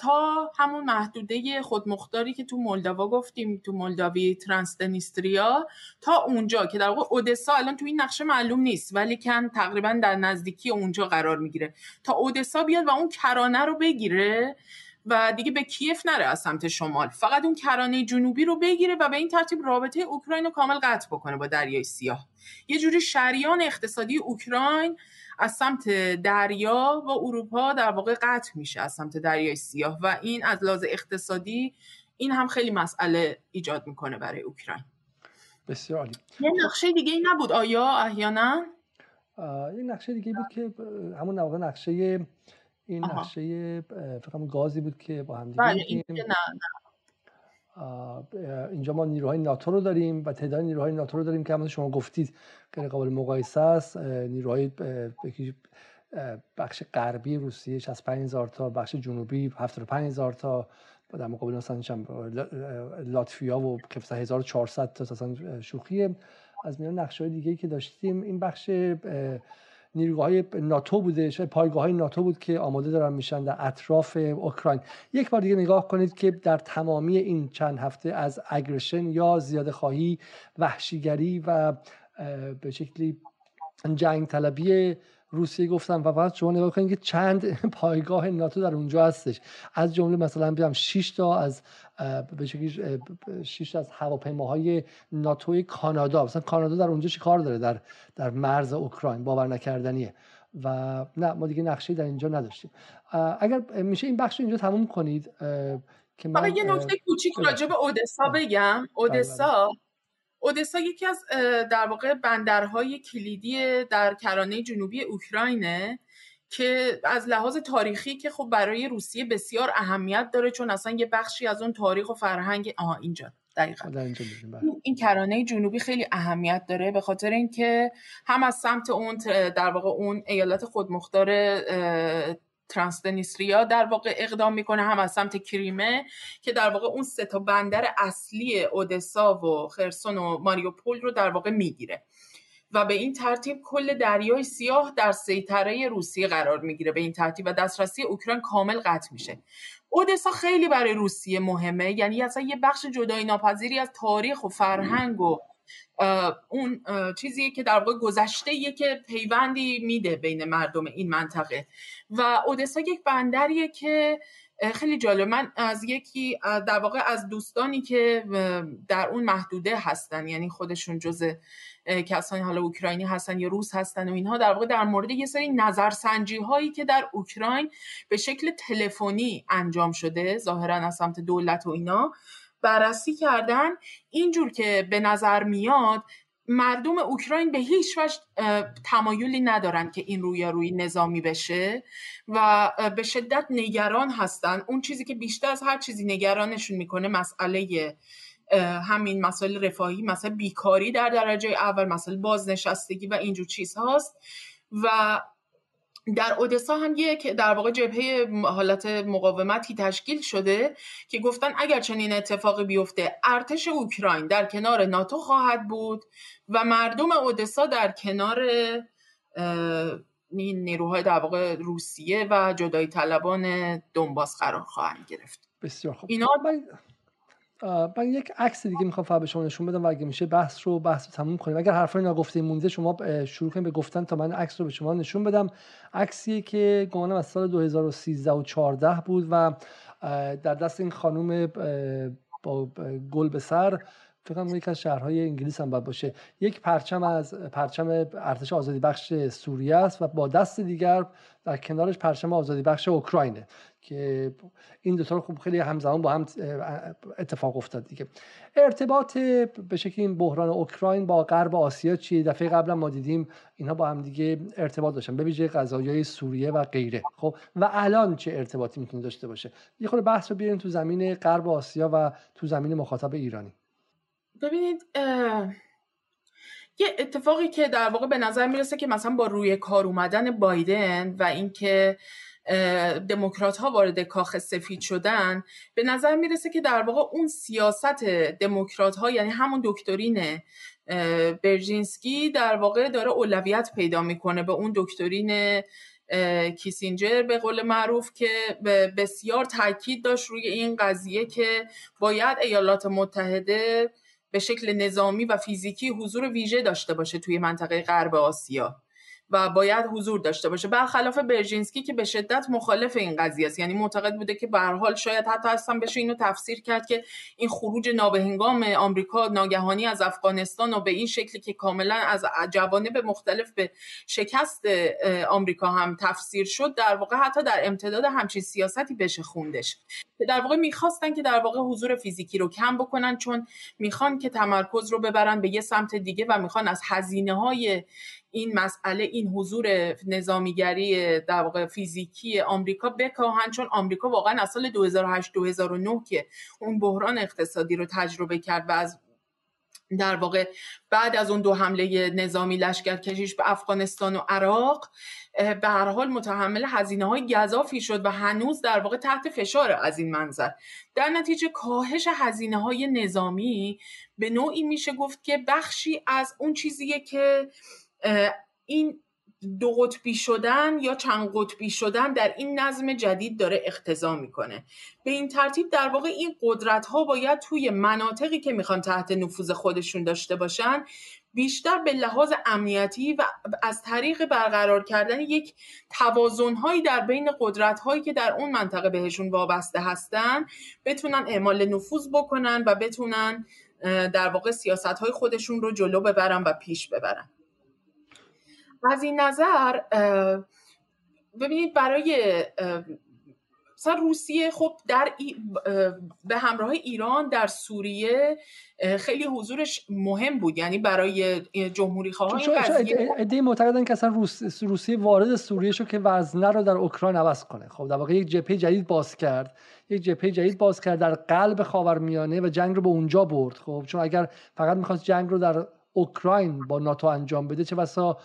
Speaker 2: تا همون محدوده خودمختاری که تو مولداوا گفتیم تو مولداوی ترانسدنیستریا تا اونجا که در واقع اودسا الان تو این نقشه معلوم نیست ولی کن تقریبا در نزدیکی اونجا قرار می‌گیره. تا اودسا بیاد و اون کرانه رو بگیره و دیگه به کیف نره از سمت شمال. فقط اون کرانه جنوبی رو بگیره و به این ترتیب رابطه اوکراین رو کامل قطع بکنه با دریای سیاه. یه جوری شریان اقتصادی اوکراین از سمت دریا و اروپا در واقع قطع میشه از سمت دریای سیاه و این از لحاظ اقتصادی این هم خیلی مسئله ایجاد می‌کنه برای اوکراین.
Speaker 1: بسیار عالی.
Speaker 2: یه نقشه دیگه ای نبود آیا احیانا؟
Speaker 1: یه نقشه دیگه بود که همون واقع نقشه این آها. نقشه فکر گازی بود که با هم
Speaker 2: بله این نه
Speaker 1: نه. اینجا ما نیروهای ناتو رو داریم و تعداد نیروهای ناتو رو داریم که همون شما گفتید غیر قابل مقایسه است نیروهای بخش غربی روسیه 65000 تا بخش جنوبی 75000 تا در مقابل مثلا لاتفیا و که 1400 تا مثلا شوخیه از میان نقشه های دیگه که داشتیم این بخش نیروهای ناتو بوده پایگاه های ناتو بود که آماده دارن میشن در اطراف اوکراین. یک بار دیگه نگاه کنید که در تمامی این چند هفته از اگرشن یا زیاده خواهی وحشیگری و به شکلی جنگ طلبی روسیه گفتم و فقط شما نگاه کنید که چند پایگاه ناتو در اونجا هستش. از جمله مثلا بیام 6 تا از به شکلی 6 از هواپیماهای ناتو کانادا. مثلا کانادا در اونجا چی کار داره؟ در در مرز اوکراین باور نکردنیه. و نه ما دیگه نقشه در اینجا نداشتیم. اگر میشه این بخش رو اینجا تموم کنید
Speaker 2: که من یه نکته کوچیک راجع به اودسا بگم. اودسا اودسا یکی از در واقع بندرهای کلیدی در کرانه جنوبی اوکراینه که از لحاظ تاریخی که خب برای روسیه بسیار اهمیت داره چون اصلا یه بخشی از اون تاریخ و فرهنگ آها اینجا دقیقا بله. این کرانه جنوبی خیلی اهمیت داره به خاطر اینکه هم از سمت اون در واقع اون ایالت خودمختار ترانسدنیستریا در واقع اقدام می‌کنه هم از سمت کریمه که در واقع اون سه تا بندر اصلی اودسا و خرسون و ماریوپول رو در واقع می‌گیره. و به این ترتیب کل دریای سیاه در سیطره روسیه قرار می‌گیره به این ترتیب و دسترسی اوکراین کامل قطع میشه. اودسا خیلی برای روسیه مهمه یعنی اصلا یه بخش جدایی ناپذیری از تاریخ و فرهنگ و اون چیزیه که در واقع گذشته که پیوندی میده بین مردم این منطقه. و اودسا یک بندریه که خیلی جالب. من از یکی در واقع از دوستانی که در اون محدوده هستن یعنی خودشون جز کسانی حالا اوکراینی هستن یا روس هستن و اینها در واقع در مورد یه سری نظرسنجی هایی که در اوکراین به شکل تلفنی انجام شده ظاهرا از سمت دولت و اینا بررسی کردن اینجور که به نظر میاد مردم اوکراین به هیچ وجه تمایلی ندارن که این روی نظامی بشه و به شدت نگران هستن. اون چیزی که بیشتر از هر چیزی نگرانشون می‌کنه مسئله همین مسائل رفاهی مثلا بیکاری در درجه اول مسئله بازنشستگی و اینجور چیز هاست و در اودسا هم یک در واقع جبهه حالت مقاومتی تشکیل شده که گفتن اگر چنین اتفاقی بیفته ارتش اوکراین در کنار ناتو خواهد بود و مردم اودسا در کنار نیروهای در واقع روسیه و جدای طلبان دنباس قرار خواهند گرفت.
Speaker 1: بسیار خوب. اینا من یک عکس دیگه می‌خوام فقط به شما نشون بدم و اگه میشه بحث رو بحث تموم کنیم. اگر حرفای ناگفته مونده شما شروع کنید به گفتن تا من عکس رو به شما نشون بدم. عکسی که گمانم از سال 2013 و 14 بود و در دست این خانم با گل به سر فکر کنم از شهرهای انگلیس هم باید باشه. یک پرچم از پرچم ارتش آزادی بخش سوریه است و با دست دیگر در کنارش پرچم آزادی بخش اوکراینه که این دو تا خوب خیلی همزمان با هم اتفاق افتاد دیگه. ارتباط به شکل این بحران اوکراین با غرب آسیا چیه؟ دفعه قبلا ما دیدیم اینها با هم دیگه ارتباط داشتن به ویژه قضایای سوریه و غیره. خب و الان چه ارتباطی می‌تونه داشته باشه؟ یه خورده بحث رو بیاریم تو زمین غرب آسیا و تو زمین مخاطب ایرانی.
Speaker 2: ببینید یه اتفاقی که در واقع به نظر می‌رسه که مثلا با روی کار اومدن بایدن و اینکه دموکرات ها وارد کاخ سفید شدن به نظر می‌رسه که در واقع اون سیاست دموکرات ها یعنی همون دکترین برژینسکی در واقع داره اولویت پیدا می‌کنه به اون دکترین کیسینجر به قول معروف که بسیار تاکید داشت روی این قضیه که باید ایالات متحده به شکل نظامی و فیزیکی حضور ویژه داشته باشه توی منطقه غرب آسیا. و باید حضور داشته باشه. برخلاف برژینسکی که به شدت مخالف این قضیه است. یعنی معتقد بوده که به حال شاید حتی اصلا بشه اینو تفسیر کرد که این خروج نابهنگام آمریکا ناگهانی از افغانستان و به این شکلی که کاملا از جوانب مختلف به شکست آمریکا هم تفسیر شد در واقع حتی در امتداد همچین سیاستی بشه خوندش. در واقع می‌خواستن که در واقع حضور فیزیکی رو کم بکنن چون می‌خوان که تمرکز رو ببرن به یه سمت دیگه و می‌خوان از هزینه های این مسئله این حضور نظامیگری در واقع فیزیکی آمریکا بکاهن چون آمریکا واقعا از سال 2008 2009 که اون بحران اقتصادی رو تجربه کرد و از در واقع بعد از اون دو حمله نظامی لشکر کشیش به افغانستان و عراق به هر حال متحمل هزینه های گذافی شد و هنوز در واقع تحت فشار از این منظر. در نتیجه کاهش هزینه های نظامی به نوعی میشه گفت که بخشی از اون چیزیه که این دو قطبی شدن یا چند قطبی شدن در این نظم جدید داره اختضا می‌کنه. به این ترتیب در واقع این قدرت ها باید توی مناطقی که می‌خوان تحت نفوذ خودشون داشته باشن بیشتر به لحاظ امنیتی و از طریق برقرار کردن یک توازن در بین قدرت هایی که در اون منطقه بهشون وابسته هستن بتونن اعمال نفوذ بکنن و بتونن در واقع سیاست های خودشون رو جلو ببرن و پیش ببرن. از این نظر ببینید برای مثلا روسیه خب در به همراه ایران در سوریه خیلی حضورش مهم بود. یعنی برای جمهوری خواهان
Speaker 1: ایده معتقدن که اصلا روس... روسیه وارد سوریه شد که وزنه رو در اوکراین عوض کنه. خب در واقع یک جبهه جدید باز کرد. یک جبهه جدید باز کرد در قلب خاورمیانه و جنگ رو به اونجا برد. خب چون اگر فقط می‌خواست جنگ رو در اوکراین با ناتو انجام بده چه بسا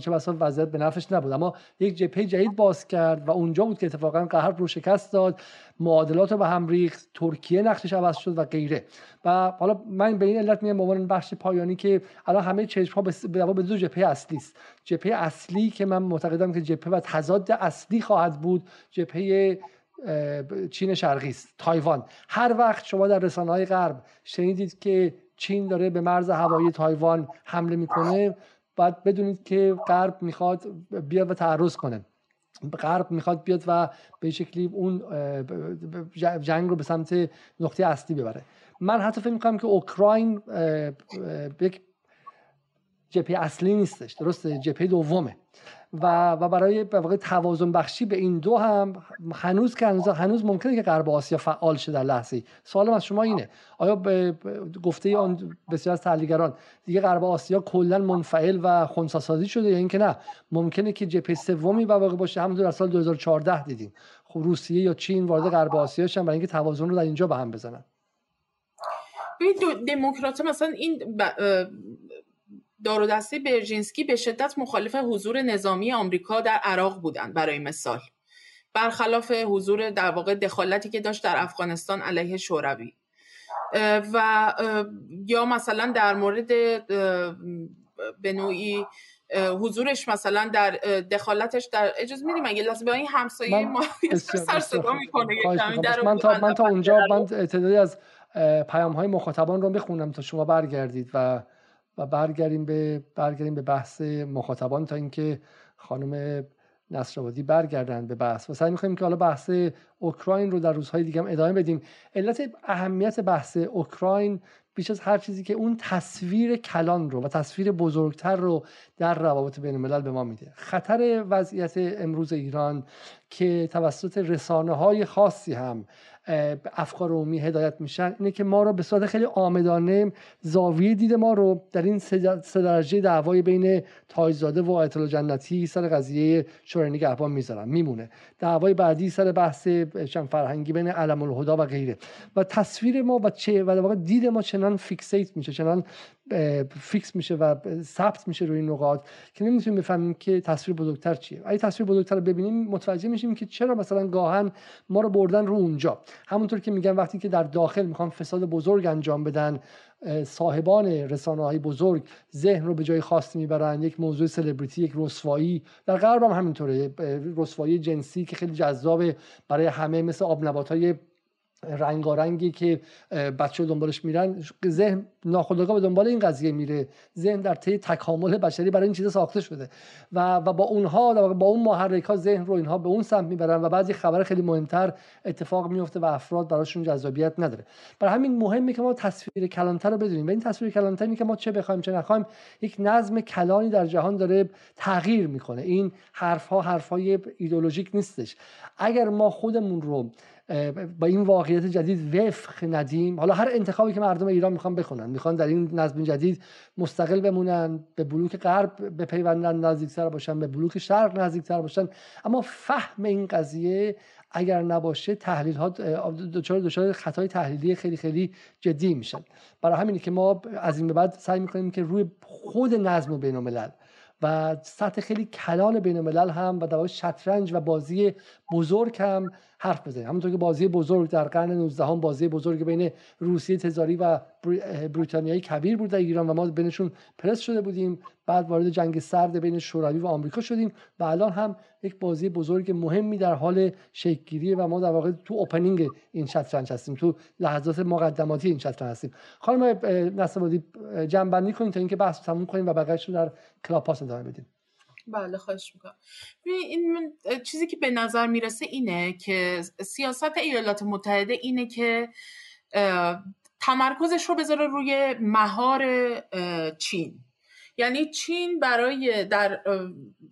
Speaker 1: چه بسا وضعیت به نفعش نبود. اما یک جبهه جدید باز کرد و اونجا بود که اتفاقا قهر رو شکست داد معادلات رو به هم ریخت ترکیه نقشش عوض شد و غیره. و حالا من به این علت میگم به بخش پایانی که الان همه چشم ها به, دو جبهه اصلی است. جبهه اصلی که من معتقدم که جبهه و تضاد اصلی خواهد بود جبهه چین شرقی است تایوان. هر وقت شما در رسانه های غرب شنیدید که چین داره به مرز هوایی تایوان حمله می‌کنه. باید بدونید که غرب می‌خواد بیاد و تعرض کنه. غرب می‌خواد بیاد و به شکلی اون جنگ رو به سمت نقطه اصلی ببره. من حتی فکر می‌کنم که اوکراین یک جبهه اصلی نیستش. درسته؟ جبهه دومه. و و برای واقع توازن بخشی به این دو هم هنوز که هنوز, هنوز ممکنه که غرب آسیا فعال شه در لحظه سوالم از شما اینه. آیا به گفته آن بسیار از تحلیلگران دیگه غرب آسیا کلا منفعل و خنثی شده یا اینکه نه؟ ممکنه که جبهه سومی و واقع باشه؟ همونطور در سال 2014 دیدیم. خب روسیه یا چین وارد غرب آسیا شدن برای اینکه توازن رو در اینجا به هم بزنن.
Speaker 2: دموکرات مثلا این و دسته برژینسکی به شدت مخالف حضور نظامی آمریکا در عراق بودند برای مثال. برخلاف حضور در واقع دخالتی که داشت در افغانستان علیه شوروی. و یا مثلا در مورد به نوعی حضورش مثلا در دخالتش در اجازه میدیم اگه لازم به این همسایه ما سر صدا می‌کنه
Speaker 1: من تا من تا اونجا من تعدادی از پیام های مخاطبان رو بخونم تا شما برگردید و و برگردیم به برگردیم به بحث مخاطبان تا اینکه خانم نصرآبادی برگردن به بحث. و سعی می‌کنیم که حالا بحث اوکراین رو در روزهای دیگه هم ادامه بدیم. علت اهمیت بحث اوکراین بیش از هر چیزی که اون تصویر کلان رو و تصویر بزرگتر رو در روابط بین الملل به ما میده. خطر وضعیت امروز ایران که توسط رسانه های خاصی هم افکار عمومی هدایت میشن اینه که ما رو به صورت خیلی آمدانه زاویه دید ما رو در این سه درجه دعوای بین تایزاده و آیت جنتی سر قضیه شورای نگهبان می‌ذارن میمونه. دعوای بعدی سر بحث فرهنگی بین علم الهدا و غیره. و تصویر ما و چه و واقع دید ما چنان fixate میشه چنان فیکس میشه و ثبت میشه روی نقاط که نمی‌تونیم بفهمیم که تصویر بزرگتر چیه. اگه تصویر بزرگتر رو ببینیم متوجه میشیم که چرا مثلا گاها ما رو بردن رو اونجا. همونطور که میگن وقتی که در داخل می‌خوان فساد بزرگ انجام بدن صاحبان رسانه های بزرگ ذهن رو به جای خاصی می‌برن یک موضوع سلبریتی یک رسوایی. در غرب هم همینطوره. رسوایی جنسی که خیلی جذابه. برای همه مثل آب های رنگارنگی که بچه دنبالش میرن ذهن ناخودآگاه به دنبال این قضیه میره. ذهن در طی تکامل بشری برای این چیزا ساخته شده. و, و با اونها با اون محرک ها ذهن رو اینها به اون سمت می‌برن و بعضی خبر خیلی مهمتر اتفاق میفته و افراد براشون جذابیت نداره. برای همین مهمه که ما تصویر کلانتر رو بدونیم. و این تصویر کلانتر که ما چه بخوایم چه نخوایم یک نظم کلانی در جهان داره تغییر می‌کنه. این حرف ها حرف های ایدولوژیک نیستش. اگر ما خودمون رو با این واقعیت جدید وفق ندیم. حالا هر انتخابی که مردم ایران می‌خوان بخونن می‌خوان در این نظم جدید مستقل بمونن به بلوک غرب به پیوندن نزدیکتر باشن به بلوک شرق نزدیکتر باشن. اما فهم این قضیه اگر نباشه تحلیل ها دچار دچار خطای تحلیلی خیلی خیلی جدی میشن برای همینه که ما از این به بعد سعی می‌کنیم که روی خود نظم بین الملل و سطح کلی کلان بین الملل هم و در شطرنج و بازی بزرگ هم حرف بزنیم. همونطور که بازی بزرگ در قرن 19 هم بازی بزرگ بین روسیه تزاری و بریتانیایی کبیر بود در ایران و ما بینشون پرس شده بودیم. بعد وارد جنگ سرد بین شوروی و آمریکا شدیم و الان هم یک بازی بزرگ مهمی در حال شکلگیری و ما در واقع تو اوپنینگ این شطرنج هستیم. تو لحظات مقدماتی این شطرنج هستیم. خانم نصرآبادی جنبندی کنیم تا اینکه بحث تموم کنیم و بقیه‌اش رو در کلاپاس ادامه بدیم.
Speaker 2: بله خواهش می‌کنم. این چیزی که به نظر می‌رسه اینه که سیاست ایالات متحده اینه که تمرکزش رو بذاره روی مهار چین. یعنی چین برای در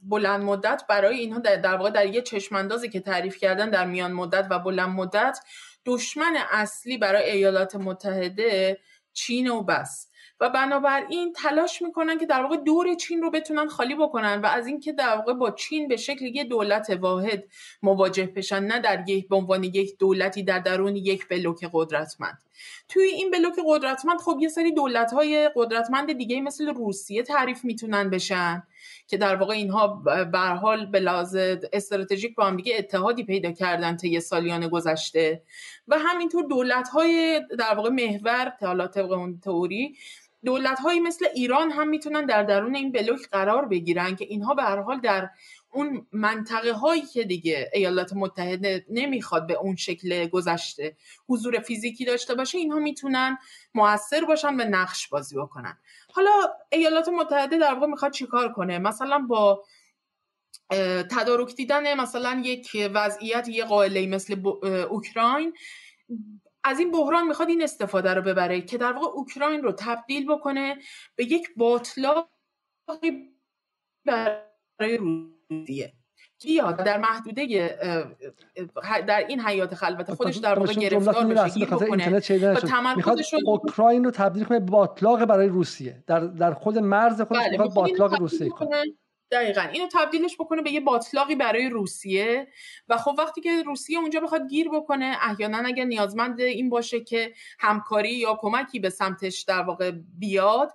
Speaker 2: بلند مدت برای اینها در, واقع در یه چشماندازی که تعریف کردن در میان مدت و بلند مدت دشمن اصلی برای ایالات متحده چین و بس. و بنابراین تلاش می‌کنن که در واقع دور چین رو بتونن خالی بکنن و از اینکه در واقع با چین به شکل یه دولت واحد مواجه بشن نه در یک به عنوان یک دولتی در درون یک بلوک قدرتمند. توی این بلوک قدرتمند خب یه سری دولت های قدرتمند دیگه مثل روسیه تعریف می‌تونن بشن که در واقع اینها به حال به لحاظ استراتژیک با هم دیگه اتحادی پیدا کردن طی سالیان گذشته. و همینطور دولت های در واقع محور حالا طبق اون تئوری دولت هایی مثل ایران هم می‌تونن در درون این بلوک قرار بگیرن که اینها به هر حال در اون منطقه هایی که دیگه ایالات متحده نمی‌خواد به اون شکل گذشته حضور فیزیکی داشته باشه اینها می‌تونن موثر باشن و نقش بازی بکنن. حالا ایالات متحده در واقع می‌خواد چیکار کنه؟ مثلا با تدارک دیدن مثلا یک وضعیت یه قائله مثل اوکراین از این بحران می‌خواد این استفاده رو ببره که در واقع اوکراین رو تبدیل بکنه به یک باطلاق برای روسیه. بیاد در محدوده در این حیات خلوت خودش در واقع گرفتار بشه گیر بکنه؟
Speaker 1: تمرکزش اوکراین رو تبدیل کنه به باطلاق برای روسیه. در در خود مرز خودش بله. می‌خواد باطلاق روسیه کنه.
Speaker 2: دقیقا. اینو تبدیلش بکنه به یه باطلاقی برای روسیه. و خب وقتی که روسیه اونجا بخواد گیر بکنه احیانا اگر نیازمند این باشه که همکاری یا کمکی به سمتش در واقع بیاد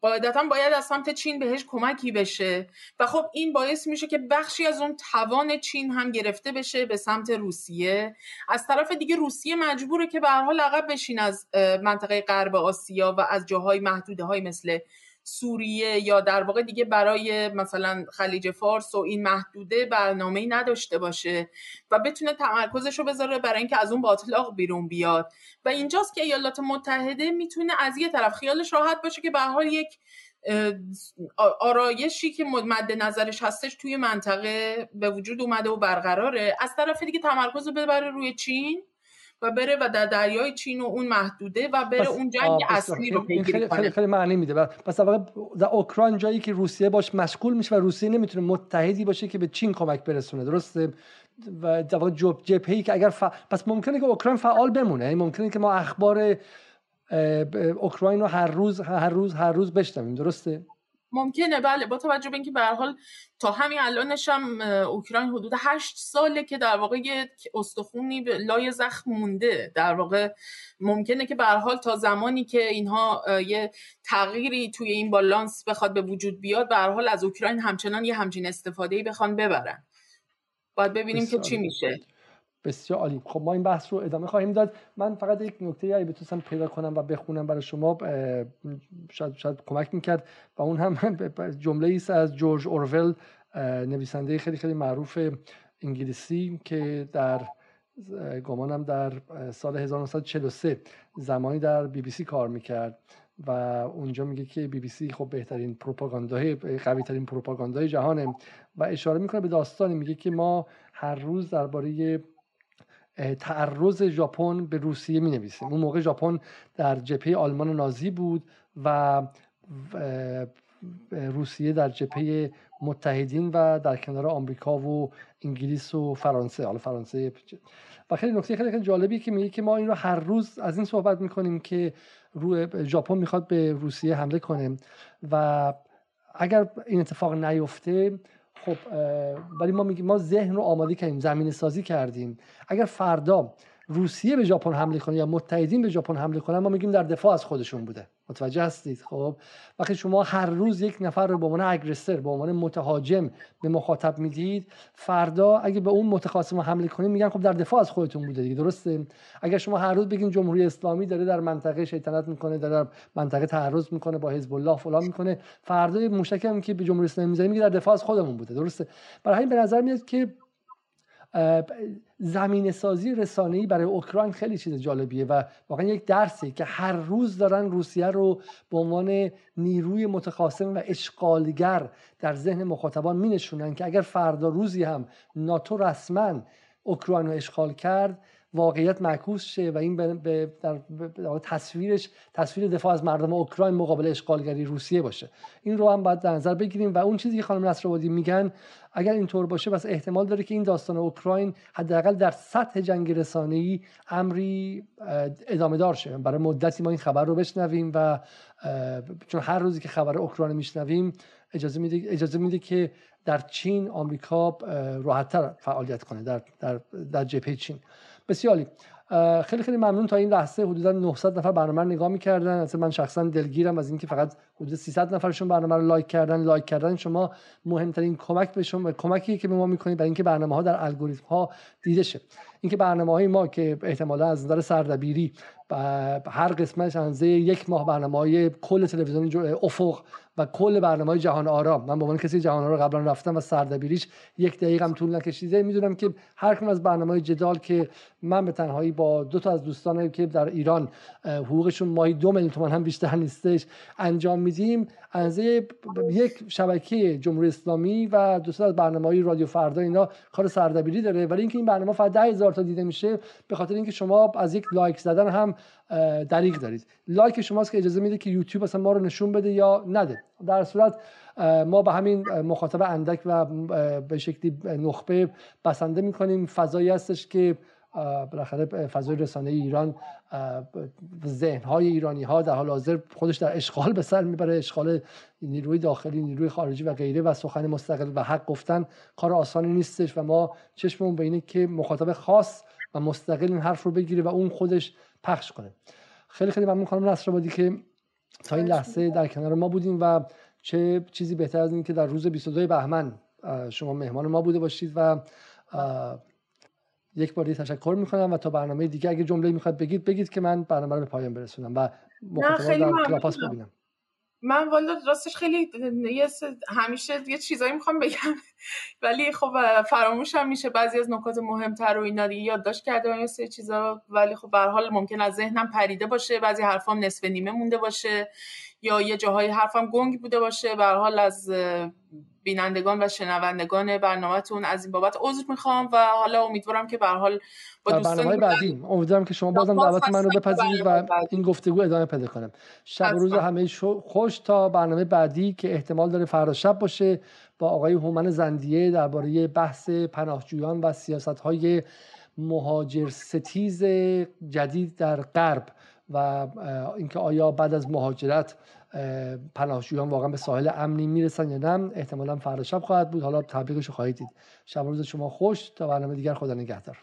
Speaker 2: قاعدتا باید از سمت چین بهش کمکی بشه. و خب این باعث میشه که بخشی از اون توان چین هم گرفته بشه به سمت روسیه. از طرف دیگه روسیه مجبوره که به هر حال عقب بشین از منطقه غرب آسیا و از جاهای محدوده های مثل سوریه یا در واقع دیگه برای مثلا خلیج فارس و این محدوده برنامه نداشته باشه و بتونه تمرکزش رو بذاره برای اینکه از اون باطلاق بیرون بیاد. و اینجاست که ایالات متحده می‌تونه از یه طرف خیالش راحت باشه که به حال یک آرایشی که مد نظرش هستش توی منطقه به وجود اومده و برقراره. از طرف دیگه تمرکز رو ببره روی چین. و بره و در دریای چین و اون محدوده و بره اون جنگ اصلی رو پیگیری
Speaker 1: خیلی, خیلی, خیلی معنی میده. پس در اوکراین جایی که روسیه باش مشغول میشه و روسیه نمی‌تونه متحدی باشه که به چین کمک برسونه درسته؟ و در واقع جبهه‌ای که اگر ف... پس ممکنه که اوکراین فعال بمونه. یعنی ممکنه که ما اخبار اوکراین رو هر روز هر روز هر روز بشنویم. درسته؟
Speaker 2: ممکنه بله با توجه به اینکه به حال تا همین الانش هم اوکراین حدود هشت ساله که در واقع یک استخونی لای زخم مونده. در واقع ممکنه که به حال تا زمانی که اینها یه تغییری توی این بالانس بخواد به وجود بیاد به حال از اوکراین همچنان یه همچین استفاده بخوان ببرن. باید ببینیم که چی میشه.
Speaker 1: بسیار عالی. خب ما این بحث رو ادامه خواهیم داد. من فقط یک نکته ای بتونم پیدا کنم و بخونم برای شما شاید, شاید کمک می‌کرد. و اون هم جمله ایست از جورج اورول نویسنده خیلی خیلی معروف انگلیسی که در گمانم در سال 1943 زمانی در بی بی سی کار می‌کرد. و اونجا میگه که بی بی سی خب بهترین پروپاگاندای قوی ترین پروپاگاندای جهانه. و اشاره می‌کنه به داستانی. میگه که ما هر روز درباره تعرض ژاپن به روسیه می نویسیم اون موقع ژاپن در جبهه آلمان نازی بود و روسیه در جبهه متحدین و در کنار آمریکا و انگلیس و فرانسه حالا فرانسه و خیلی نکته خیلی, خیلی جالبی که میگه که ما این رو هر روز از این صحبت می‌کنیم که ژاپن می‌خواد به روسیه حمله کنه. و اگر این اتفاق نیفته خب ولی ما میگیم ما ذهن رو آماده کردیم زمین سازی کردیم. اگر فردا روسیه به ژاپن حمله کنه یا متحدین به ژاپن حمله کنن ما میگیم در دفاع از خودشون بوده. متوجه هستید؟ خب وقتی شما هر روز یک نفر رو به عنوان اگرسر به عنوان متهاجم به مخاطب می‌دید فردا اگه به اون متخاصم حمله کنید میگن خب در دفاع از خودتون بوده دیگه درسته؟ اگر شما هر روز بگین جمهوری اسلامی داره در منطقه شیطنت می‌کنه داره در منطقه تعرض می‌کنه با حزب الله فلان می‌کنه فردا مشتکی هم که به جمهوری اسلامی می‌زنه میگه در دفاع از خودمون بوده درسته؟ برای همین به نظر میاد که زمین سازی رسانه‌ای برای اوکراین خیلی چیز جالبیه و واقعا یک درسی که هر روز دارن روسیه رو به عنوان نیروی متخاصم و اشغالگر در ذهن مخاطبان مینشونن که اگر فردا روزی هم ناتو رسما اوکراین رو اشغال کرد واقعیت معکوس شه و این به در تصویرش تصویر دفاع از مردم اوکراین مقابل اشغالگری روسیه باشه. این رو هم باید در نظر بگیریم و اون چیزی که خانم نصرآبادی میگن اگر اینطور باشه پس احتمال داره که این داستان اوکراین حداقل در سطح جنگ رسانه‌ای امری ادامه دار شه. برای مدتی ما این خبر رو بشنویم و چون هر روزی که خبر اوکراین میشنویم اجازه میده اجازه میده که در چین آمریکا راحتتر فعالیت کنه در در در جبهه چین. بسیاری. خیلی خیلی ممنون تا این لحظه. حدودا 900 نفر برنامه نگاه می‌کردن. اصلا من شخصا دلگیرم از اینکه فقط حدود 300 نفرشون برنامه رو لایک کردن لایک کردن شما مهمترین کمک به شما کمکی که به ما می‌کنید برای اینکه برنامه ها در الگوریتم ها دیده شه. اینکه برنامه های ما که احتمالا از نظر سردبیری هر قسمتش اندازه یک ماه برنامه های کل تلویزیون افق و کل برنامه های جهان آرام من به عنوان کسی جهان آرام قبلا رفتم و سردبیریش یک دقیقه هم طول نکشیده. می‌دونم که هر کم از برنامه های جدال که من به تنهایی با دو تا از دوستان که در ایران حقوقشون ماهی دو میلیون تومان هم بیشتر نیستش انجام میدیم از یک شبکه جمهوری اسلامی و دوست از برنامه رادیو فردا اینا کار سردبیری داره. ولی اینکه این برنامه فقط ده تا دیده میشه به خاطر اینکه شما از یک لایک زدن هم دریغ دارید. لایک شماست که اجازه میده که یوتیوب اصلا ما رو نشون بده یا نده. در صورت ما به همین مخاطب اندک و به شکلی نخبه بسنده می‌کنیم. فضایی هستش که بالاخره فضای رسانه ایران ذهن های ایرانی ها در حال حاضر خودش در اشغال به سر می‌بره. اشغال نیروی داخلی نیروی خارجی و غیره و سخن مستقل و حق گفتن کار آسانی نیستش و ما چشممون به اینه که مخاطب خاص و مستقل این حرف رو بگیره و اون خودش پخش کنه. خیلی خیلی ممنون خانم نصر که تا این لحظه در کنار ما بودیم و چه چیزی بهتر از این که در روز 22 بهمن شما مهمان ما بوده باشید و یک بار تشکر می‌کنم و تا برنامه دیگه اگه جمله می‌خواد بگید بگید که من برنامه رو به پایان برسونم و
Speaker 2: مخاطبان در کلاپاس ببینم. من والا راستش خیلی همیشه یه چیزایی می‌خوام بگم ولی خب فراموش هم میشه بعضی از نکات مهمتر و اینا دیگه یادداشت کرده یه سری چیزا ولی خب به حال ممکن از ذهنم پریده باشه بعضی حرفام نصف نیمه مونده باشه. یا یه جاهای حرفم گنگ بوده باشه. به حال از بینندگان و شنوندگان برنامهتون از این بابت عذر می‌خوام و حالا امیدوارم که به حال
Speaker 1: با دوستان برنامه بعدی. امیدوارم که شما بازم دعوت من رو بپذیرید و این گفتگو ادامه پیدا کنم. شب و روز همه خوش تا برنامه بعدی که احتمال داره فردا شب باشه با آقای هومن زندیه درباره بحث پناهجویان و سیاست های مهاجر ستیز جدید در غرب. و اینکه آیا بعد از مهاجرت پناهجویان واقعا به ساحل امنی می‌رسن یا نه احتمالا فردا شب خواهد بود. حالا تبلیغش خواهید دید. شب روز شما خوش. تا برنامه دیگر خدا نگهدار.